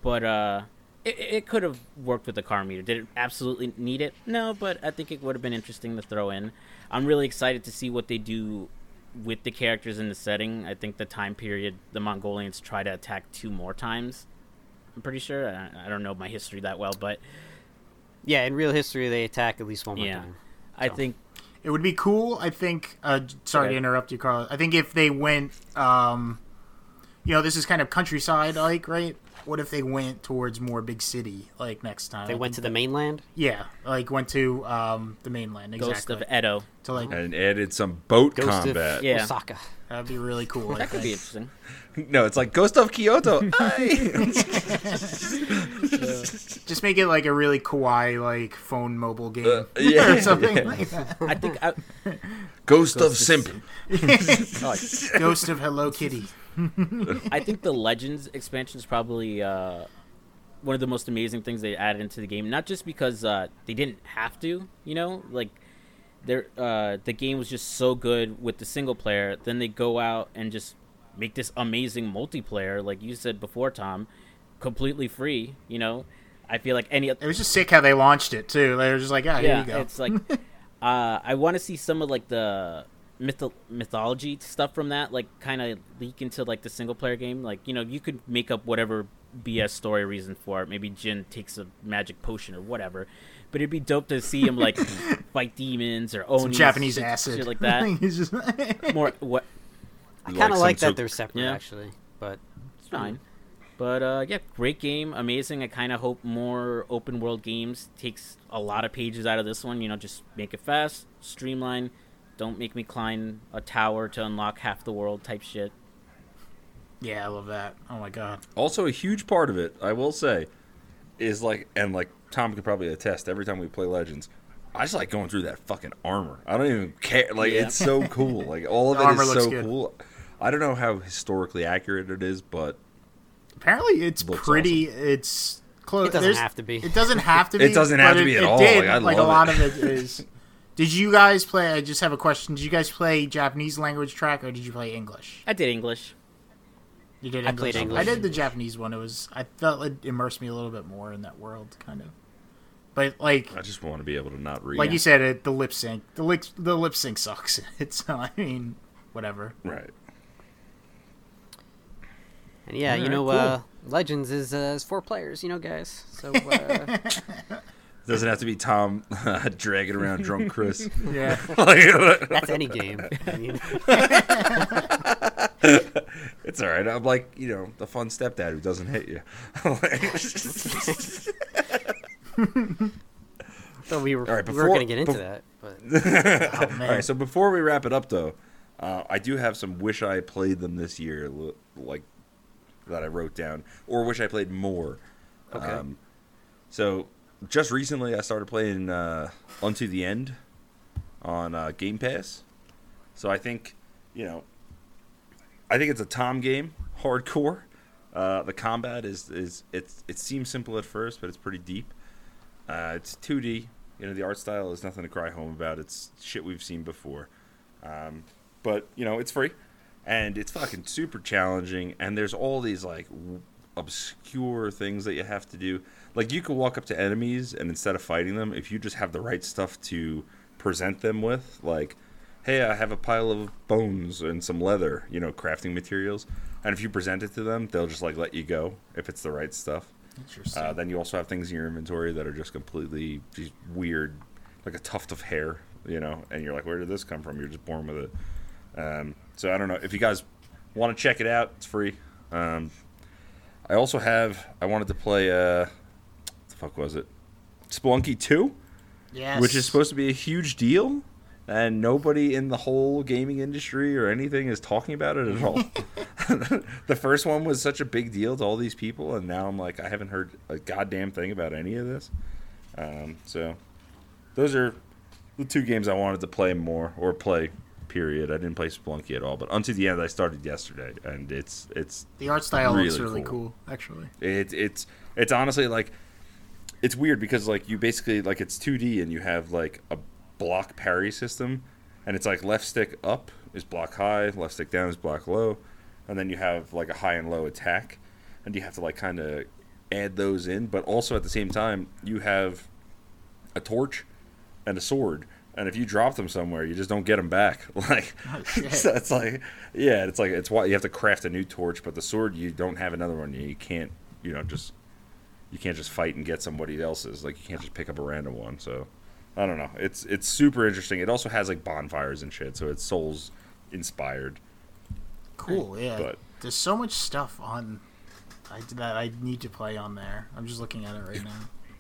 but uh. It, it could have worked with the karma meter. Did it absolutely need it? No, but I think it would have been interesting to throw in. I'm really excited to see what they do with the characters in the setting. I think the time period the Mongolians try to attack two more times. I'm pretty sure. I, I don't know my history that well, but yeah, in real history, they attack at least one more yeah, time. I think It would be cool. I think. Uh, sorry Okay. to interrupt you, Carl. I think if they went, um, you know, this is kind of countryside, like right. What if they went towards more big city, like next time? They I went to think the mainland. yeah, like went to um, the mainland. Ghost of Edo. to like and added some boat Ghost combat. of Yeah. Osaka. That'd be really cool. I That could be interesting. No, it's like Ghost of Kyoto. [LAUGHS] [LAUGHS] Just make it like a really kawaii like phone mobile game Uh, [LAUGHS] yeah, or something yeah. like that. I think I, Ghost, of of Simp. oh, Ghost of Hello Kitty. I think the Legends expansion is probably uh, one of the most amazing things they added into the game. Not just because uh, they didn't have to, you know, like their uh, the game was just so good with the single player. Then they go out and just make this amazing multiplayer, like you said before, Tom, completely free. You know, I feel like any It was just sick how they launched it too. They were just like, here yeah, you go. it's like [LAUGHS] uh, I want to see some of like the mytho- mythology stuff from that, like kind of leak into like the single player game. Like you know, you could make up whatever BS story reason for it. Maybe Jin takes a magic potion or whatever. But it'd be dope to see him like [LAUGHS] fight demons or Some oni, Japanese shit, acid shit like that. [LAUGHS] He's just- [LAUGHS] More what? I kind of some like sort- that they're separate, Yeah. actually. But It's fine. But uh, yeah, great game, amazing. I kind of hope more open world games takes a lot of pages out of this one. You know, just make it fast, streamline. Don't make me climb a tower to unlock half the world type shit. yeah, I love that. Oh my god. Also, a huge part of it, I will say, is like, and like Tom could probably attest. Every time we play Legends, I just like going through that fucking armor. I don't even care. Like, Yeah. it's so cool. [LAUGHS] Like, all of The it armor is so good. cool. I don't know how historically accurate it is, but Apparently, it's Looks pretty. It's close. It doesn't have to be. It doesn't have to [LAUGHS] be. It doesn't have to be it, at it all. Did. Like, I like a lot it. of it is. [LAUGHS] Did you guys play? I just have a question. Did you guys play Japanese language track or did you play English? I did English. You did I played English. I did the Japanese one. It was. I felt it immersed me a little bit more in that world, kind of. But like, I just want to be able to not read. like you said, it the lip sync. The lip the lip sync sucks. [LAUGHS] It's. I mean, whatever. right. and yeah, you Alright, know, cool. uh, Legends is, uh, is four players, you know, guys. So uh, [LAUGHS] Doesn't have to be Tom [LAUGHS] dragging around drunk Chris. Yeah. Like, that's any game. I mean, it's all right. I'm like, you know, the fun stepdad who doesn't hit you. [LAUGHS] so we were, All right, we were before- going to get into bef- that. But [LAUGHS] Oh All man. right, so before we wrap it up, though, uh, I do have some wish I played them this year, like that I wrote down, or wish I played more. Okay. Um, so just recently, I started playing uh, Unto the End on uh, Game Pass. So I think, you know, I think it's a Tom game, hardcore. Uh, the combat is is it's it seems simple at first, but it's pretty deep. Uh, it's 2D. You know, the art style is nothing to cry home about. It's shit we've seen before. Um, but you know, it's free, and it's fucking super challenging. And there's all these like w- obscure things that you have to do. Like you can walk up to enemies, and instead of fighting them, if you just have the right stuff to present them with, like, hey, I have a pile of bones and some leather, you know, crafting materials. And if you present it to them, they'll just like let you go if it's the right stuff. Interesting. Uh, then you also have things in your inventory that are just completely just weird, like a tuft of hair, you know, and you're like, where did this come from? You're just born with it. Um, so I don't know if you guys want to check it out. It's free. Um, I also have. I wanted to play. Uh, what the fuck was it? Spelunky Two, yes. which is supposed to be a huge deal, and nobody in the whole gaming industry or anything is talking about it at all. [LAUGHS] [LAUGHS] the first one was such a big deal to all these people, and now I'm like, I haven't heard a goddamn thing about any of this. Um, so, those are the two games I wanted to play more or play. Period. I didn't play Spelunky at all, but Unto the End I started yesterday, and it's it's the art style looks really really cool. cool. Actually. it, it's it's honestly like it's weird because like you basically like it's 2D and you have like a block parry system and it's like left stick up is block high, left stick down is block low, and then you have like a high and low attack and you have to like kind of add those in, but also at the same time you have a torch and a sword. And if you drop them somewhere, you just don't get them back. [LAUGHS] Like, Oh, [LAUGHS] so it's like, yeah, it's like it's why you have to craft a new torch. But the sword, you don't have another one. You can't, you know, just you can't just fight and get somebody else's. Like you can't just pick up a random one. So I don't know. It's it's super interesting. It also has like bonfires and shit, so it's Souls inspired. Cool. Yeah. But- There's so much stuff on I, that I need to play on there. I'm just looking at it right now.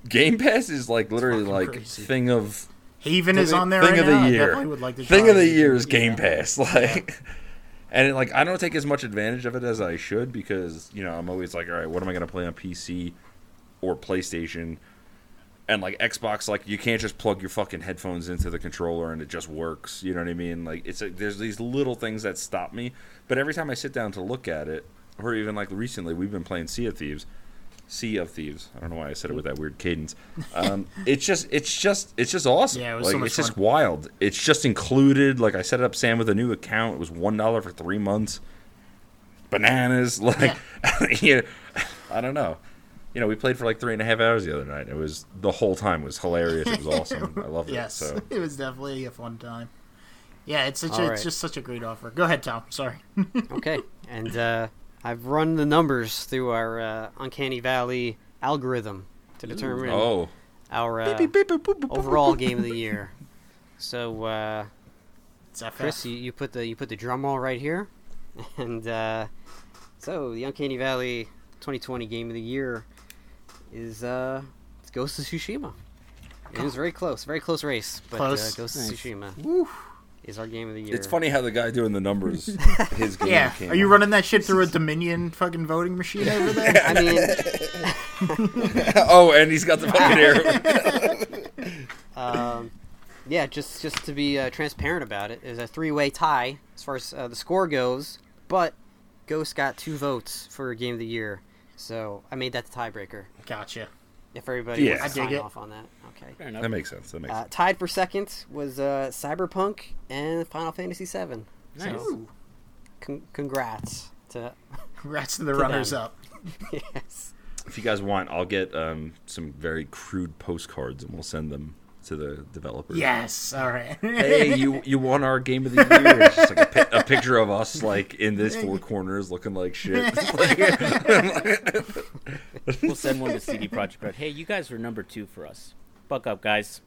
Game Pass is like literally like crazy. thing of Haven is on there thing right of the I year. definitely would like to thing of the year is Yeah. Game Pass. [LAUGHS] Like, and it, like I don't take as much advantage of it as I should because you know I'm always like, all right, what am I gonna play on PC or PlayStation? And like Xbox, like you can't just plug your fucking headphones into the controller and it just works. You know what I mean? Like it's a, there's these little things that stop me. But every time I sit down to look at it, or even like recently, we've been playing Sea of Thieves. Sea of Thieves. I don't know why I said it with that weird cadence. Um, [LAUGHS] it's just, it's just, it's just awesome. Yeah, it was like, so much it's just wild. It's just included. Like I set up Sam with a new account. It was one dollar for three months. Bananas. [LAUGHS] Like, yeah. [LAUGHS] I don't know. You know, we played for like three and a half hours the other night. It was the whole time was hilarious. It was [LAUGHS] awesome. I loved yes, it. So [LAUGHS] it was definitely a fun time. Yeah, it's such a, right. it's just such a great offer. Go ahead, Tom. Sorry. [LAUGHS] Okay, and uh, I've run the numbers through our uh, Uncanny Valley algorithm to determine oh, our uh, overall game of the year. So, uh, Chris, you, you put the you put the drum roll right here, and uh, so the Uncanny Valley 2020 game of the year is uh, it's Ghost of Tsushima. It was very close, very close race, but Close. Uh, Ghost Nice. of Tsushima Woo. is our game of the year. it's funny how the guy doing the numbers, [LAUGHS] his game Yeah, came are you out. running that shit through a Dominion fucking voting machine over there? [LAUGHS] I mean, [LAUGHS] oh, and he's got the fucking arrow. um, yeah, just just to be uh, transparent about it, it, is a three-way tie as far as uh, the score goes. But Ghost got two votes for game of the year, so I made that the tiebreaker. Gotcha. If everybody Yeah. wants to I dig sign it. off on that, okay. Fair enough. that makes sense. That makes Uh, sense. tied for second was uh, Cyberpunk and Final Fantasy VII. Nice. So, con- congrats to Congrats to the [LAUGHS] To runners them. up. [LAUGHS] yes. If you guys want, I'll get um, some very crude postcards and we'll send them to the developers. Yes. All right. Hey, you you won our game of the year. It's just like a, pi- a picture of us like in this four [LAUGHS] corners looking like shit. [LAUGHS] We'll send one to CD Projekt Red. Hey, you guys were number two for us. Buck up, guys.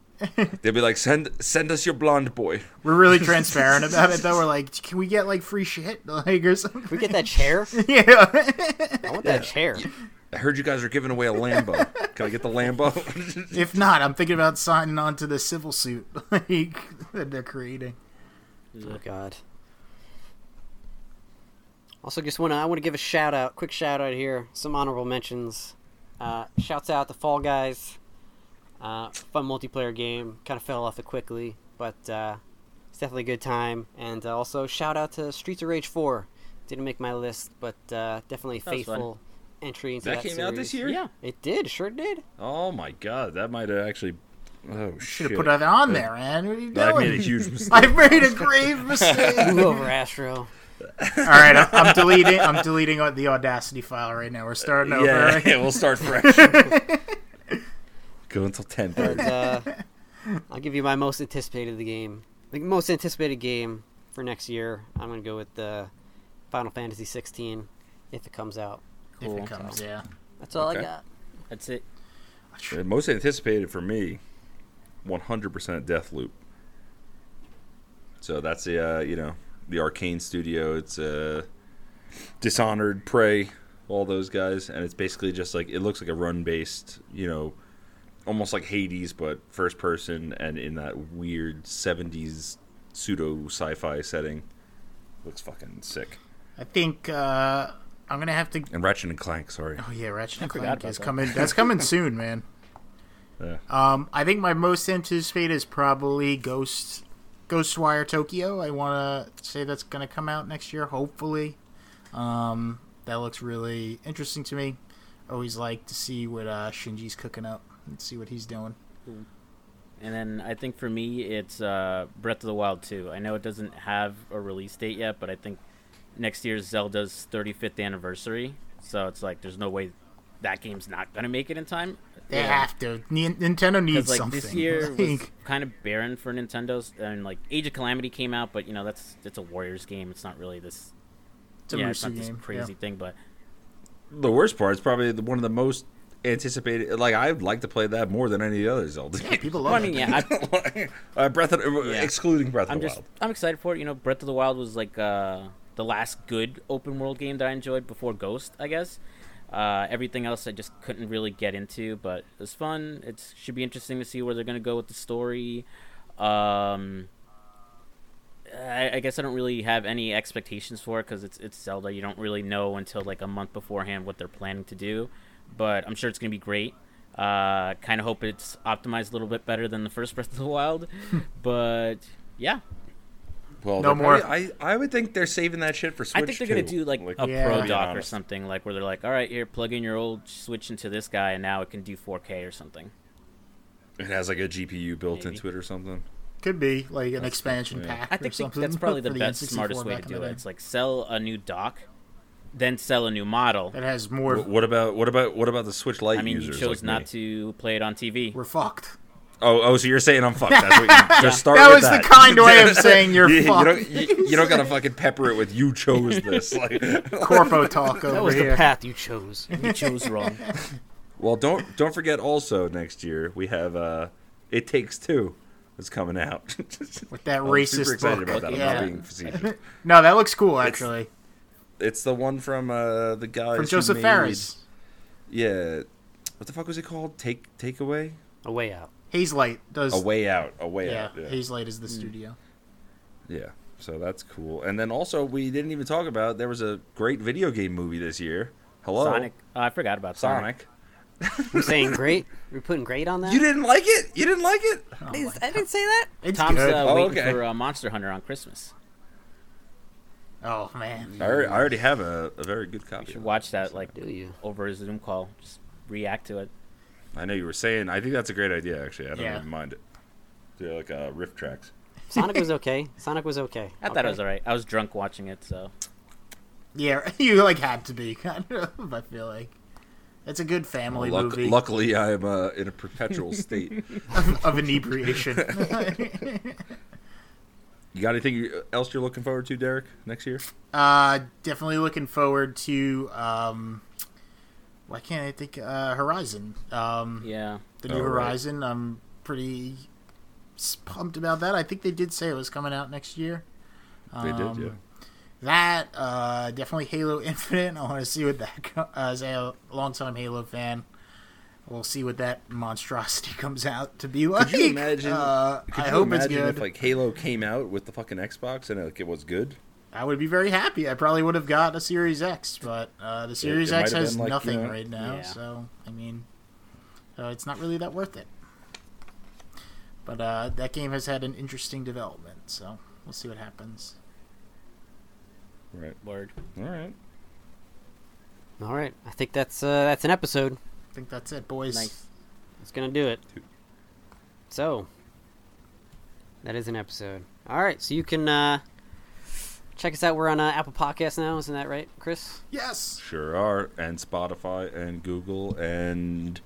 They'll be like, send send us your blonde boy. We're really transparent about it, though. We're like, can we get like free shit, [LAUGHS] like or something? Can we get that chair? yeah. I want that chair. I heard you guys are giving away a Lambo. Can I get the Lambo? [LAUGHS] if not, I'm thinking about signing on to the civil suit like [LAUGHS] that they're creating. Oh God. Also, just want to I want to give a shout out, quick shout out here. Some honorable mentions. Uh, shouts out to Fall Guys. Uh, fun multiplayer game. Kind of fell off it quickly, but uh, it's definitely a good time. And uh, also shout out to Streets of Rage 4. Didn't make my list, but uh, definitely faithful. fun. Faithful entry into that that, came out this year. Yeah. It did, sure did. Oh my god, that might have actually. Oh Should shit! have put that on there, man. What are you doing? I made a huge [LAUGHS] mistake. I've made a grave [LAUGHS] mistake. Move over, Astro. All right, I'm, I'm deleting. I'm deleting the Audacity file right now. We're starting over. yeah, right? [LAUGHS] yeah, we'll start fresh. Go until ten And, thirty. uh, I'll give you my most anticipated of the game. The most anticipated game for next year. I'm gonna go with the Final Fantasy 16 if it comes out. If it comes, yeah. That's all Okay. I got. That's it. The most anticipated for me, 100% Deathloop. So that's the uh, you know the Arkane Studio. It's uh, Dishonored, Prey, all those guys, and it's basically just like it looks like a run-based, you know, almost like Hades, but first person and in that weird 70s pseudo sci-fi setting. Looks fucking sick. I think uh, I'm gonna have to. And Ratchet and Clank, sorry. Oh yeah, Ratchet and Clank is that. coming. That's coming [LAUGHS] soon, man. Yeah. Um, I think my most anticipated is probably Ghost, Ghostwire Tokyo. I want to say that's gonna come out next year, hopefully. Um, that looks really interesting to me. Always like to see what uh, Shinji's cooking up and see what he's doing. And then I think for me, it's uh, Breath of the Wild 2. I know it doesn't have a release date yet, but I think next year's Zelda's 35th anniversary. So it's like there's no way that game's not gonna make it in time. They have to. Nintendo needs like something. this year [LAUGHS] was kind of barren for Nintendo's, and like Age of Calamity came out, but you know that's it's a Warriors game. It's not really this. it's a yeah, it's Musou not this game. crazy yeah. thing, but The worst part is probably the, one of the most anticipated. Like I'd like to play that more than any of the other Zelda. games. People well, love I mean, yeah, [LAUGHS] I, [LAUGHS] uh, Breath of Yeah. excluding Breath I'm of the just Wild. I'm excited for it. You know, Breath of the Wild was like uh, the last good open world game that I enjoyed before Ghost, I guess. Uh, everything else I just couldn't really get into, but it was fun. It should be interesting to see where they're gonna go with the story. Um, I, I guess I don't really have any expectations for it because it's it's Zelda. You don't really know until like a month beforehand what they're planning to do, but I'm sure it's gonna be great. Uh, kind of hope it's optimized a little bit better than the first [LAUGHS] Breath of the Wild, [LAUGHS] but yeah, Well, No more- probably- I I would think they're saving that shit for Switch. I think they're gonna do like, a Yeah. pro dock or something like where they're like, all right, here, plug in your old Switch into this guy, and now it can do 4K or something. It has like a GPU built Maybe. into it or something. Could be like an expansion yeah. pack. I or think, think something that's probably [LAUGHS] the for best, N64 smartest way to do it. It's like sell a new dock, then sell a new model. It has more. Wh- What about what about what about the Switch Lite I mean, you chose like not me? to play it on TV. We're fucked. Oh, oh, so you're saying I'm fucked? That's what you [LAUGHS] just start That with was the that. kind way of [LAUGHS] saying you're you, you fucked. don't, you, you don't gotta fucking pepper it with "you chose this." [LAUGHS] Like, Corpo talk over That was here. the path you chose. You chose wrong. well, don't don't forget. Also, next year we have uh, "It Takes Two that's coming out. With that I'm racist super excited book. about that. I'm Yeah. not being facetious. No, that looks cool actually. It's the one from uh, the guy From Josef Fares. Yeah, what the fuck was it called? Take Takeaway? A way out. Hazelight does. A way out. A way yeah, out. Yeah. Hazelight is the studio. Yeah, so that's cool. And then also, we didn't even talk about there was a great video game movie this year. Hello, Sonic. Oh, I forgot about Sonic. [LAUGHS] Sonic. I'm saying [LAUGHS] great. We're putting great on that. You didn't like it? You didn't like it? Oh I my didn't, I didn't say that. It's Tom's good. uh, Oh, waiting okay. for uh, Monster Hunter on Christmas. oh man. I already, I already have a, a very good You copy. should watch that like Do you? over a Zoom call. Just react to it. It. I know you were saying. I think that's a great idea. Actually, I don't Yeah. even mind it. Do like uh, riff tracks. [LAUGHS] Sonic was okay. Sonic was okay. I thought it was alright. I was drunk watching it, so Yeah, [LAUGHS] you like had to be [LAUGHS] kind of. I feel like it's a good family Luck- movie luckily, I am uh, in a perpetual state. of, of inebriation. you got anything else you're looking forward to, Derek, next year? uh, definitely looking forward to. Um, why can't I think? Uh, Horizon. Um, yeah. the new Oh, right. Horizon. I'm pretty pumped about that. I think they did say it was coming out next year. They did, Um, yeah. That uh, definitely Halo [LAUGHS] Infinite. I want to see what that co- as a longtime Halo fan. We'll see what that monstrosity [LAUGHS] comes out to be like. Could you imagine? Uh, could I you hope imagine it's good. if like Halo came out with the fucking Xbox and like, it was good? I would be very happy. I probably would have got a Series X, but uh, the Series it X has been like, you nothing know- right now. Yeah. So I mean, uh, it's not really that worth it. But uh, that game has had an interesting development, so we'll see what happens. Right. Word. All right. All right. I think that's uh, that's an episode. I think that's it, boys. Nice. That's gonna do it. So that is an episode. All right. So you can uh, check us out. We're on uh, Apple Podcasts now. Isn't that right, Chris? Yes. Sure are. And Spotify and Google and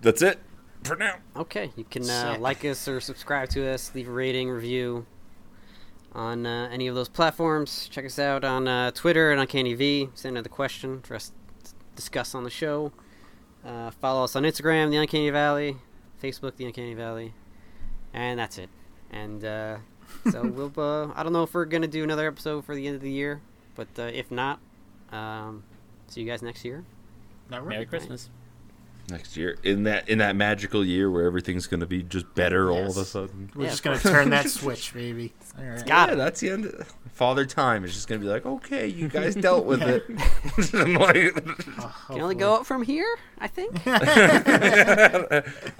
that's it for now. Okay. You can uh, like us or subscribe to us. Leave a rating, review on uh, any of those platforms. Check us out on uh, Twitter and Uncanny V. Send another question for us to discuss on the show. Uh, follow us on Instagram, The Uncanny Valley, Facebook, The Uncanny Valley, and that's it. And uh, so [LAUGHS] we'll. Uh, I don't know if we're gonna do another episode for the end of the year, but uh, if not, um, see you guys next year. Not Merry really. Christmas. Next year. In that in that magical year where everything's gonna be just better all of a sudden. We're Yeah, just gonna turn that [LAUGHS] switch, baby. All right. Got yeah, it. that's the end. [LAUGHS] Father Time is just gonna be like, okay, you guys [LAUGHS] dealt with it. I'm [LAUGHS] like, Can only go up from here, I think.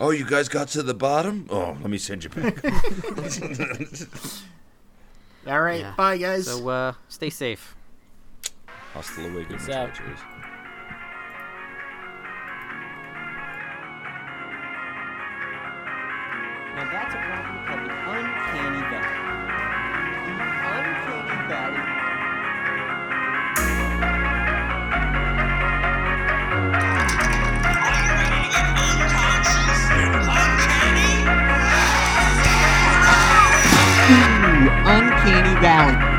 oh, you guys got to the bottom. Oh, let me send you back. All right. Yeah. Bye, guys. so uh, stay safe. Hasta luego, Peace out. muchachos. Now that's a property Uncanny Valley.